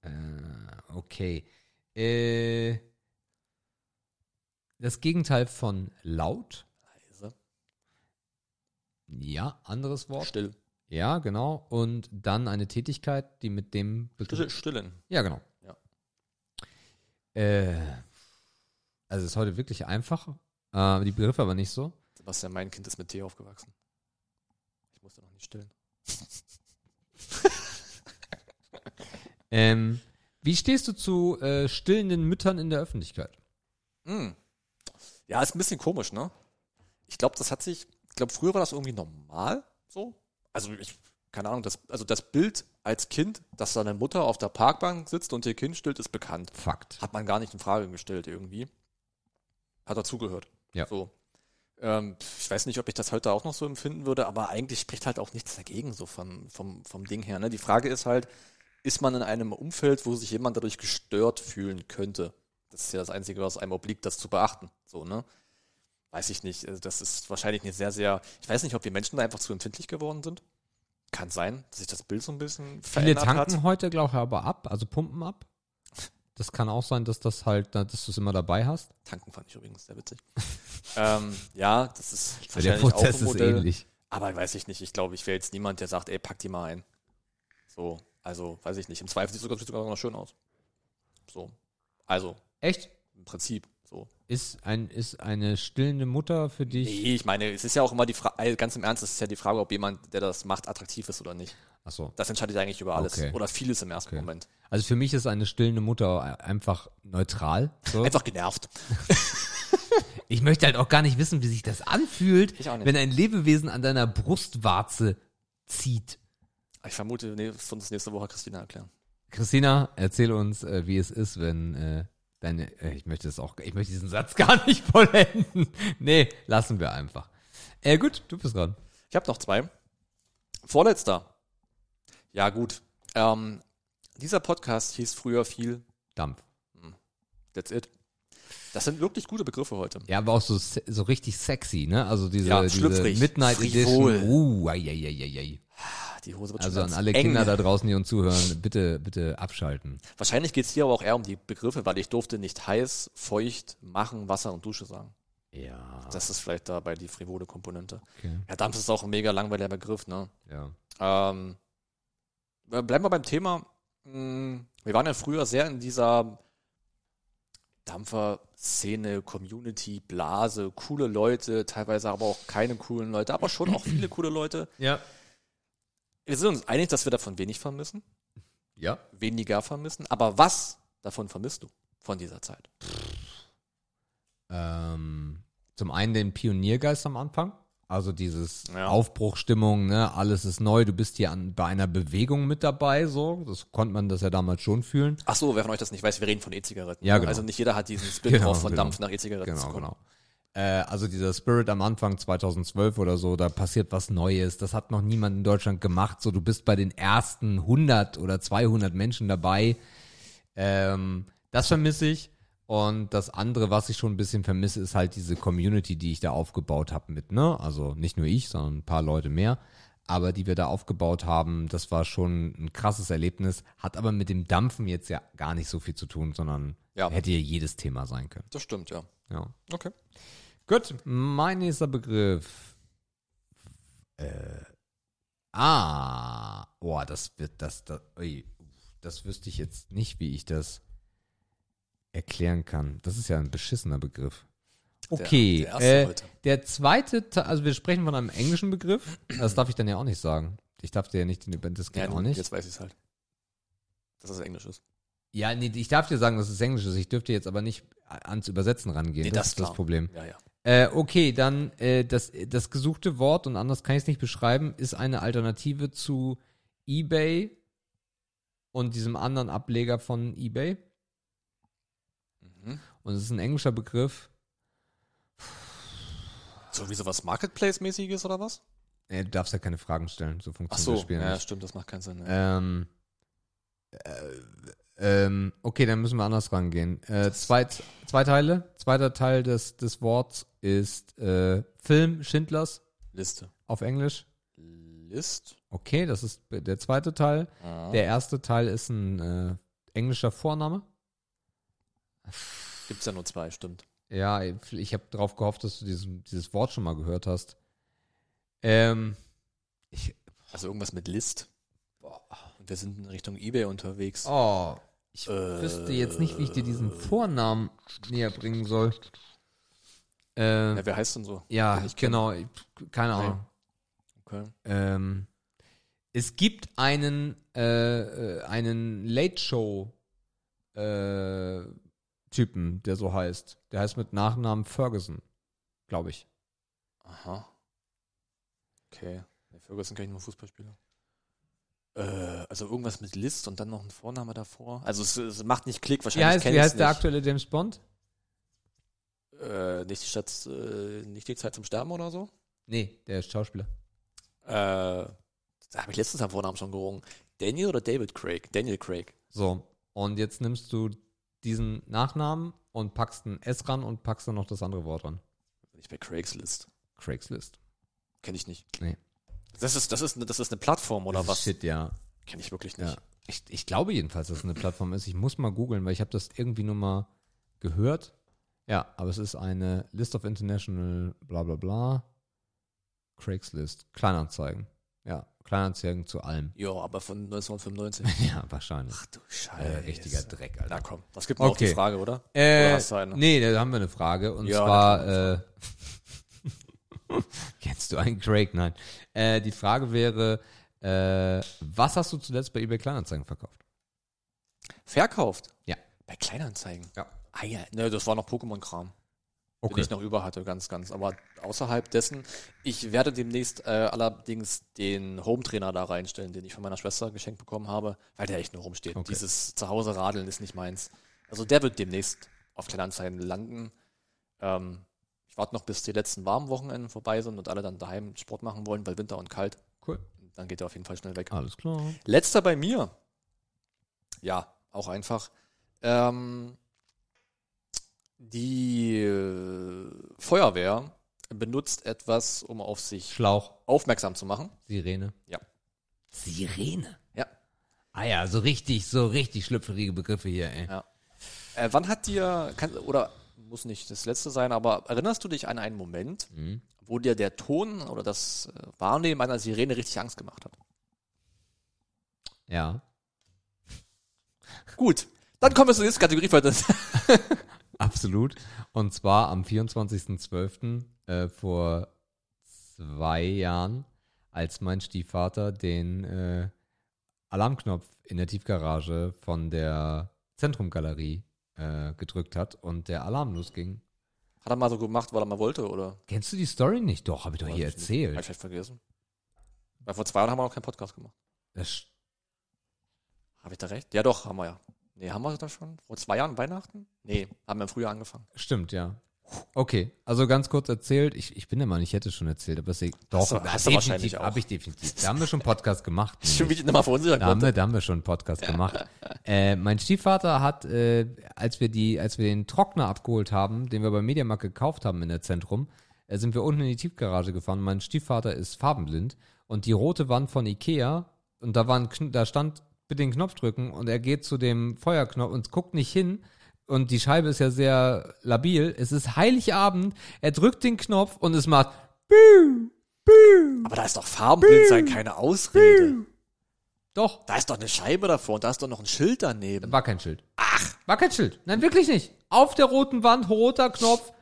Äh, okay. Äh, das Gegenteil von laut. Leise. Ja, anderes Wort. Still. Ja, genau. Und dann eine Tätigkeit, die mit dem Still, stillen. Ja, genau. Ja. Äh, also es ist heute wirklich einfach. Äh, die Begriffe aber nicht so. Sebastian, mein Kind ist mit Tee aufgewachsen. Ich musste noch nicht stillen. Ähm, wie stehst du zu äh, stillenden Müttern in der Öffentlichkeit? Hm. Ja, ist ein bisschen komisch, ne? Ich glaube, das hat sich, ich glaube, früher war das irgendwie normal so. Also ich, keine Ahnung, das, also das Bild als Kind, dass da eine Mutter auf der Parkbank sitzt und ihr Kind stillt, ist bekannt. Fakt. Hat man gar nicht in Frage gestellt irgendwie. Hat dazugehört. Ja. So. Ähm, ich weiß nicht, ob ich das heute auch noch so empfinden würde, aber eigentlich spricht halt auch nichts dagegen, so vom, vom, vom Ding her. Ne? Die Frage ist halt, ist man in einem Umfeld, wo sich jemand dadurch gestört fühlen könnte? Das ist ja das Einzige, was einem obliegt, das zu beachten. So, ne? Weiß ich nicht. Also Das ist wahrscheinlich eine sehr, sehr. Ich weiß nicht, ob wir Menschen da einfach zu empfindlich geworden sind. Kann sein, dass sich das Bild so ein bisschen Viele verändert tanken hat. heute, glaube ich, aber ab, also pumpen ab. Das kann auch sein, dass das halt, dass du es immer dabei hast. Tanken fand ich übrigens sehr witzig. ähm, ja, das ist Weil der wahrscheinlich auch Prozess ein ist Modell. ähnlich. Aber weiß ich nicht. Ich glaube, ich wäre jetzt niemand, der sagt, ey, pack die mal ein. So, also, weiß ich nicht. Im Zweifel sieht es sogar, sogar noch schön aus. So. Also, Echt? im Prinzip. So. Ist, ein, ist eine stillende Mutter für dich? Nee, ich meine, es ist ja auch immer die Frage, ganz im Ernst, es ist ja die Frage, ob jemand, der das macht, attraktiv ist oder nicht. Achso. Das entscheidet eigentlich über alles. Okay. Oder vieles im ersten Okay. Moment. Also für mich ist eine stillende Mutter einfach neutral. So. Einfach genervt. Ich möchte halt auch gar nicht wissen, wie sich das anfühlt, wenn ein Lebewesen an deiner Brustwarze zieht. Ich vermute, nee, das uns nächste Woche Christina erklären. Christina, erzähl uns, äh, wie es ist, wenn äh, deine. Äh, ich möchte es auch, ich möchte diesen Satz gar nicht vollenden. nee, lassen wir einfach. Äh, gut, du bist dran. Ich habe noch zwei. Vorletzter. Ja, gut. Ähm, dieser Podcast hieß früher viel Dampf. That's it. Das sind wirklich gute Begriffe heute. Ja, aber auch so, so richtig sexy, ne? Also diese, Ja, diese Midnight frivol. Edition. Uh, ai, ai, ai, ai. Die Hose wird Also an alle eng. Kinder da draußen, die uns zuhören, bitte, bitte abschalten. Wahrscheinlich geht es hier aber auch eher um die Begriffe, weil ich durfte nicht heiß, feucht, machen, Wasser und Dusche sagen. Ja. Das ist vielleicht dabei die frivole Komponente. Okay. Ja, Dampf ist auch ein mega langweiliger Begriff, ne? Ja. Ähm, äh, bleiben wir beim Thema. Hm, Wir waren ja früher sehr in dieser Dampfer-Szene, Community, Blase, coole Leute, teilweise aber auch keine coolen Leute, aber schon auch viele coole Leute. Ja. Wir sind uns einig, dass wir davon wenig vermissen, Ja. weniger vermissen. Aber was davon vermisst du von dieser Zeit? Ähm, zum einen den Pioniergeist am Anfang. Also dieses Ja. Aufbruchstimmung, ne, alles ist neu, du bist hier an, bei einer Bewegung mit dabei, so. Das konnte man das ja damals schon fühlen. Ach so, wer von euch das nicht weiß, wir reden von E-Zigaretten. Ja, genau. Also nicht jeder hat diesen Spin Genau, von genau. Dampf nach E-Zigaretten zu Genau, kommen. genau. Äh, also dieser Spirit am Anfang 2012 oder so, da passiert was Neues. Das hat noch niemand in Deutschland gemacht. So, du bist bei den ersten 100 oder 200 Menschen dabei. Ähm, das vermisse ich. Und das andere, was ich schon ein bisschen vermisse, ist halt diese Community, die ich da aufgebaut habe mit, ne? Also nicht nur ich, sondern ein paar Leute mehr. Aber die wir da aufgebaut haben, das war schon ein krasses Erlebnis. Hat aber mit dem Dampfen jetzt ja gar nicht so viel zu tun, sondern Ja. hätte ja jedes Thema sein können. Das stimmt, ja. Ja. Okay. Gut, mein nächster Begriff. Äh, ah, boah, das wird, das, das, ui, das wüsste ich jetzt nicht, wie ich das erklären kann. Das ist ja ein beschissener Begriff. Okay, der erste äh, der zweite, Te- also wir sprechen von einem englischen Begriff. Das darf ich dann ja auch nicht sagen. Ich darf dir ja nicht den über das geht Ja, auch nicht. Jetzt weiß ich es halt. Dass das Englisch ist. Ja, nee, ich darf dir sagen, dass es Englisch ist. Ich dürfte jetzt aber nicht ans Übersetzen rangehen. Nee, das, das ist das klar. Problem. Ja, ja. Äh, okay, dann äh, das, das gesuchte Wort, und anders kann ich es nicht beschreiben, ist eine Alternative zu eBay und diesem anderen Ableger von eBay. Mhm. Und es ist ein englischer Begriff. So wie sowas Marketplace-mäßiges oder was? Äh, du darfst ja keine Fragen stellen, so Ach funktioniert so, das Spiel ja, nicht. stimmt, das macht keinen Sinn. Ähm, äh, ähm, okay, dann müssen wir anders rangehen. Äh, zwei, zwei Teile. Zweiter Teil des, des Worts ist äh, Film Schindlers Liste. auf Englisch. List? Okay, das ist der zweite Teil. Ah. Der erste Teil ist ein äh, englischer Vorname. Gibt's ja nur zwei, stimmt. Ja, ich habe darauf gehofft, dass du dieses, dieses Wort schon mal gehört hast. Ähm, ich, Also irgendwas mit List. Und wir sind in Richtung Ebay unterwegs. oh, ich Äh, wüsste jetzt nicht, wie ich dir diesen Vornamen näher bringen soll. Äh, Ja, wer heißt denn so? ja, ich genau. ich- Keine. Ahnung. Okay. Ähm, es gibt einen, äh, äh, einen Late Show äh, Typen, der so heißt. Der heißt mit Nachnamen Ferguson, glaube ich. Aha. Okay. Nee, Ferguson kenne ich nur Fußballspieler. Äh, also irgendwas mit List und dann noch ein Vorname davor. Also es, es macht nicht Klick, Wie wahrscheinlich heißt, kenn wie heißt der aktuelle James Bond? Äh, nicht die Stadt, äh, nicht die Zeit zum Sterben oder so? Nee, der ist Schauspieler. Äh, da habe ich letztens am Vornamen schon gerungen. Daniel oder David Craig? Daniel Craig. So, und jetzt nimmst du diesen Nachnamen und packst ein S ran und packst dann noch das andere Wort ran. Bin ich bei Craigs List. Craigslist. Kenne ich nicht. Nee. Das ist, das ist, eine- das ist eine Plattform oder Das ist was? Shit, ja. Kenne ich wirklich nicht. ja. Ich, ich glaube jedenfalls, dass es eine Plattform ist. Ich muss mal googeln, weil ich habe das irgendwie nur mal gehört. Ja, aber es ist eine List of International bla bla bla. Craigslist. Kleinanzeigen. Ja, Kleinanzeigen zu allem. Ja, aber von 1995. Ja, wahrscheinlich. Ach du Äh, Scheiße. richtiger Dreck, Alter. Na komm, das gibt mir auch die Okay. Frage, oder? Äh, Oder nee, da haben wir eine Frage. Und Ja, zwar, äh, kennst du einen Craig? Nein. Äh, die Frage wäre, äh, was hast du zuletzt bei eBay Kleinanzeigen verkauft? Verkauft? Ja. Bei Kleinanzeigen? Ja. Ah ja, ne, das war noch Pokémon-Kram. den ich noch über hatte, ganz, ganz. Aber außerhalb dessen, ich werde demnächst äh, allerdings den Home-Trainer da reinstellen, den ich von meiner Schwester geschenkt bekommen habe, weil der echt nur rumsteht. Okay. Dieses Zuhause radeln ist nicht meins. Also der wird demnächst auf Kleinanzeigen landen. Ähm, ich warte noch, bis die letzten warmen Wochenenden vorbei sind und alle dann daheim Sport machen wollen, weil Winter und kalt. Cool. Dann geht er auf jeden Fall schnell weg. Alles klar. Letzter bei mir. Ja, auch einfach. Ähm, die äh, Feuerwehr benutzt etwas, um auf sich Schlauch. aufmerksam zu machen. Sirene. Ja. Sirene? Ja. Ah ja, so richtig, so richtig schlüpfrige Begriffe hier, ey. Ja. Äh, wann hat dir, kann, oder muss nicht das letzte sein, aber erinnerst du dich an einen Moment, Mhm. wo dir der Ton oder das äh, Wahrnehmen einer Sirene richtig Angst gemacht hat? Ja. Gut, dann kommen wir zur nächsten Kategorie. Für das. Absolut. Und zwar am 24.12. Äh, vor zwei Jahren, als mein Stiefvater den äh, Alarmknopf in der Tiefgarage von der Zentrumgalerie äh, gedrückt hat und der Alarm losging. Hat er mal so gemacht, weil er mal wollte, oder? Kennst du die Story nicht? Doch, habe ich doch Weiß hier ich nicht. Hab erzählt. ich vielleicht vergessen. Weil vor zwei Jahren haben wir noch keinen Podcast gemacht. Habe ich da recht? Ja, doch, haben wir ja. Nee, haben wir das schon? Vor zwei Jahren Weihnachten? Nee, haben wir im Frühjahr angefangen. stimmt, ja. Okay, also ganz kurz erzählt, ich, ich bin der Mann, ich hätte schon erzählt, aber ist doch, du- hast du wahrscheinlich auch. habe ich definitiv. Da haben wir schon Podcast gemacht. Ich schon wieder mal verunsichert. Da haben, wir, da haben wir schon einen Podcast gemacht. Äh, mein Stiefvater hat, äh, als wir die, als wir den Trockner abgeholt haben, den wir beim Mediamarkt gekauft haben in der Zentrum, äh, sind wir unten in die Tiefgarage gefahren. Mein Stiefvater ist farbenblind und die rote Wand von Ikea und da war ein, da stand bitte den Knopf drücken und er geht zu dem Feuerknopf und guckt nicht hin. Und die Scheibe ist ja sehr labil. Es ist Heiligabend. Er drückt den Knopf und es macht Aber da ist doch farbenblind sein keine Ausrede. doch. Da ist doch eine Scheibe davor und da ist doch noch ein Schild daneben. War kein Schild. Ach. War kein Schild. Nein, wirklich nicht. Auf der roten Wand, roter Knopf.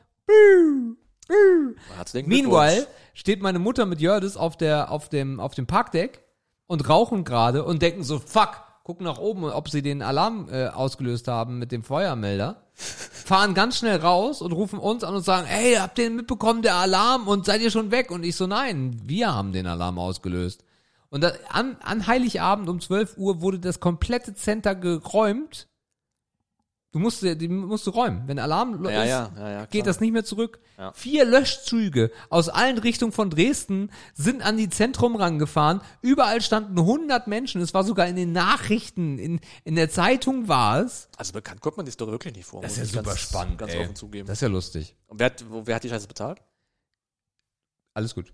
Meanwhile steht meine Mutter mit Jördis auf, der, auf, dem, auf dem Parkdeck und rauchen gerade und denken so, fuck, gucken nach oben, ob sie den Alarm äh, ausgelöst haben mit dem Feuermelder. Fahren ganz schnell raus und rufen uns an und sagen, hey, habt ihr mitbekommen, der Alarm und seid ihr schon weg? Und ich so, nein, wir haben den Alarm ausgelöst. Und an, an Heiligabend um 12 Uhr wurde das komplette Center geräumt. Du musst, die musst du räumen. Wenn Alarm Ja, ist, ja, ja, geht das nicht mehr zurück. Vier Löschzüge aus allen Richtungen von Dresden sind an die Zentrum rangefahren. Überall standen 100 Menschen. Es war sogar in den Nachrichten, in, in der Zeitung war es. Also bekannt kommt man die Story wirklich nicht vor. Das ist ja super ganz, spannend. Ganz ey. offen zugeben. Das ist ja lustig. Und wer hat, wer hat die Scheiße bezahlt? Alles gut.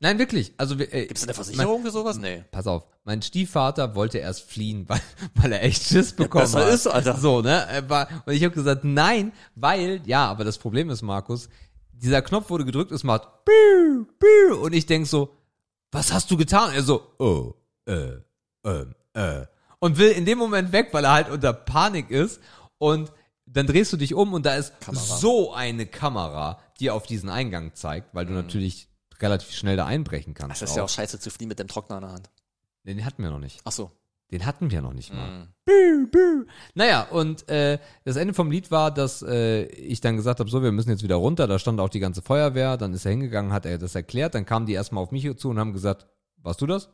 Nein, wirklich. Also, äh, Gibt es eine Versicherung für sowas? Nee. pass auf, mein Stiefvater wollte erst fliehen, weil, weil er echt Schiss bekommen besser hat. ist, Alter. So, ne? Er war, und ich habe gesagt, nein, weil, ja, aber das Problem ist, Markus, dieser Knopf wurde gedrückt, es macht Biu, Biu, und ich denk so, was hast du getan? Er so, oh, äh, äh, äh. Und will in dem Moment weg, weil er halt unter Panik ist. Und dann drehst du dich um und da ist Kamera. so eine Kamera, die auf diesen Eingang zeigt, weil du natürlich relativ schnell da einbrechen kannst. Das ist ja auch scheiße zu fliehen mit dem Trockner in der Hand. Den hatten wir noch nicht. Ach so. Den hatten wir noch nicht mal. Mhm. Bü, bü. Naja, und äh, das Ende vom Lied war, dass äh, ich dann gesagt habe, so, wir müssen jetzt wieder runter. Da stand auch die ganze Feuerwehr. Dann ist er hingegangen, hat er das erklärt. Dann kamen die erstmal auf mich zu und haben gesagt, warst du das?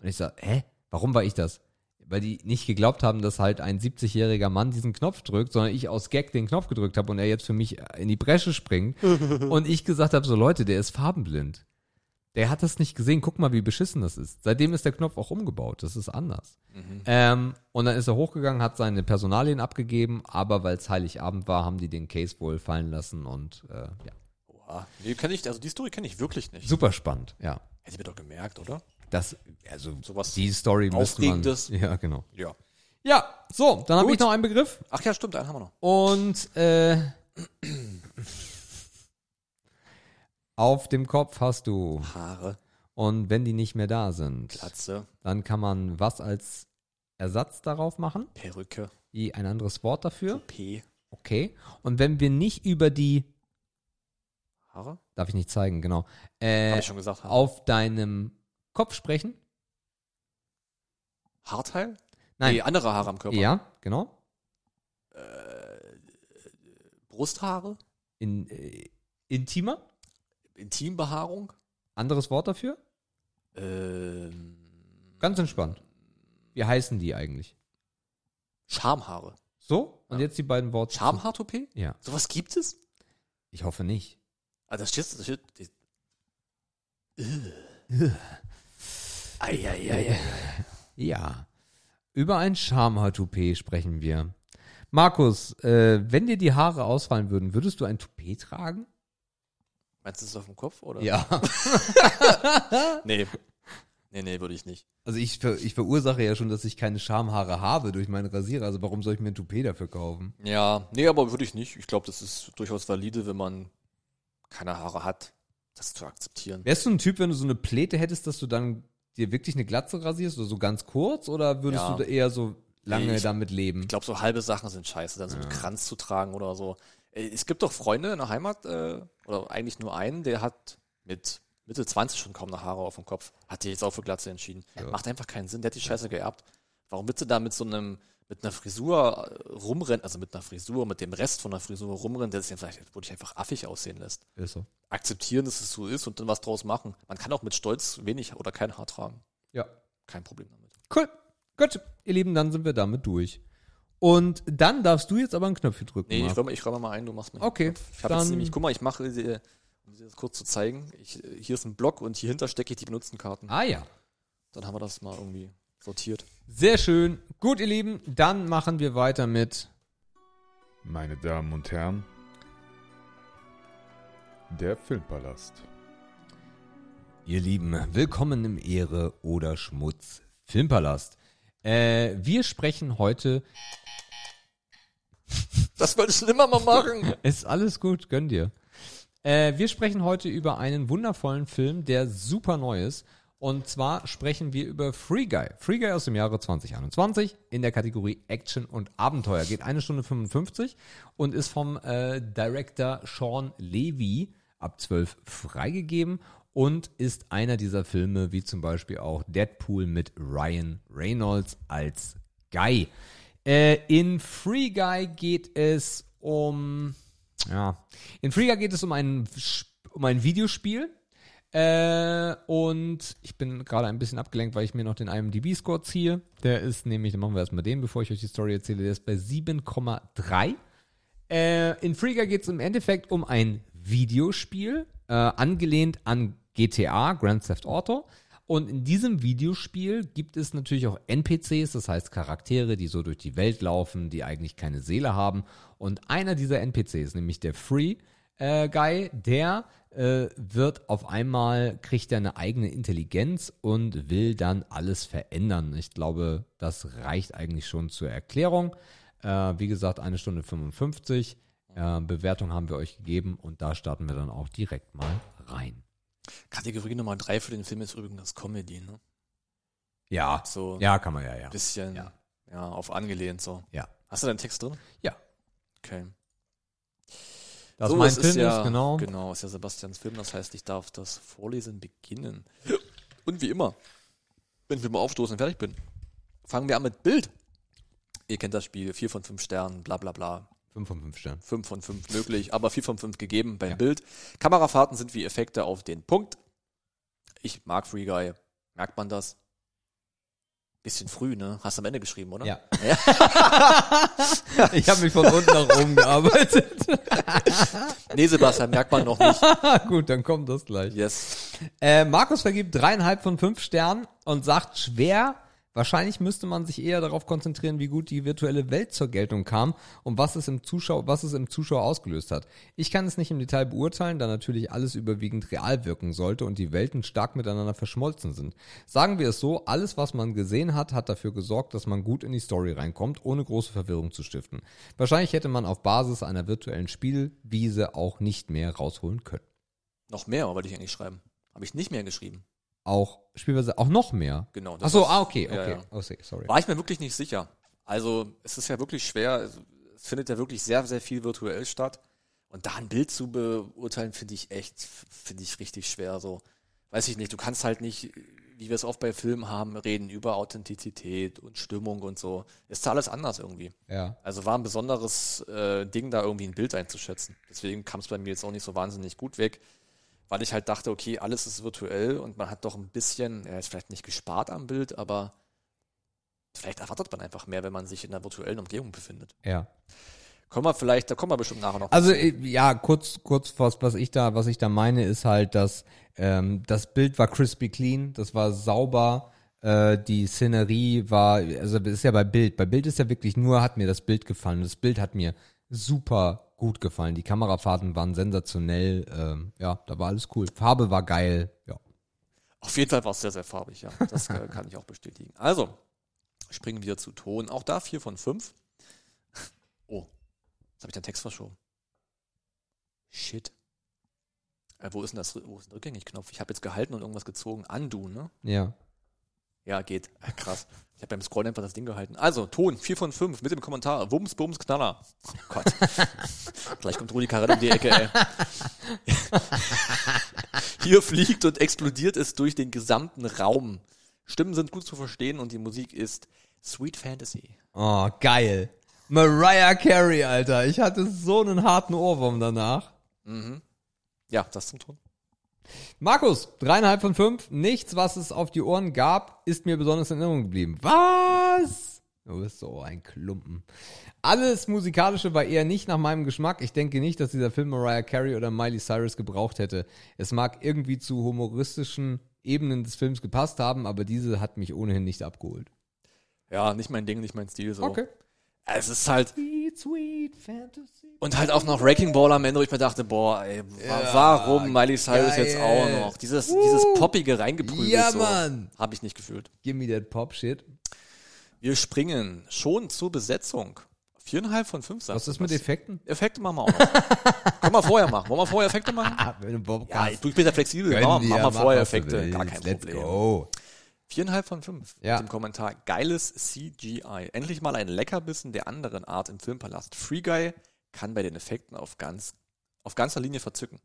Und ich sag, hä? Warum war ich das? Weil die nicht geglaubt haben, dass halt ein 70-jähriger Mann diesen Knopf drückt, sondern ich aus Gag den Knopf gedrückt habe und er jetzt für mich in die Bresche springt. und ich gesagt habe, so Leute, der ist farbenblind. Der hat das nicht gesehen. Guck mal, wie beschissen das ist. Seitdem ist der Knopf auch umgebaut. Das ist anders. Ähm, und dann ist er hochgegangen, hat seine Personalien abgegeben, aber weil es Heiligabend war, haben die den Case wohl fallen lassen und äh, ja. Ah, nee, kenne ich, also die Story kenne ich wirklich nicht. Super spannend, ja. Hätte mir doch gemerkt, oder? Das, also Sowas die Story müsste man. Ja, genau. Ja. Ja, so, dann habe ich noch einen Begriff. Ach ja, stimmt, einen haben wir noch. Und äh, auf dem Kopf hast du. Haare, Und wenn die nicht mehr da sind, Glatze, dann kann man was als Ersatz darauf machen? Perücke, Wie ein anderes Wort dafür? P. Okay. Und wenn wir nicht über die, Haare? darf ich nicht zeigen, genau, Habe äh, ich schon gesagt. Haare. auf deinem Kopf sprechen? Haarteil? Nein. Nee, andere Haare am Körper. Ja, genau. Brusthaare? In, äh, intimer? Intimbehaarung? Anderes Wort dafür? Ähm, Ganz entspannt. Wie heißen die eigentlich? Schamhaare. So? Und jetzt die beiden Worte. Schamhaartoupet? Ja. Sowas gibt es? Ich hoffe nicht. Ah, das steht, das steht. Eieiei. Ja. Über ein Schamhaar-Toupet sprechen wir. Markus, äh, wenn dir die Haare ausfallen würden, würdest du ein Toupet tragen? Meinst du das auf dem Kopf? Oder? Ja. Nee. Nee, nee, würde ich nicht. Also ich, ver ich verursache ja schon, dass ich keine Schamhaare habe durch meine Rasierer. Also warum soll ich mir ein Toupet dafür kaufen? Ja, nee, aber würde ich nicht. Ich glaube, das ist durchaus valide, wenn man keine Haare hat, das zu akzeptieren. Wärst du ein Typ, wenn du so eine Pläte hättest, dass du dann dir wirklich eine Glatze rasierst oder so ganz kurz? Oder würdest Ja. du da eher so lange ich- damit leben? Ich glaube, so halbe Sachen sind scheiße, dann so einen Kranz zu tragen oder so. Äh, Es gibt doch Freunde in der Heimat, äh, oder eigentlich nur einen, der hat mit Mitte 20 schon kaum noch Haare auf dem Kopf. Hat sich jetzt auch für Glatze entschieden. Ja. Macht einfach keinen Sinn, der hat die Scheiße geerbt. Warum willst du da mit so einem, mit einer Frisur äh, rumrennen, also mit einer Frisur, mit dem Rest von der Frisur rumrennen, der sich dann vielleicht wirklich einfach affig aussehen lässt? Ist so. Akzeptieren, dass es so ist und dann was draus machen. Man kann auch mit Stolz wenig oder kein Haar tragen. Ja. Kein Problem damit. Cool. Gut, ihr Lieben, dann sind wir damit durch. Und dann darfst du jetzt aber ein Knöpfchen drücken. Nee, ich räume, ich räume mal ein, du machst mal. Okay, Ich habe jetzt dann- nämlich, guck mal, ich mache, um dir das kurz zu zeigen, ich, hier ist ein Block und hier hinter stecke ich die benutzten Karten. ah ja. Dann haben wir das mal irgendwie sortiert. Sehr schön. Gut, ihr Lieben, dann machen wir weiter mit. Meine Damen und Herren, der Filmpalast. Ihr Lieben, willkommen im Ehre oder Schmutz Filmpalast. Äh, wir sprechen heute. Das wollte ich schon immer mal machen. Ist alles gut, gönn dir. Äh, wir sprechen heute über einen wundervollen Film, der super neu ist. Und zwar sprechen wir über Free Guy. Free Guy aus dem Jahre 2021 in der Kategorie Action und Abenteuer. Geht eine Stunde 55 und ist vom äh, Director Sean Levy ab 12 freigegeben und ist einer dieser Filme, wie zum Beispiel auch Deadpool mit Ryan Reynolds als Guy. Äh, in Free Guy geht es um, ja, in Free Guy geht es um ein, um ein Videospiel. Äh, und ich bin gerade ein bisschen abgelenkt, weil ich mir noch den IMDb-Score ziehe. Der ist nämlich, dann machen wir erstmal den, bevor ich euch die Story erzähle, der ist bei 7,3. Äh, in Guy geht es im Endeffekt um ein Videospiel, äh, angelehnt an GTA, Grand Theft Auto. Und in diesem Videospiel gibt es natürlich auch NPCs, das heißt Charaktere, die so durch die Welt laufen, die eigentlich keine Seele haben. Und einer dieser NPCs, nämlich der Free äh, Guy, der äh, wird auf einmal, kriegt er eine eigene Intelligenz und will dann alles verändern. Ich glaube, das reicht eigentlich schon zur Erklärung. Äh, wie gesagt, eine Stunde 55. Äh, Bewertung haben wir euch gegeben und da starten wir dann auch direkt mal rein. Kategorie Nummer drei für den Film ist übrigens das Comedy, ne? Ja, So ja, kann man ja, ja. ein bisschen, Ja. ja. auf angelehnt so. Ja. Hast du deinen Text drin? Ja. Okay. Das So, mein es Film ja, ist, genau. Genau, ist ja Sebastians Film, das heißt, ich darf das Vorlesen beginnen. Und wie immer, wenn wir mal aufstoßen und fertig bin, fangen wir an mit Bild. Ihr kennt das Spiel, 4 von 5 Sternen, bla bla bla. 5 von 5 Sternen. 5 von 5 möglich, aber 4 von 5 gegeben beim Ja. Bild. Kamerafahrten sind wie Effekte auf den Punkt. Ich mag Free Guy. Merkt man das? Bisschen früh, ne? Hast du am Ende geschrieben, oder? Ja. ich habe mich von unten nach oben gearbeitet. Nee, Sebastian, merkt man noch nicht. Gut, dann kommt das gleich. Yes. Äh, Markus vergibt dreieinhalb von fünf Sternen und sagt schwer Wahrscheinlich müsste man sich eher darauf konzentrieren, wie gut die virtuelle Welt zur Geltung kam und was es im Zuschauer, was es im Zuschauer ausgelöst hat. Ich kann es nicht im Detail beurteilen, da natürlich alles überwiegend real wirken sollte und die Welten stark miteinander verschmolzen sind. Sagen wir es so, alles was man gesehen hat, hat dafür gesorgt, dass man gut in die Story reinkommt, ohne große Verwirrung zu stiften. Wahrscheinlich hätte man auf Basis einer virtuellen Spielwiese auch nicht mehr rausholen können. Noch mehr wollte ich eigentlich schreiben. Habe ich nicht mehr geschrieben. Auch Spielweise auch noch mehr. Genau. Ach so, ah, okay, Ja, okay. ja. Oh, sorry. War ich mir wirklich nicht sicher. Also, es ist ja wirklich schwer. Es findet ja wirklich sehr, sehr viel virtuell statt. Und da ein Bild zu beurteilen, finde ich echt, finde ich richtig schwer. So, weiß ich nicht. Du kannst halt nicht, wie wir es oft bei Filmen haben, reden über Authentizität und Stimmung und so. Ist da alles anders irgendwie. Ja. Also war ein besonderes äh, Ding, da irgendwie ein Bild einzuschätzen. Deswegen kam es bei mir jetzt auch nicht so wahnsinnig gut weg, weil ich halt dachte, okay, alles ist virtuell und man hat doch ein bisschen, ja, ist vielleicht nicht gespart am Bild, aber vielleicht erwartet man einfach mehr, wenn man sich in einer virtuellen Umgebung befindet. Ja. Kommen wir vielleicht, da kommen wir bestimmt nachher noch. Also äh, ja, kurz, kurz was, was ich da, was ich da meine, ist halt, dass ähm, das Bild war crispy clean, das war sauber, äh, die Szenerie war, also das ist ja bei Bild. Bei Bild ist ja wirklich nur, hat mir das Bild gefallen. Das Bild hat mir super gut gefallen. Die Kamerafahrten waren sensationell. Ähm, ja, da war alles cool. Farbe war geil. Ja. Auf jeden Fall war es sehr, sehr farbig, ja. Das äh, kann ich auch bestätigen. Also, springen wir zu Ton. Auch da 4 von 5. Oh, jetzt habe ich den Text verschoben. Shit. Äh, wo ist denn das, wo ist der Rückgängig-Knopf? Ich habe jetzt gehalten und irgendwas gezogen. Undo, ne? Ja. Ja, geht. Krass. Ich habe beim Scrollen einfach das Ding gehalten. Also, Ton 4 von 5 mit dem Kommentar. Wumms, Bums, Knaller. Oh Gott. Gleich kommt Rudi Carell um die Ecke, ey. Hier fliegt und explodiert es durch den gesamten Raum. Stimmen sind gut zu verstehen und die Musik ist Sweet Fantasy. Oh, geil. Mariah Carey, Alter. Ich hatte so einen harten Ohrwurm danach. Ja, das zum Ton. Markus, dreieinhalb von fünf. Nichts, was es auf die Ohren gab, ist mir besonders in Erinnerung geblieben. Was? Du bist so ein Klumpen. Alles Musikalische war eher nicht nach meinem Geschmack. Ich denke nicht, dass dieser Film Mariah Carey oder Miley Cyrus gebraucht hätte. Es mag irgendwie zu humoristischen Ebenen des Films gepasst haben, aber diese hat mich ohnehin nicht abgeholt. Ja, nicht mein Ding, nicht mein Stil. So. Okay. Es ist halt, Sweet, sweet Fantasy. und halt auch noch Wrecking Ball am Ende, wo ich mir dachte, boah, ey, wa- warum Miley Cyrus jetzt auch geil. noch? Dieses, dieses poppige reingeprügelt. Ja, so, Mann. Habe ich nicht gefühlt. Give me that pop shit. Wir springen schon zur Besetzung. Viereinhalb von fünf, sagst Was ist mit Effekten? Effekte machen wir auch noch. Können wir vorher machen. Wollen wir vorher Effekte machen? Ja, du, ich bin ja flexibel. Machen wir, ja vorher Effekte. Gar kein Let's Problem. go. Viereinhalb von fünf. Ja. Mit dem Kommentar. Geiles CGI. Endlich mal ein Leckerbissen der anderen Art im Filmpalast. Free Guy kann bei den Effekten auf ganz, auf ganzer Linie verzücken.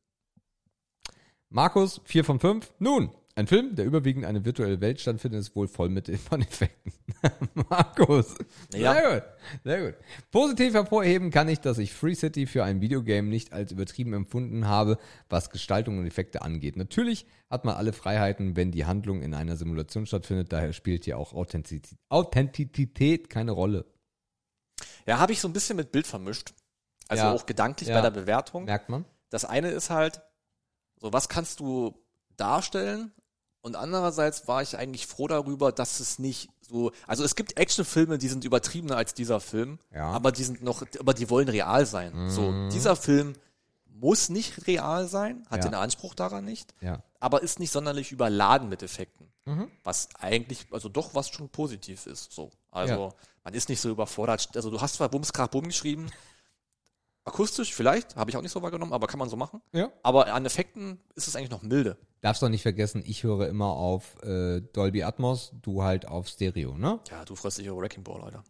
Markus, 4 von 5. Nun, ein Film, der überwiegend eine virtuelle Welt stattfindet, ist wohl voll mit von Effekten. Markus. Ja. Sehr gut. Sehr gut. Positiv hervorheben kann ich, dass ich Free City für ein Videogame nicht als übertrieben empfunden habe, was Gestaltung und Effekte angeht. Natürlich hat man alle Freiheiten, wenn die Handlung in einer Simulation stattfindet, daher spielt hier auch Authentizität, Authentizität keine Rolle. Ja, habe ich so ein bisschen mit Bild vermischt. Also Ja. auch gedanklich Ja. bei der Bewertung. Merkt man? Das eine ist halt, so was kannst du darstellen? Und andererseits war ich eigentlich froh darüber, dass es nicht so, also es gibt Actionfilme, die sind übertriebener als dieser Film, Ja. Mhm. aber die sind noch, aber die wollen real sein. So, dieser Film muss nicht real sein, hat Ja. den Anspruch daran nicht, Ja. aber ist nicht sonderlich überladen mit Effekten. Mhm. Was eigentlich, also doch was schon positiv ist. So. Also man ist nicht so überfordert. Also du hast zwar Bums, Krach, Bumm geschrieben, akustisch vielleicht, habe ich auch nicht so wahrgenommen, aber kann man so machen. Ja. Aber an Effekten ist es eigentlich noch milde. Darfst doch nicht vergessen, ich höre immer auf äh, Dolby Atmos, du halt auf Stereo, ne? Ja, du freust dich über Wrecking Ball, Alter.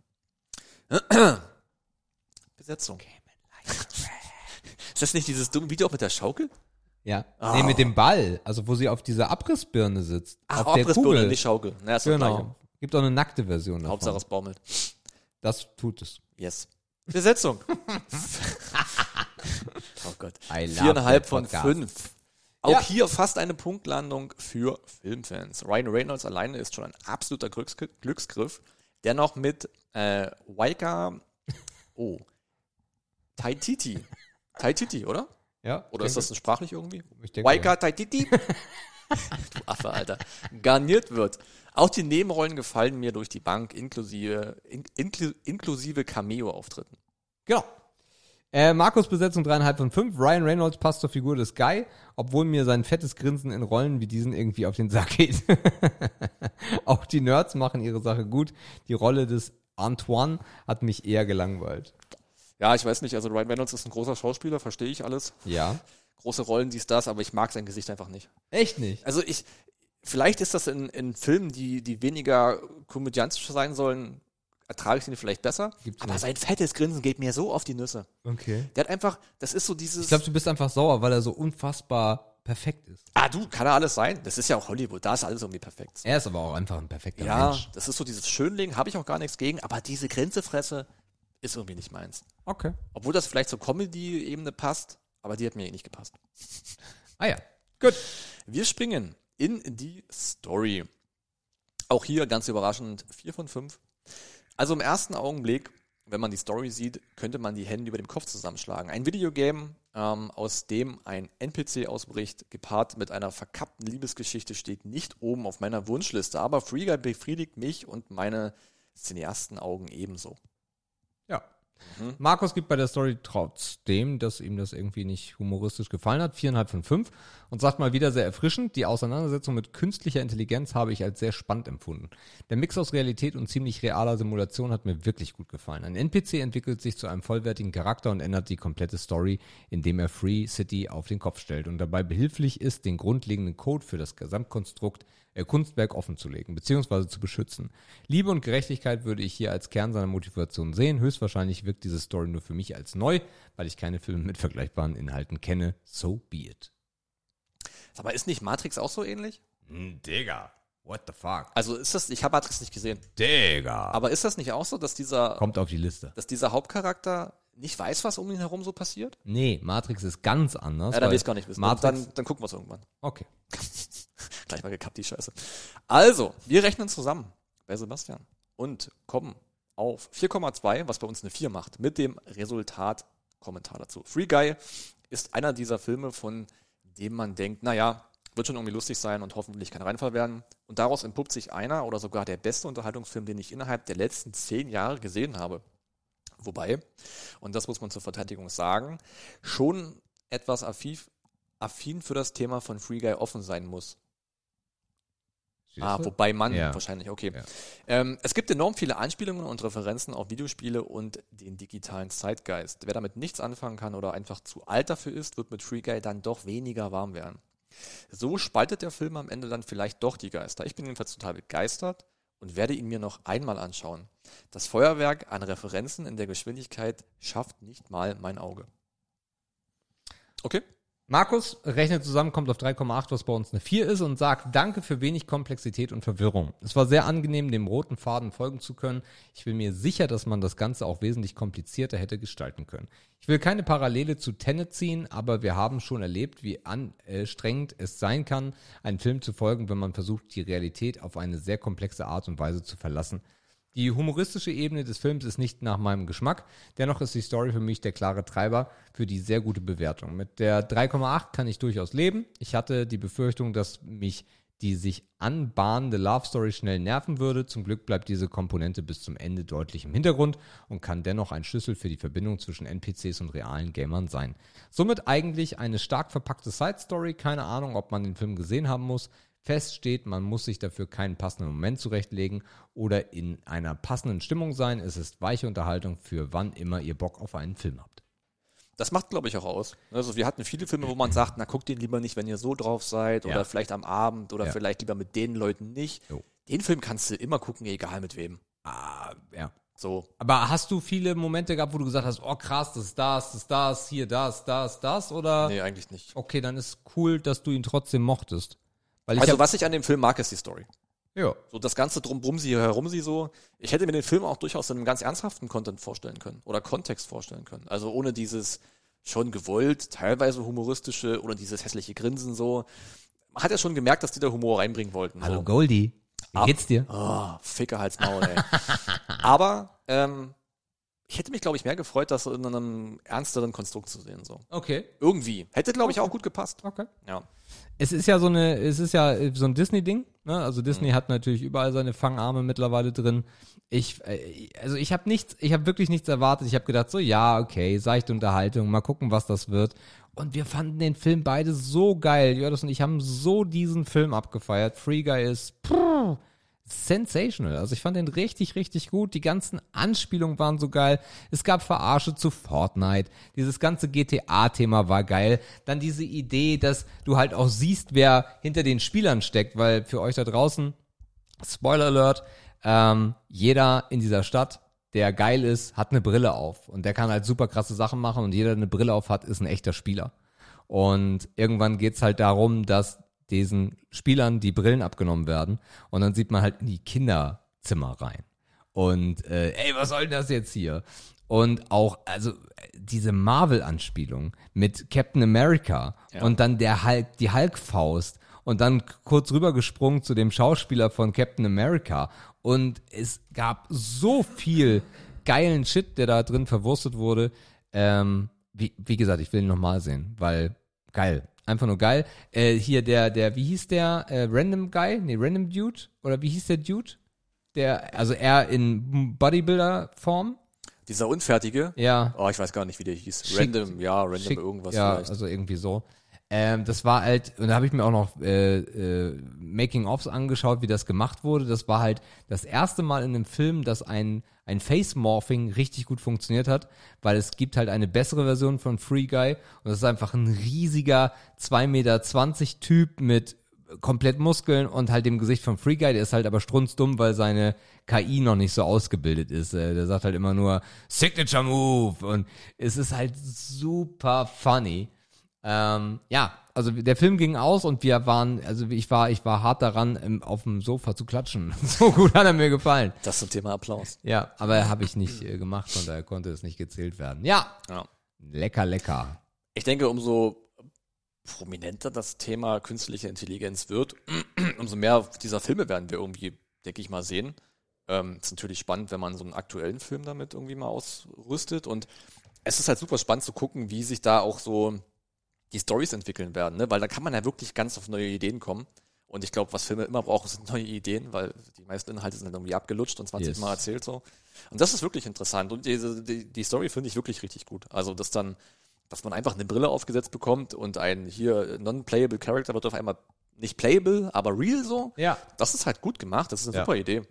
Besetzung. Ist das nicht dieses dumme Video auch mit der Schaukel? Ja. Ah. Nee, mit dem Ball, also wo sie auf dieser Abrissbirne sitzt. Ach, auf der Abrissbirne, Kugel. nicht Schaukel. Na, ist Genau. Gibt auch eine nackte Version davon. Hauptsache es baumelt. Das tut es. Yes. Besetzung. oh Gott. Viereinhalb von fünf. Auch Ja. hier fast eine Punktlandung für Filmfans. Ryan Reynolds alleine ist schon ein absoluter Glücks Glücksgriff. Dennoch mit äh, Waika, oh, Taititi. Taititi, oder? Ja. Oder ist das ein sprachlich irgendwie? Ich denke, Waika Taititi. du Affe, Alter. Garniert wird. Auch die Nebenrollen gefallen mir durch die Bank, inklusive, in, inklu, inklusive Cameo-Auftritten. Genau. Äh, Markus Besetzung dreieinhalb von fünf. Ryan Reynolds passt zur Figur des Guy, obwohl mir sein fettes Grinsen in Rollen wie diesen irgendwie auf den Sack geht. Auch die Nerds machen ihre Sache gut. Die Rolle des Antoine hat mich eher gelangweilt. Ja, ich weiß nicht, also Ryan Reynolds ist ein großer Schauspieler, verstehe ich alles. Ja. Große Rollen, dies, das, aber ich mag sein Gesicht einfach nicht. Echt nicht? Also ich, vielleicht ist das in, in Filmen, die, die weniger komödiantisch sein sollen, ertrage ich den vielleicht besser. Gibt's aber nicht. sein fettes Grinsen geht mir so auf die Nüsse. Okay. Der hat einfach, das ist so dieses. Ich glaube, du bist einfach sauer, weil er so unfassbar perfekt ist. ah, du, kann ja alles sein. Das ist ja auch Hollywood, da ist alles irgendwie perfekt. Er ist aber auch einfach ein perfekter Ja, Mensch. das ist so dieses Schönling, habe ich auch gar nichts gegen, aber diese Grenzefresse ist irgendwie nicht meins. Okay. Obwohl das vielleicht zur Comedy-Ebene passt, aber die hat mir nicht gepasst. Ah ja. Gut. Wir springen in die Story. Auch hier ganz überraschend 4 von 5. Also im ersten Augenblick, wenn man die Story sieht, könnte man die Hände über dem Kopf zusammenschlagen. Ein Videogame, ähm, aus dem ein NPC ausbricht, gepaart mit einer verkappten Liebesgeschichte, steht nicht oben auf meiner Wunschliste. Aber Free Guy befriedigt mich und meine Cineastenaugen ebenso. Ja. Markus gibt bei der Story trotzdem, dass ihm das irgendwie nicht humoristisch gefallen hat, viereinhalb von fünf und sagt mal wieder sehr erfrischend, die Auseinandersetzung mit künstlicher Intelligenz habe ich als sehr spannend empfunden. Der Mix aus Realität und ziemlich realer Simulation hat mir wirklich gut gefallen. Ein NPC entwickelt sich zu einem vollwertigen Charakter und ändert die komplette Story, indem er Free City auf den Kopf stellt und dabei behilflich ist, den grundlegenden Code für das Gesamtkonstrukt äh, Kunstwerk offenzulegen bzw. zu beschützen. Liebe und Gerechtigkeit würde ich hier als Kern seiner Motivation sehen. Höchstwahrscheinlich wirkt diese Story nur für mich als neu, weil ich keine Filme mit vergleichbaren Inhalten kenne. So be it. Aber ist nicht Matrix auch so ähnlich? Hm, Digga, what the fuck? Also ist das, ich habe Matrix nicht gesehen, Digga. aber ist das nicht auch so, dass dieser, Kommt auf die Liste. dass dieser Hauptcharakter nicht weiß, was um ihn herum so passiert? Nee, Matrix ist ganz anders. Ja, dann will ich gar nicht wissen. Matrix, Dann, dann gucken wir es irgendwann. okay. Gleich mal gekappt, die Scheiße. Also, wir rechnen zusammen bei Sebastian und kommen auf 4,2, was bei uns eine 4 macht, mit dem Resultat-Kommentar dazu. Free Guy ist einer dieser Filme, von dem man denkt, naja, wird schon irgendwie lustig sein und hoffentlich kein Reinfall werden. Und daraus entpuppt sich einer oder sogar der beste Unterhaltungsfilm, den ich innerhalb der letzten zehn Jahre gesehen habe. Wobei, und das muss man zur Verteidigung sagen, schon etwas affin, affin für das Thema von Free Guy offen sein muss. Ah, wobei man Ja. wahrscheinlich, okay. Ja. Ähm, es gibt enorm viele Anspielungen und Referenzen auf Videospiele und den digitalen Zeitgeist. Wer damit nichts anfangen kann oder einfach zu alt dafür ist, wird mit Free Guy dann doch weniger warm werden. So spaltet der Film am Ende dann vielleicht doch die Geister. Ich bin jedenfalls total begeistert und werde ihn mir noch einmal anschauen. Das Feuerwerk an Referenzen in der Geschwindigkeit schafft nicht mal mein Auge. Okay. Markus rechnet zusammen, kommt auf 3,8, was bei uns eine 4 ist und sagt, danke für wenig Komplexität und Verwirrung. Es war sehr angenehm, dem roten Faden folgen zu können. Ich bin mir sicher, dass man das Ganze auch wesentlich komplizierter hätte gestalten können. Ich will keine Parallele zu Tenet ziehen, aber wir haben schon erlebt, wie anstrengend es sein kann, einen Film zu folgen, wenn man versucht, die Realität auf eine sehr komplexe Art und Weise zu verlassen. Die humoristische Ebene des Films ist nicht nach meinem Geschmack. Dennoch ist die Story für mich der klare Treiber für die sehr gute Bewertung. Mit der 3,8 kann ich durchaus leben. Ich hatte die Befürchtung, dass mich die sich anbahnende Love Story schnell nerven würde. Zum Glück bleibt diese Komponente bis zum Ende deutlich im Hintergrund und kann dennoch ein Schlüssel für die Verbindung zwischen NPCs und realen Gamern sein. Somit eigentlich eine stark verpackte Side Story. Keine Ahnung, ob man den Film gesehen haben muss. Fest steht, man muss sich dafür keinen passenden Moment zurechtlegen oder in einer passenden Stimmung sein. Es ist weiche Unterhaltung für wann immer ihr Bock auf einen Film habt. Das macht, glaube ich, auch aus. Also wir hatten viele Filme, wo man sagt, na guckt den lieber nicht, wenn ihr so drauf seid Ja. oder vielleicht am Abend oder Ja. vielleicht lieber mit den Leuten nicht. Jo. Den Film kannst du immer gucken, egal mit wem. Ah, ja. So. Aber hast du viele Momente gehabt, wo du gesagt hast, oh krass, das ist das, das ist das, hier das, das, das oder? Nee, eigentlich nicht. Okay, dann ist cool, dass du ihn trotzdem mochtest. Weil ich Also hab, was ich an dem Film mag, ist die Story. ja. So das ganze drum sie herum sie so. Ich hätte mir den Film auch durchaus in einem ganz ernsthaften Content vorstellen können oder Kontext vorstellen können. Also ohne dieses schon gewollt, teilweise humoristische oder dieses hässliche Grinsen so. Man hat ja schon gemerkt, dass die da Humor reinbringen wollten. Hallo so. Goldie, wie Ab- geht's dir? Oh, Ficker Hals Maul, ey. Aber ähm, ich hätte mich, glaube ich, mehr gefreut, das in einem ernsteren Konstrukt zu sehen. So. Okay. Irgendwie. Hätte, glaube ich, auch gut gepasst. Okay. Ja. Es ist ja so eine, es ist ja so ein Disney-Ding, Ne? Also Disney hat natürlich überall seine Fangarme mittlerweile drin. Ich, äh, also ich habe nichts, ich habe wirklich nichts erwartet. Ich habe gedacht, so ja, okay, seichte Unterhaltung, mal gucken, was das wird. Und wir fanden den Film beide so geil. Jördis und ich haben so diesen Film abgefeiert. Free Guy ist pff, sensational. Also ich fand den richtig, richtig gut. Die ganzen Anspielungen waren so geil. Es gab Verarsche zu Fortnite. Dieses ganze GTA-Thema war geil. Dann diese Idee, dass du halt auch siehst, wer hinter den Spielern steckt, weil für euch da draußen, Spoiler Alert, ähm, jeder in dieser Stadt, der geil ist, hat eine Brille auf und der kann halt super krasse Sachen machen und jeder, der eine Brille auf hat, ist ein echter Spieler. Und irgendwann geht's halt darum, dass diesen Spielern die Brillen abgenommen werden und dann sieht man halt in die Kinderzimmer rein. Und äh, ey, was soll denn das jetzt hier? Und auch, also diese Marvel-Anspielung mit Captain America Ja. und dann der Hulk, die Hulk-Faust und dann kurz rübergesprungen zu dem Schauspieler von Captain America. Und es gab so viel geilen Shit, der da drin verwurstet wurde. Ähm, wie, wie gesagt, ich will ihn nochmal sehen, weil geil. Einfach nur geil. Äh, hier der, der, wie hieß der? Äh, Random Guy? Nee, Random Dude? Oder wie hieß der Dude? Der, also er in Bodybuilder-Form? Dieser Unfertige, Ja. oh, ich weiß gar nicht, wie der hieß. Schick- random, ja, random Schick- irgendwas ja, vielleicht. also irgendwie so. Ähm, das war halt, und da habe ich mir auch noch äh, äh, Making-ofs angeschaut, wie das gemacht wurde. Das war halt das erste Mal in einem Film, dass ein, ein Face-Morphing richtig gut funktioniert hat, weil es gibt halt eine bessere Version von Free Guy und das ist einfach ein riesiger 2,20 Meter Typ mit komplett Muskeln und halt dem Gesicht von Free Guy, der ist halt aber strunzdumm, weil seine KI noch nicht so ausgebildet ist. Äh, Der sagt halt immer nur Signature Move und es ist halt super funny. Ähm, ja, also der Film ging aus und wir waren, also ich war, ich war hart daran, im, auf dem Sofa zu klatschen. So gut hat er mir gefallen. Das zum Thema Applaus. Ja, aber habe ich nicht äh, gemacht und daher konnte es nicht gezählt werden. Ja, Ja. lecker, lecker. Ich denke, umso prominenter das Thema künstliche Intelligenz wird, umso mehr dieser Filme werden wir irgendwie, denke ich mal, sehen. Ähm, ist natürlich spannend, wenn man so einen aktuellen Film damit irgendwie mal ausrüstet. Und es ist halt super spannend zu gucken, wie sich da auch so die Stories entwickeln werden, ne? weil da kann man ja wirklich ganz auf neue Ideen kommen. Und ich glaube, was Filme immer brauchen, sind neue Ideen, weil die meisten Inhalte sind dann irgendwie abgelutscht und 20 Yes. Mal erzählt so. Und das ist wirklich interessant. Und diese, die, die Story finde ich wirklich richtig gut. Also, dass dann, dass man einfach eine Brille aufgesetzt bekommt und ein hier non-playable Character wird auf einmal nicht playable, aber real so. Ja. Das ist halt gut gemacht. Das ist eine Ja. super Idee.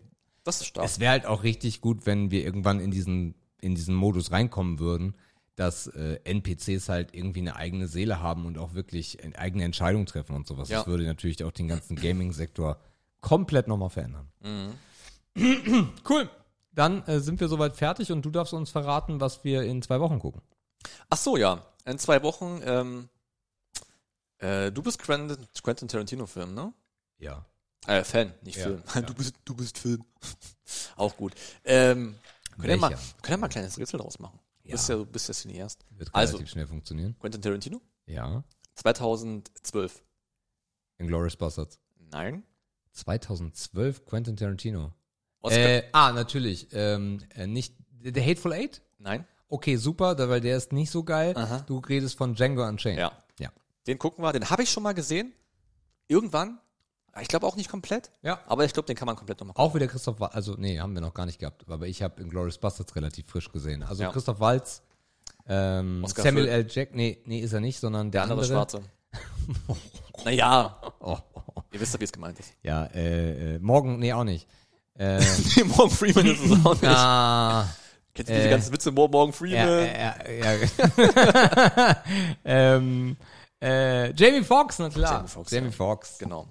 Das ist stark. Es wäre halt auch richtig gut, wenn wir irgendwann in diesen, in diesen Modus reinkommen würden, dass äh, NPCs halt irgendwie eine eigene Seele haben und auch wirklich eine eigene Entscheidung treffen und sowas. Ja. Das würde natürlich auch den ganzen Gaming-Sektor komplett nochmal verändern. cool. Dann äh, sind wir soweit fertig und du darfst uns verraten, was wir in zwei Wochen gucken. Ach so, ja. In zwei Wochen, ähm, äh, du bist Quentin, Quentin Tarantino-Film, ne? Ja. Äh, Fan, nicht Ja, Film. ja. Du bist, du bist Film. Auch gut. Ähm, können wir mal, können wir mal ein kleines Rätsel draus machen? Ja. bist ja, du bist ja Cineast. Wird Also- relativ schnell funktionieren. Quentin Tarantino? Ja. 2012. Inglourious Bastards. Nein. 2012 Quentin Tarantino. Äh, ah, natürlich. Ähm, äh, nicht The Hateful Eight? Nein. Okay, super, weil der ist nicht so geil. Aha. Du redest von Django Unchained. Ja. Ja. Den gucken wir. Den habe ich schon mal gesehen. Irgendwann. Ich glaube auch nicht komplett. Ja. Aber ich glaube, den kann man komplett nochmal gucken. Auch wieder Christoph Waltz, also nee, haben wir noch gar nicht gehabt, aber ich habe Inglourious Bastards relativ frisch gesehen. Also Ja. Christoph Waltz, ähm, Samuel. L. Jack, nee, nee, ist er nicht, sondern der, Der andere andere. Schwarze. naja. Oh. Ihr wisst ja, wie es gemeint ist. Ja, äh, äh, morgen, nee, auch nicht. Äh, Morgan Freeman ist es auch nicht. ah, Kennst du diese äh, ganzen Witze? Morgan ja, Freeman? ja, ja. ähm, äh, Jamie Foxx, na klar. Jamie Foxx, Jamie ja. Foxx. Genau.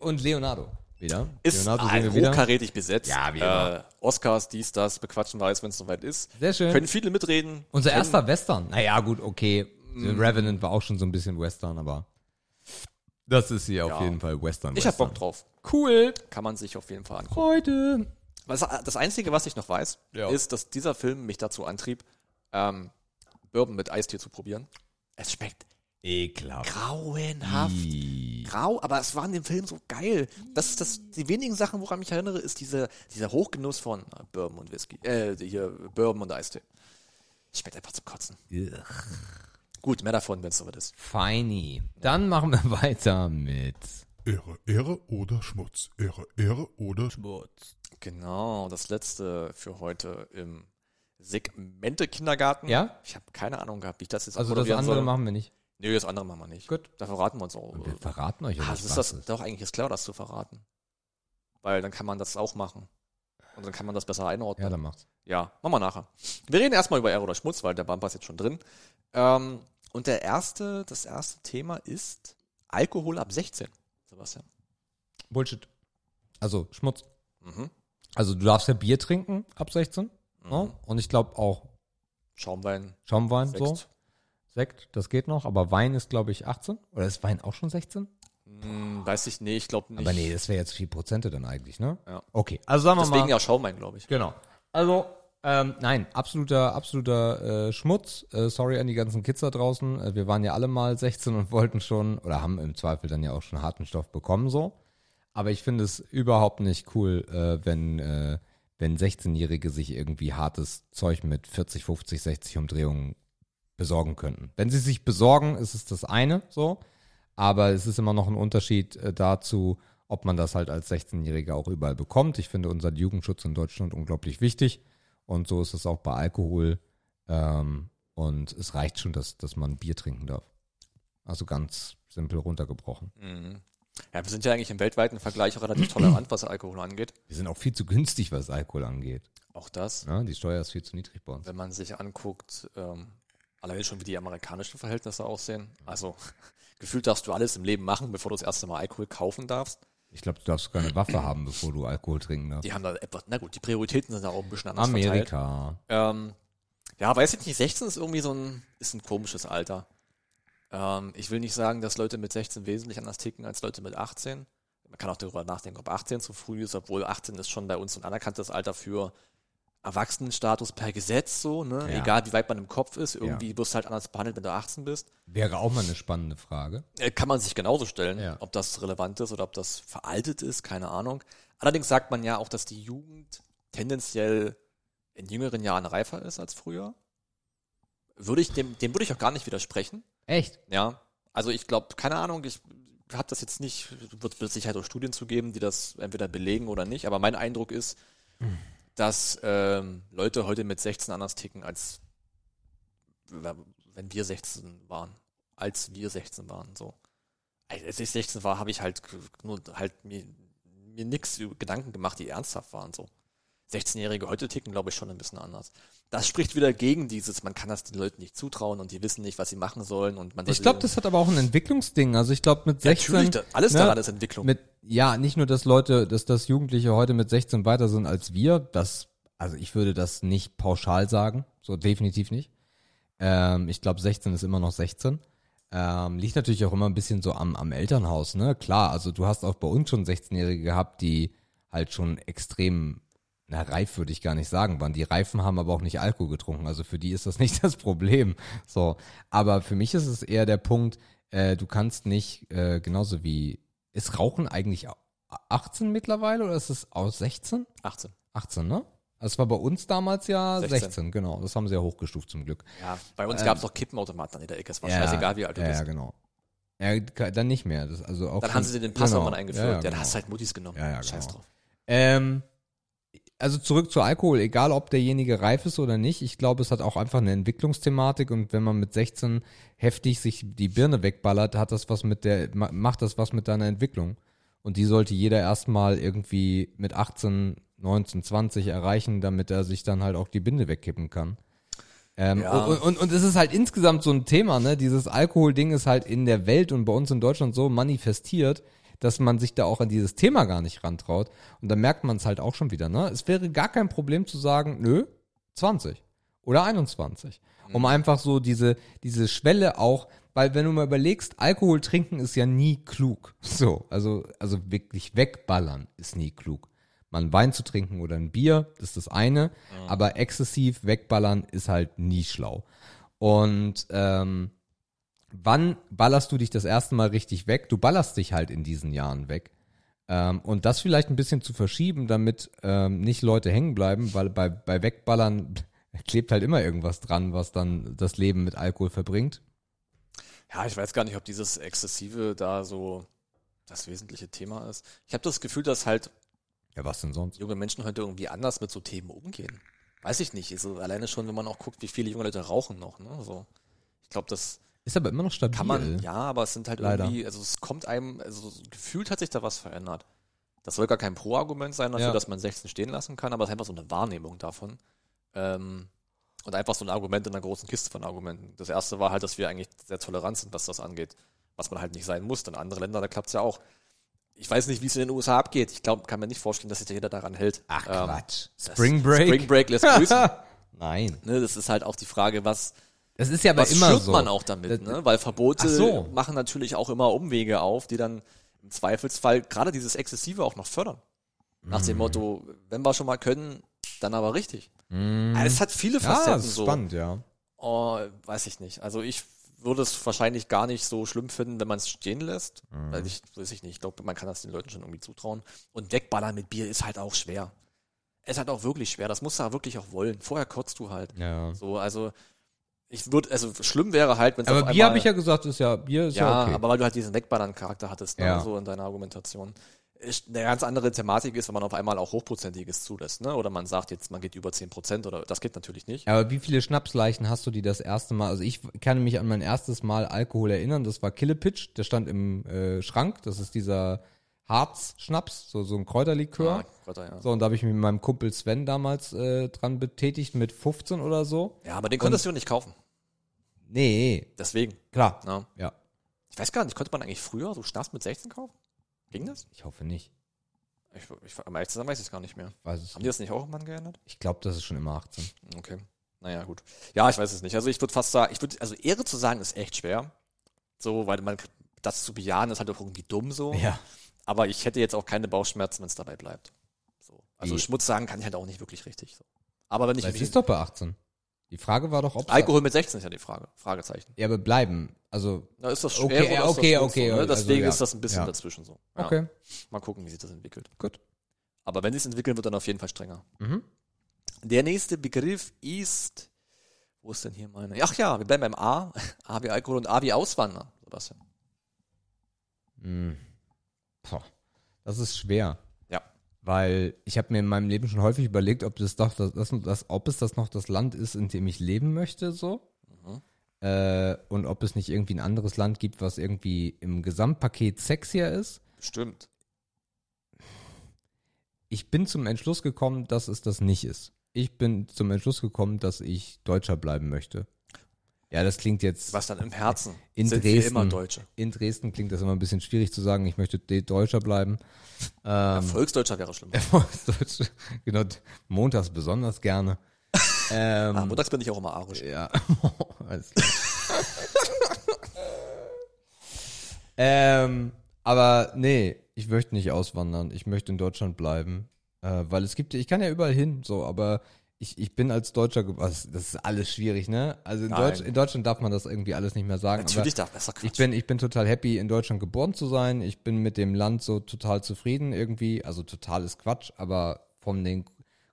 Und Leonardo. Wieder. Ist Leonardo ein hochkarätig besetzt. Ja, wie immer. Äh, Oscars, dies, das, bequatschen wir jetzt, wenn es soweit ist. Sehr schön. Können viele mitreden. Unser Können- erster Western. Naja, gut, okay. The Revenant war auch schon so ein bisschen Western, aber das ist hier Ja. auf jeden Fall Western. Ich hab Western. Bock drauf. Cool. Kann man sich auf jeden Fall angucken. Heute. Was, das Einzige, was ich noch weiß, Ja. ist, dass dieser Film mich dazu antrieb, ähm, Bourbon mit Eistee zu probieren. Es schmeckt Ekelhaft. grauenhaft. Ih. Grau, aber es war in dem Film so geil. Das ist das, die wenigen Sachen, woran ich mich erinnere, ist diese, dieser Hochgenuss von Bourbon und Whisky. Äh, hier, Bourbon und Eistee. Schmeckt einfach zum Kotzen. Ugh. Gut, mehr davon, wenn es soweit ist. Feini. Dann machen wir weiter mit Ehre, Ehre oder Schmutz. Ehre, Ehre oder Schmutz. Genau, das letzte für heute im Segmente Kindergarten. Ja? Ich habe keine Ahnung gehabt, wie ich das jetzt Also das andere soll. machen wir nicht. Nee, das andere machen wir nicht. Gut. Da verraten wir uns auch. Wir verraten euch ja das ist das ist. doch eigentlich ist klar, das zu verraten. Weil dann kann man das auch machen. Und dann kann man das besser einordnen. Ja, dann macht's. Ja, machen wir nachher. Wir reden erstmal über Ehre oder Schmutz, weil der Bumper ist jetzt schon drin. Ähm, und der erste, das erste Thema ist Alkohol ab 16. Sebastian. Bullshit. Also Schmutz. Mhm. Also du darfst ja Bier trinken ab 16. Mhm. Ne? Und ich glaube auch Schaumwein, Schaumwein so. Sekt. Das geht noch. Aber Wein ist, glaube ich, 18. Oder ist Wein auch schon 16? Hm, weiß ich, nee, ich glaube nicht. Aber nee, das wäre jetzt 4% dann eigentlich, ne? Ja. Okay, also sagen wir Deswegen mal. ja Schaumwein, glaube ich. Genau. Also, ähm, nein, absoluter, absoluter äh, Schmutz. Äh, sorry an die ganzen Kids da draußen. Äh, wir waren ja alle mal 16 und wollten schon, oder haben im Zweifel dann ja auch schon harten Stoff bekommen, so. Aber ich finde es überhaupt nicht cool, äh, wenn, äh, wenn 16-Jährige sich irgendwie hartes Zeug mit 40, 50, 60 Umdrehungen besorgen könnten. Wenn sie sich besorgen, ist es das eine, so. Aber es ist immer noch ein Unterschied äh, dazu, ob man das halt als 16-Jähriger auch überall bekommt. Ich finde unseren Jugendschutz in Deutschland unglaublich wichtig. Und so ist es auch bei Alkohol. Ähm, und es reicht schon, dass, dass man Bier trinken darf. Also ganz simpel runtergebrochen. Mhm. Ja, wir sind ja eigentlich im weltweiten Vergleich auch relativ tolerant, was Alkohol angeht. Wir sind auch viel zu günstig, was Alkohol angeht. Auch das, Ja, die Steuer ist viel zu niedrig bei uns. wenn man sich anguckt, ähm, alleine schon wie die amerikanischen Verhältnisse aussehen. Also gefühlt darfst du alles im Leben machen, bevor du das erste Mal Alkohol kaufen darfst. Ich glaube, du darfst sogar eine Waffe haben, bevor du Alkohol trinken darfst. Die haben da etwas, na gut, die Prioritäten sind da auch ein bisschen anders verteilt. Amerika. Ähm, ja, weiß ich nicht, 16 ist irgendwie so ein, ist ein komisches Alter. Ähm, ich will nicht sagen, dass Leute mit 16 wesentlich anders ticken als Leute mit 18. Man kann auch darüber nachdenken, ob 18 zu früh ist, obwohl 18 ist schon bei uns ein anerkanntes Alter für Erwachsenenstatus per Gesetz so, ne? Ja. Egal wie weit man im Kopf ist, irgendwie wirst du halt anders behandelt, wenn du 18 bist. Wäre auch mal eine spannende Frage. Äh, Kann man sich genauso stellen, Ja. ob das relevant ist oder ob das veraltet ist, keine Ahnung. Allerdings sagt man ja auch, dass die Jugend tendenziell in jüngeren Jahren reifer ist als früher. Würde ich dem, dem würde ich auch gar nicht widersprechen. Echt? Ja. Also ich glaube, keine Ahnung, ich habe das jetzt nicht, wird mit Sicherheit auch Studien zu geben, die das entweder belegen oder nicht, aber mein Eindruck ist, dass ähm, Leute heute mit 16 anders ticken, als wenn wir 16 waren. Als wir 16 waren, so. Als ich 16 war, habe ich halt nur halt mir, mir nix Gedanken gemacht, die ernsthaft waren, so. 16-Jährige heute ticken, glaube ich, schon ein bisschen anders. Das spricht wieder gegen dieses, man kann das den Leuten nicht zutrauen und die wissen nicht, was sie machen sollen und man Ich glaube, das hat aber auch ein Entwicklungsding. Also ich glaube, mit 16. Natürlich, alles ne, daran ist Entwicklung. Mit, ja, nicht nur, dass Leute, dass das Jugendliche heute mit 16 weiter sind als wir. Das, also ich würde das nicht pauschal sagen. So definitiv nicht. Ähm, ich glaube, 16 ist immer noch 16. Ähm, liegt natürlich auch immer ein bisschen so am, am Elternhaus, ne? Klar, also du hast auch bei uns schon 16-Jährige gehabt, die halt schon extrem, na, reif würde ich gar nicht sagen, waren. Die Reifen haben aber auch nicht Alkohol getrunken, also für die ist das nicht das Problem. So. Aber für mich ist es eher der Punkt, äh, du kannst nicht, äh, genauso wie, ist Rauchen eigentlich au- 18 mittlerweile oder ist es aus 16? 18. 18, ne? Das war bei uns damals ja 16, 16, genau. Das haben sie ja hochgestuft zum Glück. Ja, bei uns gab es doch Kippenautomaten an jeder Ecke. Es war Ähm, Ja, scheißegal, wie alt du ja, bist. Ja, genau. Ja, dann nicht mehr. Das, also auch Dann haben sie den Pass genau. nochmal eingeführt. Ja, Ja, ja, Dann genau. hast du halt Muttis genommen. Ja, ja, Scheiß genau. drauf. Ähm, also zurück zu Alkohol, egal ob derjenige reif ist oder nicht, ich glaube, es hat auch einfach eine Entwicklungsthematik und wenn man mit 16 heftig sich die Birne wegballert, hat das was mit der, ma- macht das was mit deiner Entwicklung. Und die sollte jeder erstmal irgendwie mit 18, 19, 20 erreichen, damit er sich dann halt auch die Binde wegkippen kann. Ähm, Ja. und, und, und es ist halt insgesamt so ein Thema, ne? Dieses Alkohol-Ding ist halt in der Welt und bei uns in Deutschland so manifestiert, dass man sich da auch an dieses Thema gar nicht rantraut. Und da merkt man es halt auch schon wieder, ne? Es wäre gar kein Problem zu sagen, nö, 20 oder 21. Um einfach so diese, diese Schwelle auch, weil wenn du mal überlegst, Alkohol trinken ist ja nie klug. So, also, also wirklich wegballern ist nie klug. Mal einen Wein zu trinken oder ein Bier, das ist das eine, aber exzessiv wegballern ist halt nie schlau. Und ähm, wann ballerst du dich das erste Mal richtig weg? Du ballerst dich halt in diesen Jahren weg. Ähm, und das vielleicht ein bisschen zu verschieben, damit ähm, nicht Leute hängen bleiben, weil bei, bei Wegballern klebt halt immer irgendwas dran, was dann das Leben mit Alkohol verbringt. Ja, ich weiß gar nicht, ob dieses Exzessive da so das wesentliche Thema ist. Ich habe das Gefühl, dass halt Ja, was denn sonst? junge Menschen heute irgendwie anders mit so Themen umgehen. Weiß ich nicht. Also alleine schon, wenn man auch guckt, wie viele junge Leute rauchen noch. Ne? So, ich glaube, das Ist aber immer noch stabil. kann man, ja, aber es sind halt Leider. irgendwie, also es kommt einem, also gefühlt hat sich da was verändert. Das soll gar kein Pro-Argument sein dafür, Ja. dass man 16 stehen lassen kann, aber es ist einfach so eine Wahrnehmung davon. Ähm, und einfach so ein Argument in einer großen Kiste von Argumenten. Das erste war halt, dass wir eigentlich sehr tolerant sind, was das angeht. Was man halt nicht sein muss. Denn andere Länder, da klappt es ja auch. Ich weiß nicht, wie es in den USA abgeht. Ich glaube, kann mir nicht vorstellen, dass sich da jeder daran hält. Ach Ähm, Quatsch. Spring Break? Spring Break lässt grüßen. Nein. ne, das ist halt auch die Frage, was, Das ist ja aber was immer schürt so. man auch damit, ne? Weil Verbote so. machen natürlich auch immer Umwege auf, die dann im Zweifelsfall gerade dieses Exzessive auch noch fördern. Nach Mhm. dem Motto, wenn wir schon mal können, dann aber richtig. Mm. Es hat viele Ja, Facetten das ist so. spannend, ja. Oh, weiß ich nicht. Also ich würde es wahrscheinlich gar nicht so schlimm finden, wenn man es stehen lässt. Mhm. Weil ich, weiß ich nicht, ich glaube, man kann das den Leuten schon irgendwie zutrauen. Und wegballern mit Bier ist halt auch schwer. Es ist halt auch wirklich schwer. Das musst du ja wirklich auch wollen. Vorher kotzt du halt. Ja. So, also ich würde, also schlimm wäre halt, wenn es Aber Bier habe ich ja gesagt, ist ja, Bier ist ja, ja, okay. aber weil du halt diesen Wegballern-Charakter hattest, ne, Ja. so in deiner Argumentation. Ist eine ganz andere Thematik ist, wenn man auf einmal auch Hochprozentiges zulässt, ne? Oder man sagt jetzt, man geht über 10% oder das geht natürlich nicht. Aber wie viele Schnapsleichen hast du die das erste Mal? Also ich kann mich an mein erstes Mal Alkohol erinnern. Das war Killepitch. Der stand im äh, Schrank. Das ist dieser Harz-Schnaps, so, so ein Kräuterlikör. Ah, Gott, ja. So, und da habe ich mich mit meinem Kumpel Sven damals äh, dran betätigt mit 15 oder so. ja, aber den konntest du nicht kaufen. Nee, Deswegen. klar. Ja. Ja, Ich weiß gar nicht, konnte man eigentlich früher so Schnaps mit 16 kaufen? Ging das? ich hoffe nicht. Ich, ich, am ehrlich zu sein weiß ich es gar nicht mehr. Weiß es Haben die das nicht auch irgendwann geändert? Ich glaube, das ist schon immer 18. Okay. Naja, gut. Ja, ich weiß es nicht. Also ich würde fast sagen, ich würde, also Ehre zu sagen ist echt schwer. So, weil man das zu bejahen ist halt auch irgendwie dumm so. Ja. Aber ich hätte jetzt auch keine Bauchschmerzen, wenn es dabei bleibt. So. Also? Schmutz sagen kann ich halt auch nicht wirklich richtig. So. Aber wenn ich Es ist doch bei 18. Die Frage war doch, ob Alkohol mit 16 ist ja die Frage. Fragezeichen. Ja, aber bleiben. Also, Na, ist das schwer Okay, oder ist okay, das okay, so, ne? also Deswegen ja. ist das ein bisschen Ja. dazwischen so. Ja. okay, Mal gucken, wie sich das entwickelt. gut. Aber wenn es entwickeln wird, dann auf jeden Fall strenger. Mhm. Der nächste Begriff ist, wo ist denn hier meine? Ach ja, wir bleiben beim A. A wie Alkohol und A wie Auswandern, Sebastian. Boah, das ist schwer. Weil ich habe mir in meinem Leben schon häufig überlegt, ob das doch das, das, das, ob es das noch das Land ist, in dem ich leben möchte, so. Mhm. Äh, und ob es nicht irgendwie ein anderes Land gibt, was irgendwie im Gesamtpaket sexier ist. Bestimmt. Ich bin zum Entschluss gekommen, dass es das nicht ist. Ich bin zum Entschluss gekommen, dass ich Deutscher bleiben möchte. Ja, das klingt jetzt. Was dann im Herzen In sind Dresden. wir immer Deutsche. In Dresden klingt das immer ein bisschen schwierig zu sagen, ich möchte De- Deutscher bleiben. Ähm, Volksdeutscher wäre schlimm. Volksdeutsch, genau, montags besonders gerne. Ähm, Ah, montags bin ich auch immer arisch. ja. Ähm, aber nee, ich möchte nicht auswandern. Ich möchte in Deutschland bleiben. Äh, weil es gibt, ich kann ja überall hin, so, aber ich, ich bin als Deutscher, was, das ist alles schwierig, ne? Also in. Deutsch, in Deutschland darf man das irgendwie alles nicht mehr sagen. Natürlich darf besser ich Quatsch. bin, ich bin total happy, in Deutschland geboren zu sein. Ich bin mit dem Land so total zufrieden irgendwie. Also total ist Quatsch, aber von den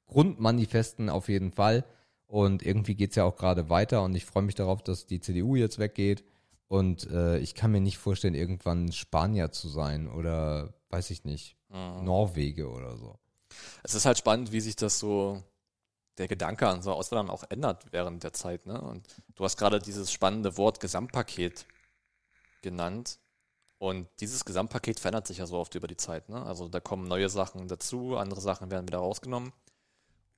Grundmanifesten auf jeden Fall. Und irgendwie geht's ja auch gerade weiter und ich freue mich darauf, dass die CDU jetzt weggeht. Und äh, ich kann mir nicht vorstellen, irgendwann Spanier zu sein oder weiß ich nicht, Mhm. Norwege oder so. Es ist halt spannend, wie sich das so, der Gedanke an so Auswandern auch ändert während der Zeit. Ne? Und du hast gerade dieses spannende Wort Gesamtpaket genannt. Und dieses Gesamtpaket verändert sich ja so oft über die Zeit. Ne? Also da kommen neue Sachen dazu, andere Sachen werden wieder rausgenommen.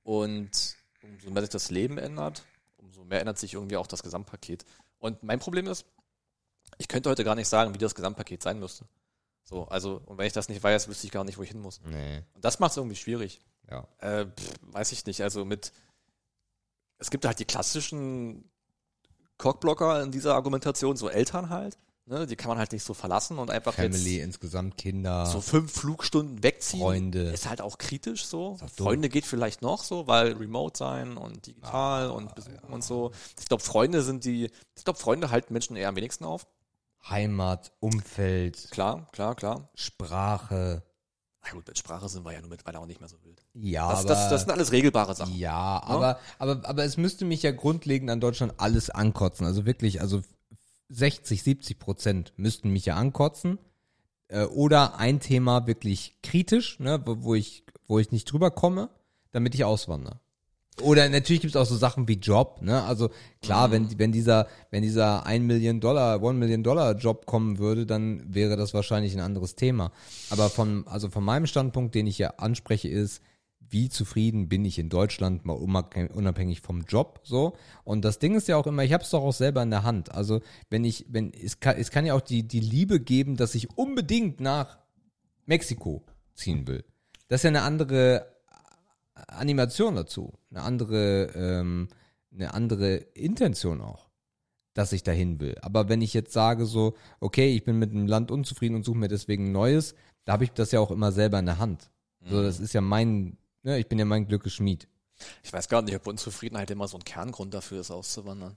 Und umso mehr sich das Leben ändert, umso mehr ändert sich irgendwie auch das Gesamtpaket. Und mein Problem ist, ich könnte heute gar nicht sagen, wie das Gesamtpaket sein müsste. So, also, und wenn ich das nicht weiß, wüsste ich gar nicht, wo ich hin muss. Nee, Und das macht es irgendwie schwierig. ja. Äh, pff, weiß ich nicht. Also mit. Es gibt halt die klassischen Cockblocker in dieser Argumentation, so Eltern halt. Ne? Die kann man halt nicht so verlassen und einfach Family, jetzt insgesamt Kinder, so fünf Flugstunden wegziehen. Freunde. Ist halt auch kritisch so. Doof. Freunde geht vielleicht noch so, weil remote sein und digital Ah, und besuchen und so. Ich glaube, Freunde sind die. Ich glaube, Freunde halten Menschen eher am wenigsten auf. Heimat, Umfeld, Klar, klar, klar. Sprache. Na gut, mit Sprache sind wir ja nur mittlerweile auch nicht mehr so wild. Ja, Das, aber das, das sind alles regelbare Sachen. Ja, aber, aber, aber es müsste mich ja grundlegend an Deutschland alles ankotzen. Also wirklich, also 60, 70 Prozent müssten mich ja ankotzen. äh, oder ein Thema wirklich kritisch, ne, wo, wo ich, wo ich nicht drüber komme, damit ich auswandere. Oder natürlich gibt es auch so Sachen wie Job, ne? Also klar, wenn, wenn dieser, wenn dieser 1 Million Dollar, 1 Million Dollar Job kommen würde, dann wäre das wahrscheinlich ein anderes Thema. Aber von, also von meinem Standpunkt, den ich ja anspreche, ist, wie zufrieden bin ich in Deutschland, mal unabhängig unabhängig vom Job, so. Und das Ding ist ja auch immer, ich habe es doch auch selber in der Hand. Also wenn ich, wenn, es kann, es kann ja auch die, die Liebe geben, dass ich unbedingt nach Mexiko ziehen will. Das ist ja eine andere Animation dazu, eine andere, ähm, eine andere Intention auch, dass ich dahin will. Aber wenn ich jetzt sage so, okay, ich bin mit dem Land unzufrieden und suche mir deswegen ein Neues, da habe ich das ja auch immer selber in der Hand. So, das ist ja mein, ne, ich bin ja mein Glückes Schmied. Ich weiß gar nicht, ob Unzufriedenheit immer so ein Kerngrund dafür ist, auszuwandern.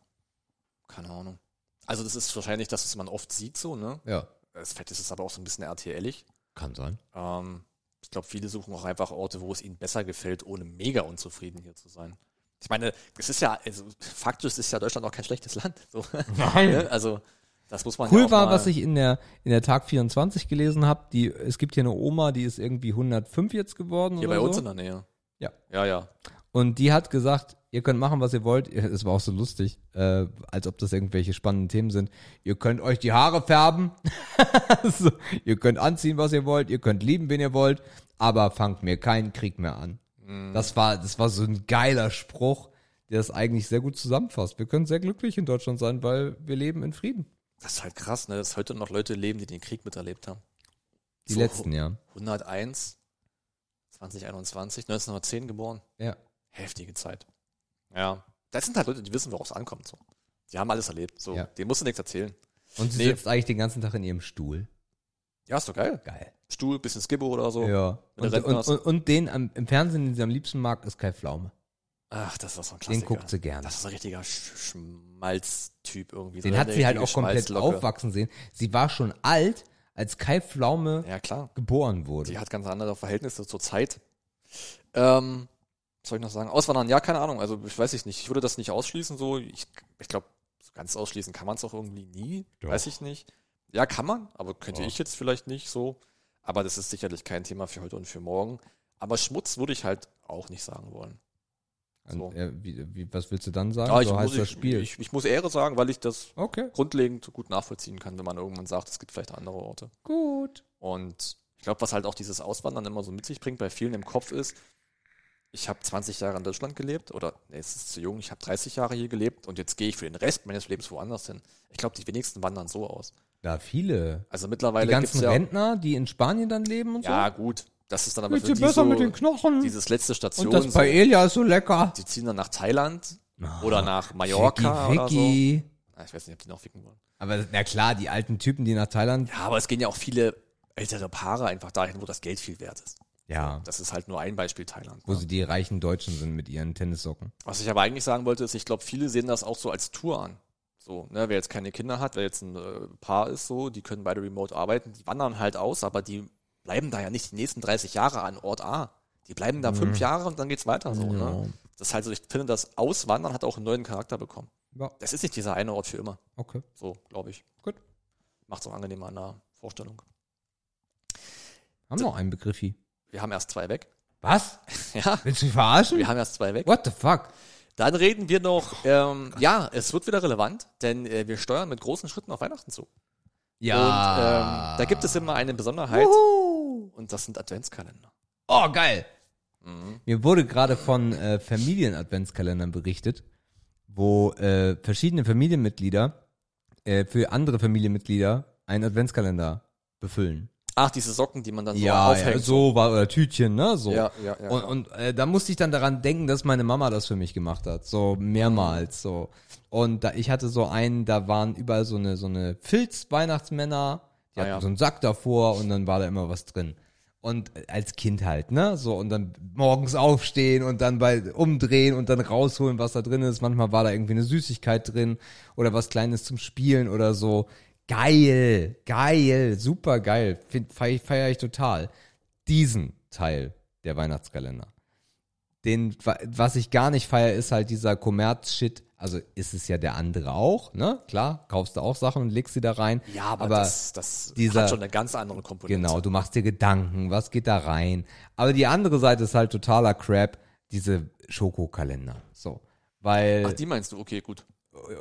Keine Ahnung. Also das ist wahrscheinlich das, was man oft sieht so, ne? Ja, Das Fett ist es aber auch so ein bisschen RTLig. kann sein. Ähm, ich glaube, viele suchen auch einfach Orte, wo es ihnen besser gefällt, ohne mega unzufrieden hier zu sein. Ich meine, es ist ja, also faktisch ist ja Deutschland auch kein schlechtes Land. So. Ne? Also das muss man ja Cool auch war, was ich in der in der Tag 24 gelesen habe. Die es gibt hier eine Oma, die ist irgendwie 105 jetzt geworden hier bei so. uns in der Nähe. Ja. Ja, ja. Und die hat gesagt, ihr könnt machen, was ihr wollt. Es war auch so lustig, äh, als ob das irgendwelche spannenden Themen sind. Ihr könnt euch die Haare färben. so, ihr könnt anziehen, was ihr wollt. Ihr könnt lieben, wen ihr wollt. Aber fangt mir keinen Krieg mehr an. Das war, das war so ein geiler Spruch, der das eigentlich sehr gut zusammenfasst. Wir können sehr glücklich in Deutschland sein, weil wir leben in Frieden. Das ist halt krass, ne? dass heute noch Leute leben, die den Krieg miterlebt haben. Die So, letzten, ja. 101, 2021, 1910 geboren. Ja. Heftige Zeit. Ja. Das sind halt Leute, die wissen, worauf es ankommt. So. Die haben alles erlebt. So. Ja. Dem musst du nichts erzählen. Und sie Nee. sitzt eigentlich den ganzen Tag in ihrem Stuhl. Ja, ist doch geil. Geil. Stuhl, bisschen Skibbo oder so. Ja. Und, und, und, und den am, im Fernsehen, den sie am liebsten mag, ist Kai Pflaume. Ach, das ist doch so ein Klassiker. Den guckt sie gerne. Das ist ein richtiger Sch Schmalztyp irgendwie. Den so hat sie halt auch komplett aufwachsen sehen. Sie war schon alt, als Kai Pflaume Ja, geboren wurde. Die hat ganz andere Verhältnisse zur Zeit. Ähm, soll ich noch sagen? Auswandern, ja, keine Ahnung. Also ich weiß ich nicht. Ich würde das nicht ausschließen so. Ich, ich glaube, ganz ausschließen kann man es auch irgendwie nie. Doch. Weiß ich nicht. Ja, kann man, aber könnte Doch. ich jetzt vielleicht nicht so. Aber das ist sicherlich kein Thema für heute und für morgen. Aber Schmutz würde ich halt auch nicht sagen wollen. Und, so. äh, wie, wie, was willst du dann sagen? Ja, ich, so muss, das Spiel. Ich, ich muss Ehre sagen, weil ich das okay, grundlegend gut nachvollziehen kann, wenn man irgendwann sagt, es gibt vielleicht andere Orte. gut. Und ich glaube, was halt auch dieses Auswandern immer so mit sich bringt, bei vielen im Kopf ist, ich habe 20 Jahre in Deutschland gelebt oder nee, es ist zu jung, ich habe 30 Jahre hier gelebt und jetzt gehe ich für den Rest meines Lebens woanders hin. Ich glaube, die wenigsten wandern so aus. Da viele. Also Die mittlerweile gibt ganzen es ja, Rentner, die in Spanien dann leben und ja so. gut, das ist dann aber Geht's für die besser so, mit den Knochen? dieses letzte Station. und das so, Paella ist so lecker. die ziehen dann nach Thailand oder nach Mallorca Vicky, oder so. Ah, Ich weiß nicht, ob die noch ficken wollen. Aber na klar, die alten Typen, die nach Thailand. Ja, aber es gehen ja auch viele ältere Paare einfach dahin, wo das Geld viel wert ist. Ja. Das ist halt nur ein Beispiel Thailand. Wo ne? sie die reichen Deutschen sind mit ihren Tennissocken. Was ich aber eigentlich sagen wollte, ist, ich glaube, viele sehen das auch so als Tour an. So, ne, wer jetzt keine Kinder hat, wer jetzt ein äh, Paar ist, so, die können beide remote arbeiten, die wandern halt aus, aber die bleiben da ja nicht die nächsten 30 Jahre an Ort A. Die bleiben da fünf Jahre und dann geht's weiter so. Ne? Das ist halt ich finde, das Auswandern hat auch einen neuen Charakter bekommen. Ja, Das ist nicht dieser eine Ort für immer. okay. So, glaube ich. Gut. Macht's auch angenehmer an der Vorstellung. Haben noch einen Begriffi. Wir haben erst zwei weg. Was? Ja, Willst du mich verarschen? wir haben erst zwei weg. What the fuck? Dann reden wir noch, ähm, ja, es wird wieder relevant, denn äh, wir steuern mit großen Schritten auf Weihnachten zu. Und ähm, da gibt es immer eine Besonderheit Wuhu. und das sind Adventskalender. Oh, geil. Mhm. Mir wurde gerade von äh, Familien-Adventskalendern berichtet, wo äh, verschiedene Familienmitglieder äh, für andere Familienmitglieder einen Adventskalender befüllen. Ach, diese Socken, die man dann so ja, aufhängt. ja, so war oder Tütchen, ne? So. Ja, ja, ja. Und, und äh, da musste ich dann daran denken, dass meine Mama das für mich gemacht hat, so mehrmals so. Und da, ich hatte so einen, da waren überall so eine so eine Filz-Weihnachtsmänner, die Ah, hatten ja. so einen Sack davor und dann war da immer was drin. Und äh, als Kind halt, ne? So und dann morgens aufstehen und dann bei umdrehen und dann rausholen, was da drin ist. Manchmal war da irgendwie eine Süßigkeit drin oder was Kleines zum Spielen oder so. Geil, geil, super geil. Feiere feier ich total. Diesen Teil der Weihnachtskalender. Den, wa- was ich gar nicht feiere, ist halt dieser Kommerz-Shit. Also ist es ja der andere auch, ne? Klar, kaufst du auch Sachen und legst sie da rein. Ja, aber, aber das, das dieser- hat schon eine ganz andere Komponente. Genau, du machst dir Gedanken, was geht da rein. Aber die andere Seite ist halt totaler Crap, diese Schokokalender. So. Weil, Ach, die meinst du? Okay, gut.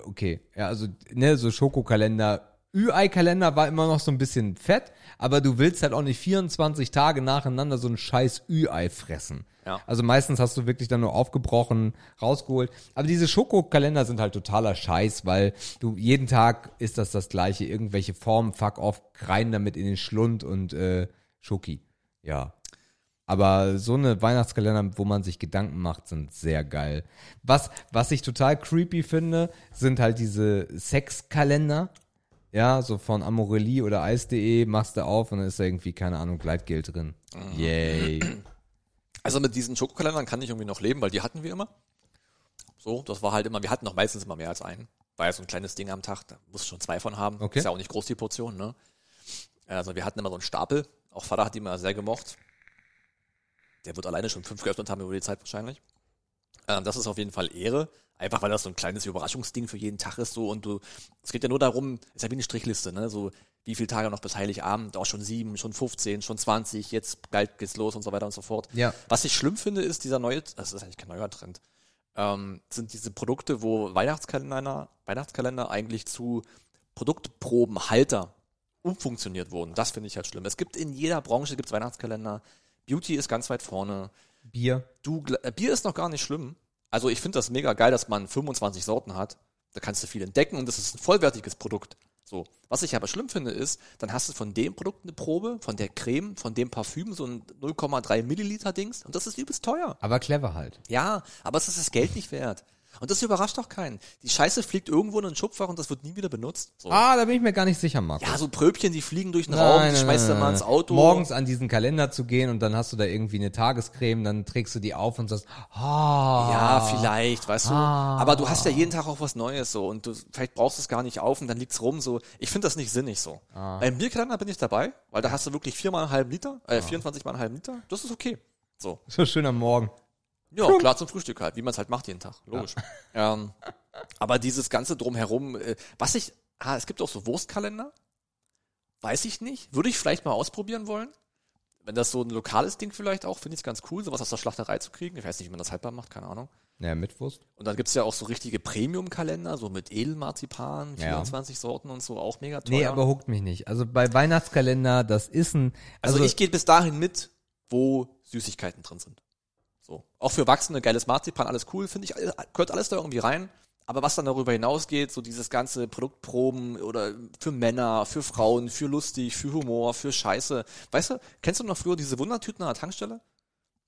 okay, ja, also, ne, so Schokokalender. Ü-Ei-Kalender war immer noch so ein bisschen fett, aber du willst halt auch nicht 24 Tage nacheinander so ein scheiß Ü-Ei fressen. Ja. Also meistens hast du wirklich dann nur aufgebrochen, rausgeholt. Aber diese Schokokalender sind halt totaler Scheiß, weil du jeden Tag ist das das gleiche, irgendwelche Formen, fuck off, rein damit in den Schlund und äh, Schoki. Ja. Aber so eine Weihnachtskalender, wo man sich Gedanken macht, sind sehr geil. Was, was ich total creepy finde, sind halt diese Sexkalender. Ja, so von Amorelie oder Eis.de machst du auf und dann ist da irgendwie, keine Ahnung, Gleitgel drin. Yay. Also mit diesen Schokokalendern kann ich irgendwie noch leben, weil die hatten wir immer. So, das war halt immer, wir hatten noch meistens immer mehr als einen. War ja so ein kleines Ding am Tag, da musst du schon zwei von haben. Okay. Ist ja auch nicht groß die Portion, ne? Also wir hatten immer so einen Stapel. Auch Vater hat die immer sehr gemocht. Der wird alleine schon fünf geöffnet haben über die Zeit wahrscheinlich. Ähm, das ist auf jeden Fall Ehre. Einfach weil das so ein kleines Überraschungsding für jeden Tag ist so und du, es geht ja nur darum, ist ja wie eine Strichliste, ne? So, wie viele Tage noch bis Heiligabend, auch schon sieben, schon 15, schon 20, jetzt bald geht's los und so weiter und so fort. Ja. Was ich schlimm finde, ist dieser neue, das ist eigentlich kein neuer Trend, ähm, sind diese Produkte, wo Weihnachtskalender, Weihnachtskalender eigentlich zu Produktprobenhalter umfunktioniert wurden. Das finde ich halt schlimm. Es gibt in jeder Branche gibt's Weihnachtskalender. Beauty ist ganz weit vorne. Bier. Du, äh, Bier ist noch gar nicht schlimm. Also ich finde das mega geil, dass man 25 Sorten hat. Da kannst du viel entdecken und das ist ein vollwertiges Produkt. So. Was ich aber schlimm finde, ist, dann hast du von dem Produkt eine Probe, von der Creme, von dem Parfüm, so ein 0,3 Milliliter Dings und das ist übelst teuer. Aber clever halt. Ja, aber es ist das Geld nicht wert. Und das überrascht doch keinen. Die Scheiße fliegt irgendwo in ein Schubfach und das wird nie wieder benutzt. So. Ah, da bin ich mir gar nicht sicher, Markus. Ja, so Pröbchen, die fliegen durch den Raum, die schmeißt du mal ins Auto. Morgens an diesen Kalender zu gehen und dann hast du da irgendwie eine Tagescreme, dann trägst du die auf und sagst, ah. Ja, vielleicht, weißt du. Ah. Aber du hast ja jeden Tag auch was Neues so und du vielleicht brauchst du es gar nicht auf und dann liegt's rum so. Ich finde das nicht sinnig so. Ah. Beim Bierkalender bin ich dabei, weil da hast du wirklich viermal einen halben Liter, äh, 24 mal einen halben Liter. Das ist okay. So. So schön am Morgen. Ja, klar zum Frühstück halt, wie man es halt macht jeden Tag. Logisch. Ähm, aber dieses ganze drumherum, äh, was ich, ah, es gibt auch so Wurstkalender. Weiß ich nicht. Würde ich vielleicht mal ausprobieren wollen. Wenn das so ein lokales Ding vielleicht auch, finde ich es ganz cool, sowas aus der Schlachterei zu kriegen. Ich weiß nicht, wie man das haltbar macht, keine Ahnung. Ja, mit Wurst. Und dann gibt's ja auch so richtige Premium-Kalender, so mit Edelmarzipan, Ja. 24 Sorten und so, auch mega teuer. Nee, aber huckt mich nicht. Also bei Weihnachtskalender, das ist ein, also, ich gehe bis dahin mit, wo Süßigkeiten drin sind. So. Auch für Erwachsene, geiles Marzipan, alles cool, finde ich, gehört alles da irgendwie rein. Aber was dann darüber hinausgeht, so dieses ganze Produktproben oder für Männer, für Frauen, für lustig, für Humor, für Scheiße. Weißt du, kennst du noch früher diese Wundertüten an der Tankstelle?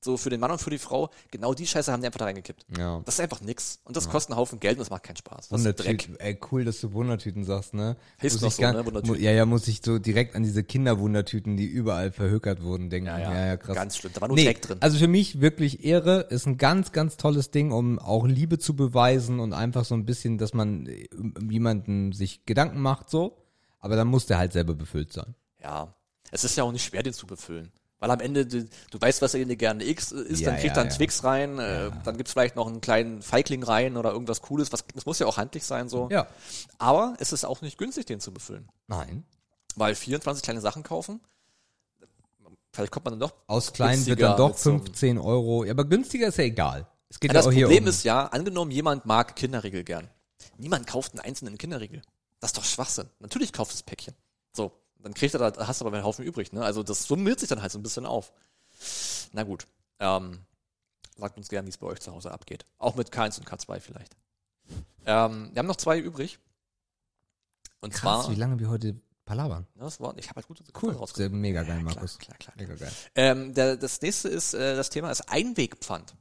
So für den Mann und für die Frau, genau die Scheiße haben die einfach da reingekippt. ja. Das ist einfach nix. Und das kostet einen Haufen Geld und das macht keinen Spaß. Das ist Dreck. Wundertüten, ey, cool, dass du Wundertüten sagst, ne? Heißt Muss ich so, gar- ne, Wundertüten. Ja, ja, muss ich so direkt an diese Kinderwundertüten, die überall verhökert wurden, denken. Ja, Ja, ja, ja, krass. ganz schlimm. Da war nur Nee, Dreck drin. also für mich wirklich Ehre, ist ein ganz, ganz tolles Ding, um auch Liebe zu beweisen und einfach so ein bisschen, dass man äh, jemanden sich Gedanken macht, so. Aber dann muss der halt selber befüllt sein. Ja, es ist ja auch nicht schwer, den zu befüllen. Weil am Ende, du, du weißt, was er gerne X ist, Ja, dann kriegt ja, er einen ja. Twix rein, äh, dann gibt's vielleicht noch einen kleinen Feigling rein oder irgendwas Cooles. Was, das muss ja auch handlich sein, so. Ja. Aber es ist auch nicht günstig, den zu befüllen. Nein. Weil 24 kleine Sachen kaufen, vielleicht kommt man dann doch. Aus klein wird dann doch mit so einem- 15 Euro. Ja, aber günstiger ist ja egal. Es geht Ja, das auch hier Problem um. ist ja, angenommen, jemand mag Kinderriegel gern. Niemand kauft einen einzelnen Kinderriegel. Das ist doch Schwachsinn. Natürlich kauft das Päckchen. So, dann kriegt er da, hast du aber einen Haufen übrig. Ne? Also das summiert sich dann halt so ein bisschen auf. Na gut. Ähm, sagt uns gern, wie es bei euch zu Hause abgeht. Auch mit K1 und K2 vielleicht. Ähm, wir haben noch zwei übrig. Und Krass, zwar, wie lange wir heute palabern. Das war, ich habe halt gute Cool. Sehr mega geil, Ja, klar, Markus. Klar, klar, Mega geil. ähm, der, das nächste ist, äh, das Thema ist Einwegpfand.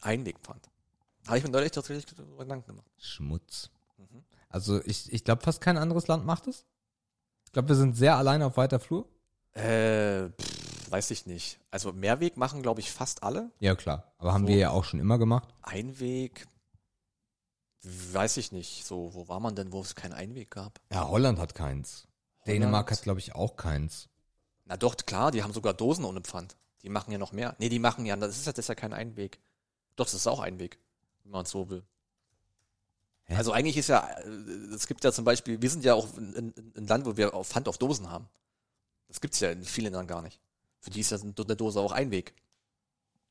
Einwegpfand. Habe ich mir neulich tatsächlich Gedanken gemacht. Schmutz. Mhm. Also ich, ich glaube, fast kein anderes Land macht es. Ich glaube, wir sind sehr allein auf weiter Flur. Äh, pff, weiß ich nicht. Also Mehrweg machen, glaube ich, fast alle. Ja, klar. Aber haben So. wir ja auch schon immer gemacht. Einweg, weiß ich nicht. So, wo war man denn, wo es keinen Einweg gab? Ja, Holland hat keins. Dänemark hat, glaube ich, auch keins. Na doch, klar, die haben sogar Dosen ohne Pfand. Die machen ja noch mehr. Nee, die machen ja, das ist ja, das ist ja kein Einweg. Doch, das ist auch Einweg, wenn man es so will. Also eigentlich ist ja, äh, es gibt ja zum Beispiel, wir sind ja auch ein, Land, wo wir auf Pfand auf Dosen haben. Das gibt's ja in vielen Ländern gar nicht. Für die ist ja eine Dose auch Einweg.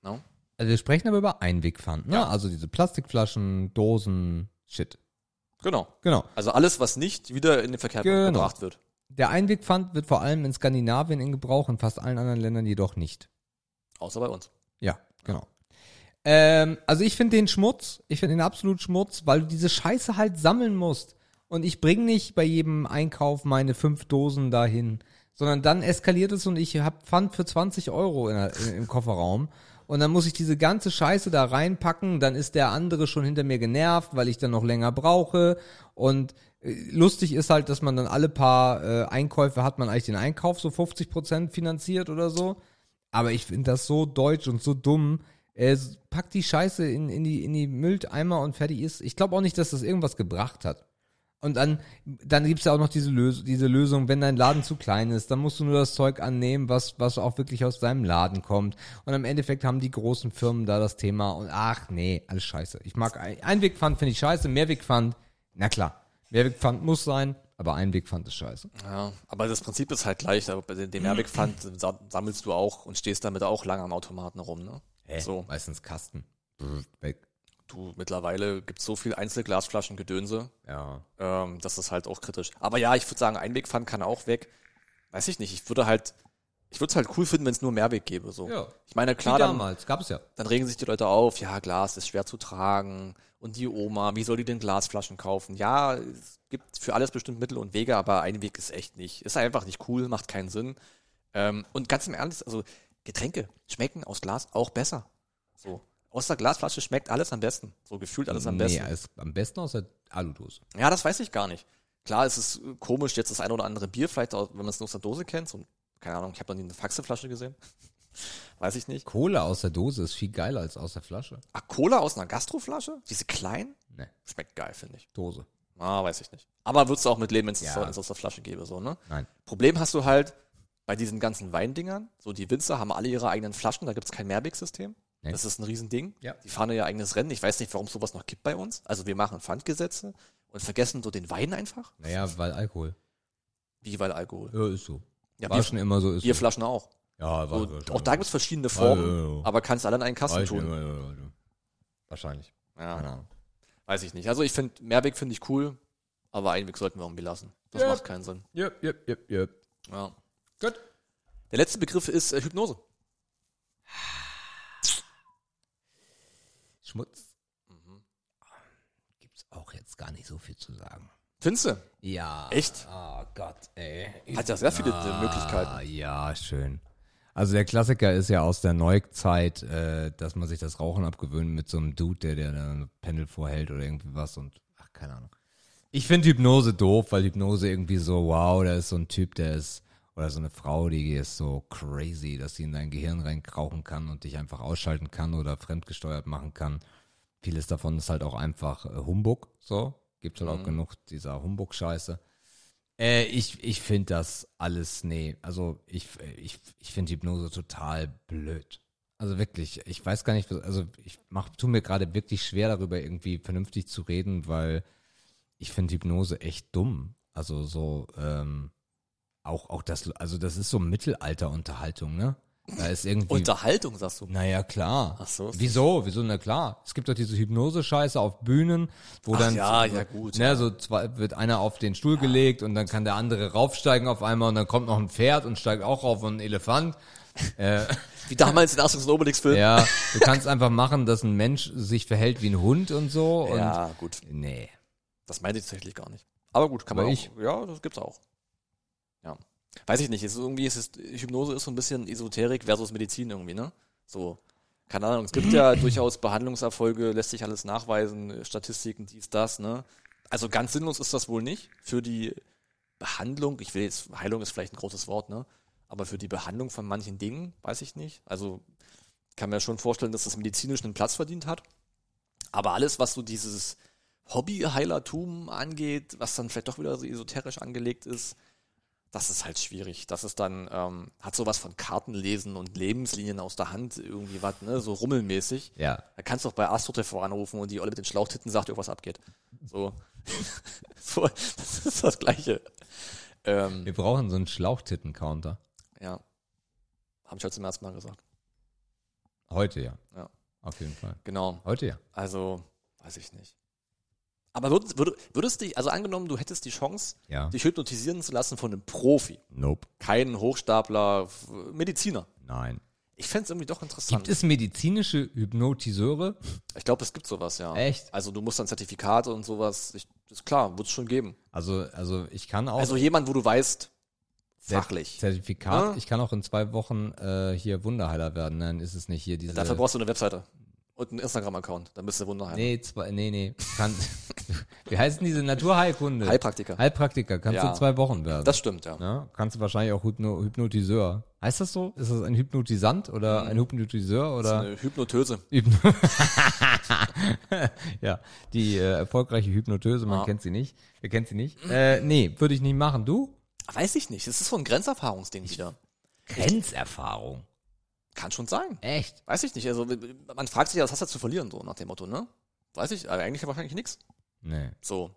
No? Also wir sprechen aber über Einwegpfand, ne? Ja. Also diese Plastikflaschen, Dosen, Shit. Genau. Genau. Also alles, was nicht wieder in den Verkehr Genau. gebracht wird. Der Einwegpfand wird vor allem in Skandinavien in Gebrauch, in fast allen anderen Ländern jedoch nicht. Außer bei uns. Ja, genau. Ähm, also ich finde den Schmutz, ich finde den absolut Schmutz, weil du diese Scheiße halt sammeln musst. Und ich bringe nicht bei jedem Einkauf meine fünf Dosen dahin, sondern dann eskaliert es und ich habe Pfand für 20 Euro in in, im Kofferraum. Und dann muss ich diese ganze Scheiße da reinpacken, dann ist der andere schon hinter mir genervt, weil ich dann noch länger brauche. Und äh, lustig ist halt, dass man dann alle paar äh, Einkäufe hat man eigentlich den Einkauf so 50% finanziert oder so. Aber ich finde das so deutsch und so dumm. Äh, pack die Scheiße in, in, die, in die Mülleimer und fertig ist. Ich glaube auch nicht, dass das irgendwas gebracht hat. Und dann, dann gibt's ja auch noch diese, Lös diese Lösung, wenn dein Laden zu klein ist, dann musst du nur das Zeug annehmen, was, was auch wirklich aus deinem Laden kommt. Und im Endeffekt haben die großen Firmen da das Thema und ach nee, alles scheiße. Ich mag Ein- Einwegpfand finde ich scheiße, Mehrwegpfand, na klar. Mehrwegpfand muss sein, aber Einwegpfand ist scheiße. Ja, aber das Prinzip ist halt gleich. Aber bei dem Mehrwegpfand sa- sammelst du auch und stehst damit auch lange am Automaten rum. Ne? So, Meistens Kasten. Weg. du, mittlerweile gibt's so viel Einzelglasflaschen Gedönse, Ja. ähm, das ist halt auch kritisch. Aber ja, ich würde sagen, Einwegpfand kann auch weg. Weiß ich nicht. Ich würde halt, ich würde es halt cool finden, wenn es nur Mehrweg gäbe. So. Ja. Ich meine, klar, dann, damals, gab es ja. dann regen sich die Leute auf, ja, Glas ist schwer zu tragen und die Oma, wie soll die denn Glasflaschen kaufen? Ja, es gibt für alles bestimmt Mittel und Wege, aber Einweg ist echt nicht. Ist einfach nicht cool, macht keinen Sinn. Ähm, und ganz im Ernst, also Getränke schmecken aus Glas auch besser. So. Aus der Glasflasche schmeckt alles am besten. So gefühlt alles am besten. Nee, ist am besten aus der Aludose. Ja, das weiß ich gar nicht. Klar, es ist äh, komisch, jetzt das eine oder andere Bier, vielleicht auch, wenn man es nur aus der Dose kennt. So, keine Ahnung, ich habe noch nie eine Faxeflasche gesehen. weiß ich nicht. Cola aus der Dose ist viel geiler als aus der Flasche. Ah, Cola aus einer Gastroflasche? Diese kleinen? Ne, Schmeckt geil, finde ich. Dose. Ah, weiß ich nicht. Aber würdest du auch mit leben, wenn es Ja. aus der Flasche gäbe, so, ne? Nein. Problem hast du halt bei diesen ganzen Weindingern. So, die Winzer haben alle ihre eigenen Flaschen, da gibt's kein Mehrwegsystem. Nee. Das ist ein Riesending. Ja. Die fahren ihr eigenes Rennen. Ich weiß nicht, warum sowas noch gibt bei uns. Also wir machen Pfandgesetze und vergessen so den Wein einfach. Naja, weil Alkohol. Wie weil Alkohol. Ja, ist so. Ja, War Bier, schon immer so. Ist so. Bierflaschen auch. Ja, war, So, schon auch da immer. gibt's verschiedene Formen, Ja, ja, ja. aber kannst alle in einen Kasten Weiß tun. ja, ja, ja. Wahrscheinlich. Keine Ja, Ahnung. weiß ich nicht. Also ich finde, Mehrweg finde ich cool, aber Einweg sollten wir irgendwie lassen. Das Ja. macht keinen Sinn. Yep, yep, yep, yep. Ja. Gut. Der letzte Begriff ist äh, Hypnose. Schmutz. Mhm. Gibt's auch jetzt gar nicht so viel zu sagen. Findest du? Ja. Echt? Oh Gott, ey. Hat ja sehr viele Ah, äh, Möglichkeiten. Ja, schön. Also der Klassiker ist ja aus der Neuzeit, äh, dass man sich das Rauchen abgewöhnt mit so einem Dude, der, der da ein Pendel vorhält oder irgendwie was und ach, keine Ahnung. Ich finde Hypnose doof, weil Hypnose irgendwie so, wow, da ist so ein Typ, der ist, oder so eine Frau, die ist so crazy, dass sie in dein Gehirn reinkrauchen kann und dich einfach ausschalten kann oder fremdgesteuert machen kann. Vieles davon ist halt auch einfach äh, Humbug, so. Gibt halt auch genug dieser Humbug-Scheiße. Äh, ich ich finde das alles, nee, also ich, ich, ich finde Hypnose total blöd. Also wirklich, ich weiß gar nicht, also ich mach, tu mir gerade wirklich schwer darüber irgendwie vernünftig zu reden, weil ich finde Hypnose echt dumm. Also so, ähm, auch, auch das, also das ist so Mittelalter-Unterhaltung, ne? Da ist irgendwie. Unterhaltung, sagst du. Naja, klar. Ach so, Wieso? Wieso? Na klar. Es gibt doch diese Hypnose-Scheiße auf Bühnen, wo Ach dann ja, ja, gut, Ne, ja. so zwei, wird einer auf den Stuhl gelegt und dann kann der andere raufsteigen auf einmal und dann kommt noch ein Pferd und steigt auch auf und ein Elefant. äh, Wie damals in Asterix und Obelix-Film. ja, du kannst einfach machen, dass ein Mensch sich verhält wie ein Hund und so und ja, gut. nee. Das meinte ich tatsächlich gar nicht. Aber gut, kann man Aber auch. ich- Ja, das gibt's auch. Ja. Weiß ich nicht. Ist irgendwie ist es, Hypnose ist so ein bisschen Esoterik versus Medizin irgendwie, ne? So. Keine Ahnung. Es gibt ja durchaus Behandlungserfolge, lässt sich alles nachweisen, Statistiken, dies, das, ne? Also ganz sinnlos ist das wohl nicht. Für die Behandlung, ich will jetzt, Heilung ist vielleicht ein großes Wort, ne? Aber für die Behandlung von manchen Dingen, weiß ich nicht. Also kann mir schon vorstellen, dass das medizinisch einen Platz verdient hat. Aber alles, was so dieses Hobbyheilertum angeht, was dann vielleicht doch wieder so esoterisch angelegt ist, Das ist halt schwierig. Das ist dann, ähm, hat sowas von Kartenlesen und Lebenslinien aus der Hand, irgendwie was, ne, so rummelmäßig. Ja. Da kannst du auch bei Astro TV anrufen und die Olle mit den Schlauchtitten sagt, irgendwas abgeht. So. so, das ist das Gleiche. Ähm, Wir brauchen so einen Schlauchtitten-Counter. ja. Hab ich heute zum ersten Mal gesagt. Heute ja. Ja. Auf jeden Fall. Genau. Heute ja. Also, weiß ich nicht. Aber würdest, würd- würdest du, also angenommen, du hättest die Chance, Ja. dich hypnotisieren zu lassen von einem Profi, Nope. kein Hochstapler, Mediziner. Nein. Ich fände es irgendwie doch interessant. Gibt es medizinische Hypnotiseure? Ich glaube, es gibt sowas, ja. Echt? Also du musst dann Zertifikate und sowas. Ich, ist klar, wird es schon geben. Also, also ich kann auch Also jemand, wo du weißt, fachlich. Zertifikat. Ja. Ich kann auch in zwei Wochen äh, hier Wunderheiler werden. Dann ist es nicht hier diese. Dafür brauchst du eine Webseite und einen Instagram-Account. Dann bist du Wunderheiler. nee, zwei, nee, nee. Kann, wie heißen diese Naturheilkunde? Heilpraktiker. Heilpraktiker. Kannst Ja. du zwei Wochen werden. Das stimmt, ja. ja, kannst du wahrscheinlich auch Hypno Hypnotiseur. Heißt das so? Ist das ein Hypnotisant oder ein Hypnotiseur Das ist oder? eine Hypnotöse. Hypno ja, die äh, erfolgreiche Hypnotöse, man Ja. kennt sie nicht. Wer kennt sie nicht? Äh, nee, würde ich nicht machen. Du? Weiß ich nicht. Das ist so ein Grenzerfahrungsding wieder. Grenzerfahrung. Kann schon sein. Echt? Weiß ich nicht. Also man fragt sich ja, was hast du zu verlieren, so nach dem Motto, ne? Weiß ich, aber eigentlich wahrscheinlich nichts. Nee. So.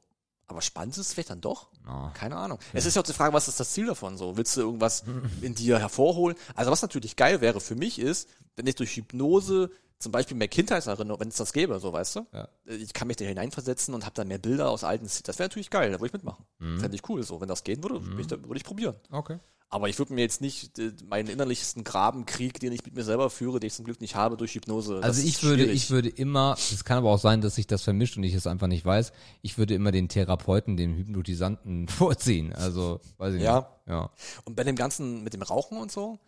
Aber spannend ist es vielleicht dann doch. Oh. Keine Ahnung. Es ist ja auch die Frage, was ist das Ziel davon? So, willst du irgendwas in dir hervorholen? Also was natürlich geil wäre für mich ist, wenn ich durch Hypnose zum Beispiel mehr Kindheitserinnerung, wenn es das gäbe, so weißt du, Ja. ich kann mich da hineinversetzen und habe dann mehr Bilder aus alten, das wäre natürlich geil, da würde ich mitmachen. Mhm. Fände ich cool, so, wenn das gehen würde, würde ich, ich probieren. Okay. Aber ich würde mir jetzt nicht äh, meinen innerlichsten Grabenkrieg, den ich mit mir selber führe, den ich zum Glück nicht habe, durch Hypnose. Also ich würde, schwierig. ich würde immer, es kann aber auch sein, dass sich das vermischt und ich es einfach nicht weiß, ich würde immer den Therapeuten, den Hypnotisanten vorziehen. Also, weiß ich Ja. nicht. Ja. Und bei dem Ganzen mit dem Rauchen und so,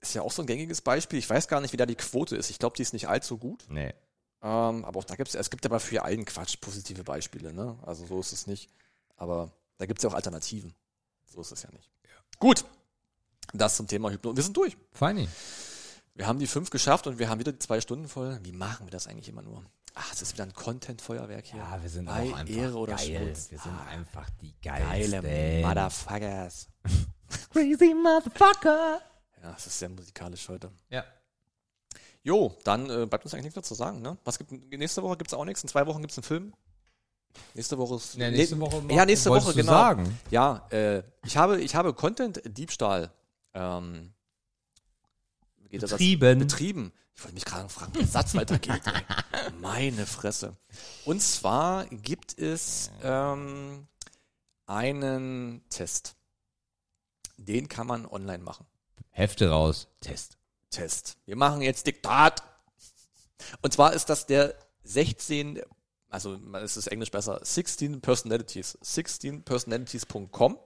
ist ja auch so ein gängiges Beispiel. Ich weiß gar nicht, wie da die Quote ist. Ich glaube, die ist nicht allzu gut. Nee. Ähm, aber auch da gibt es, es gibt aber für allen Quatsch positive Beispiele, ne? Also so ist es nicht. Aber da gibt es ja auch Alternativen. So ist es ja nicht. Gut. Das zum Thema Hypnose. Wir sind durch. Feini. Wir haben die fünf geschafft und wir haben wieder die zwei Stunden voll. Wie machen wir das eigentlich immer nur? Ach, es ist wieder ein Content-Feuerwerk hier. Ja, wir sind Bei auch einfach Ehre oder geil. Schmutz. Wir sind Ah, einfach die Geile geilsten. Motherfuckers. Crazy Motherfucker. Ja, es ist sehr musikalisch heute. Ja. Jo, dann äh, bleibt uns eigentlich nichts mehr zu sagen, ne? Was gibt nächste Woche gibt's auch nichts, in zwei Wochen gibt's einen Film. Nächste Woche ist Ja, nächste Woche Ja, nächste Woche genau. sagen. Ja, äh, ich habe ich habe Content Diebstahl ähm? Betrieben. betrieben. Ich wollte mich gerade fragen, wie der Satz weitergeht. Meine Fresse. Und zwar gibt es ähm, einen Test. Den kann man online machen. Hefte raus. Test. Test. Wir machen jetzt Diktat. Und zwar ist das der 16, also es ist Englisch besser, 16 Personalities. 16personalities.com.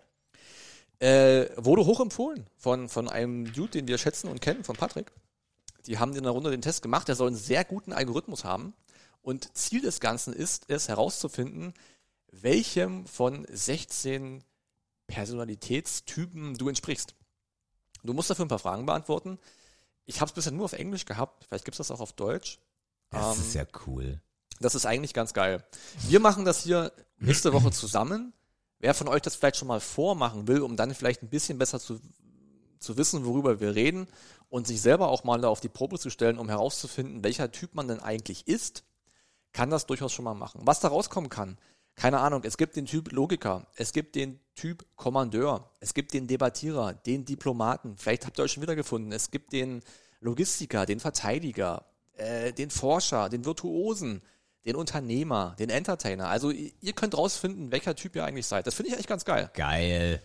Äh, wurde hochempfohlen von, von einem Dude, den wir schätzen und kennen, von Patrick. Die haben in der Runde den Test gemacht. Der soll einen sehr guten Algorithmus haben. Und Ziel des Ganzen ist es herauszufinden, welchem von 16 Personalitätstypen du entsprichst. Du musst dafür ein paar Fragen beantworten. Ich habe es bisher nur auf Englisch gehabt. Vielleicht gibt es das auch auf Deutsch. Das Ähm, ist ja cool. Das ist eigentlich ganz geil. Wir machen das hier nächste Woche zusammen. Wer von euch das vielleicht schon mal vormachen will, um dann vielleicht ein bisschen besser zu, zu wissen, worüber wir reden und sich selber auch mal da auf die Probe zu stellen, um herauszufinden, welcher Typ man denn eigentlich ist, kann das durchaus schon mal machen. Was da rauskommen kann, keine Ahnung, es gibt den Typ Logiker, es gibt den Typ Kommandeur, es gibt den Debattierer, den Diplomaten, vielleicht habt ihr euch schon wieder gefunden, es gibt den Logistiker, den Verteidiger, äh, den Forscher, den Virtuosen, den Unternehmer, den Entertainer. Also ihr könnt rausfinden, welcher Typ ihr eigentlich seid. Das finde ich echt ganz geil. Geil.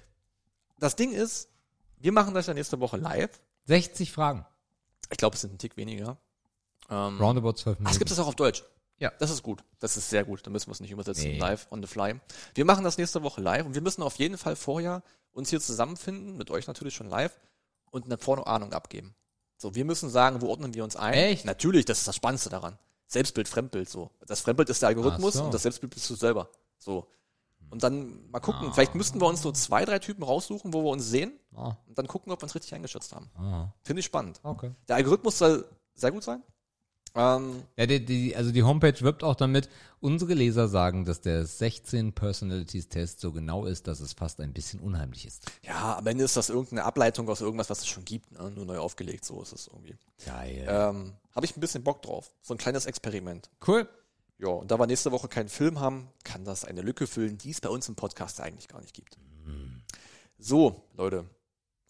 Das Ding ist, wir machen das ja nächste Woche live. 60 Fragen. Ich glaube, es sind ein Tick weniger. Ähm, Roundabout 12 Ach, Minuten. es gibt es auch auf Deutsch. Ja. Das ist gut. Das ist sehr gut. Da müssen wir es nicht übersetzen. Nee. Live on the fly. Wir machen das nächste Woche live und wir müssen auf jeden Fall vorher uns hier zusammenfinden, mit euch natürlich schon live und eine Vorahnung abgeben. So, wir müssen sagen, wo ordnen wir uns ein? Echt? Natürlich, das ist das Spannendste daran. Selbstbild, Fremdbild, so. Das Fremdbild ist der Algorithmus so. und das Selbstbild bist du selber. So. Und dann mal gucken. Ah. Vielleicht müssten wir uns so zwei, drei Typen raussuchen, wo wir uns sehen Ah, und dann gucken, ob wir uns richtig eingeschätzt haben. ah, Finde ich spannend. okay. Der Algorithmus soll sehr gut sein. Ähm, Ja, die, die, also die Homepage wirbt auch damit, unsere Leser sagen, dass der 16 Personalities Test so genau ist, dass es fast ein bisschen unheimlich ist. ja, am Ende ist das irgendeine Ableitung aus irgendwas, was es schon gibt, ne? nur neu aufgelegt, so ist es irgendwie. Geil. Ähm, Habe ich ein bisschen Bock drauf. So ein kleines Experiment. Cool. Ja, und da wir nächste Woche keinen Film haben, kann das eine Lücke füllen, die es bei uns im Podcast eigentlich gar nicht gibt. So, Leute,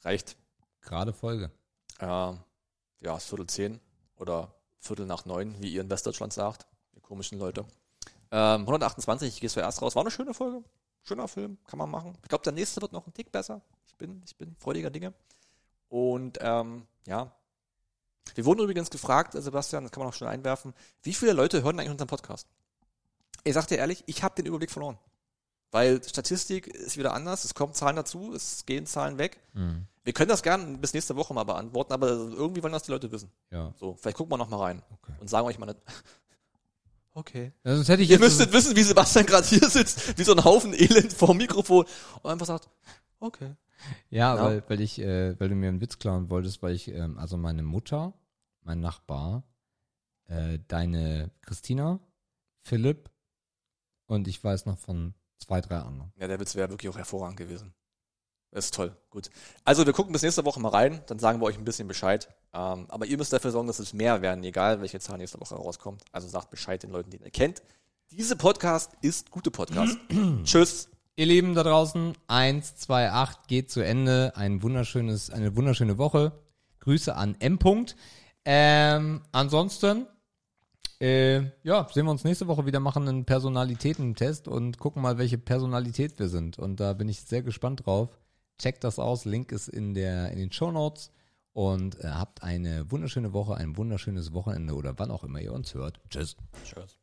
reicht. Gerade Folge. Äh, ja, ist Viertel zehn oder Viertel nach neun, wie ihr in Westdeutschland sagt, ihr komischen Leute. Ähm, 128, ich gehe zuerst raus. War eine schöne Folge. Schöner Film, kann man machen. Ich glaube, der nächste wird noch ein Tick besser. Ich bin, ich bin freudiger Dinge. Und ähm, ja. Wir wurden übrigens gefragt, äh, Sebastian, das kann man auch schon einwerfen, wie viele Leute hören eigentlich unseren Podcast? Ich sag dir ehrlich, ich habe den Überblick verloren. Weil Statistik ist wieder anders, es kommen Zahlen dazu, es gehen Zahlen weg. Hm. Wir können das gerne bis nächste Woche mal beantworten, aber irgendwie wollen das die Leute wissen. Ja. So, vielleicht gucken wir noch mal rein Okay. und sagen euch mal nicht. Okay. Ja, sonst hätte ich Ihr müsstet wissen, wie Sebastian gerade hier sitzt, wie so ein Haufen Elend vor dem Mikrofon und einfach sagt, okay. Ja, Ja. Weil, weil ich, äh, weil du mir einen Witz klauen wolltest, weil ich, ähm, also meine Mutter, mein Nachbar, äh, deine Christina, Philipp und ich weiß noch von zwei, drei anderen. Ja, der Witz wäre wirklich auch hervorragend gewesen. Ist toll, gut. Also wir gucken bis nächste Woche mal rein, dann sagen wir euch ein bisschen Bescheid. Ähm, aber ihr müsst dafür sorgen, dass es mehr werden, egal welche Zahl nächste Woche rauskommt. Also sagt Bescheid den Leuten, die ihr kennt. Diese Podcast ist gute Podcast. Tschüss. Ihr Lieben da draußen, 1, 2, 8 geht zu Ende. Ein wunderschönes, eine wunderschöne Woche. Grüße an M. -Punkt. Ähm, ansonsten, äh, ja, sehen wir uns nächste Woche wieder, machen einen Personalitätentest und gucken mal, welche Personalität wir sind. Und da bin ich sehr gespannt drauf. Checkt das aus, Link ist in, der, in den Show Notes. Und äh, habt eine wunderschöne Woche, ein wunderschönes Wochenende oder wann auch immer ihr uns hört. Tschüss. Tschüss.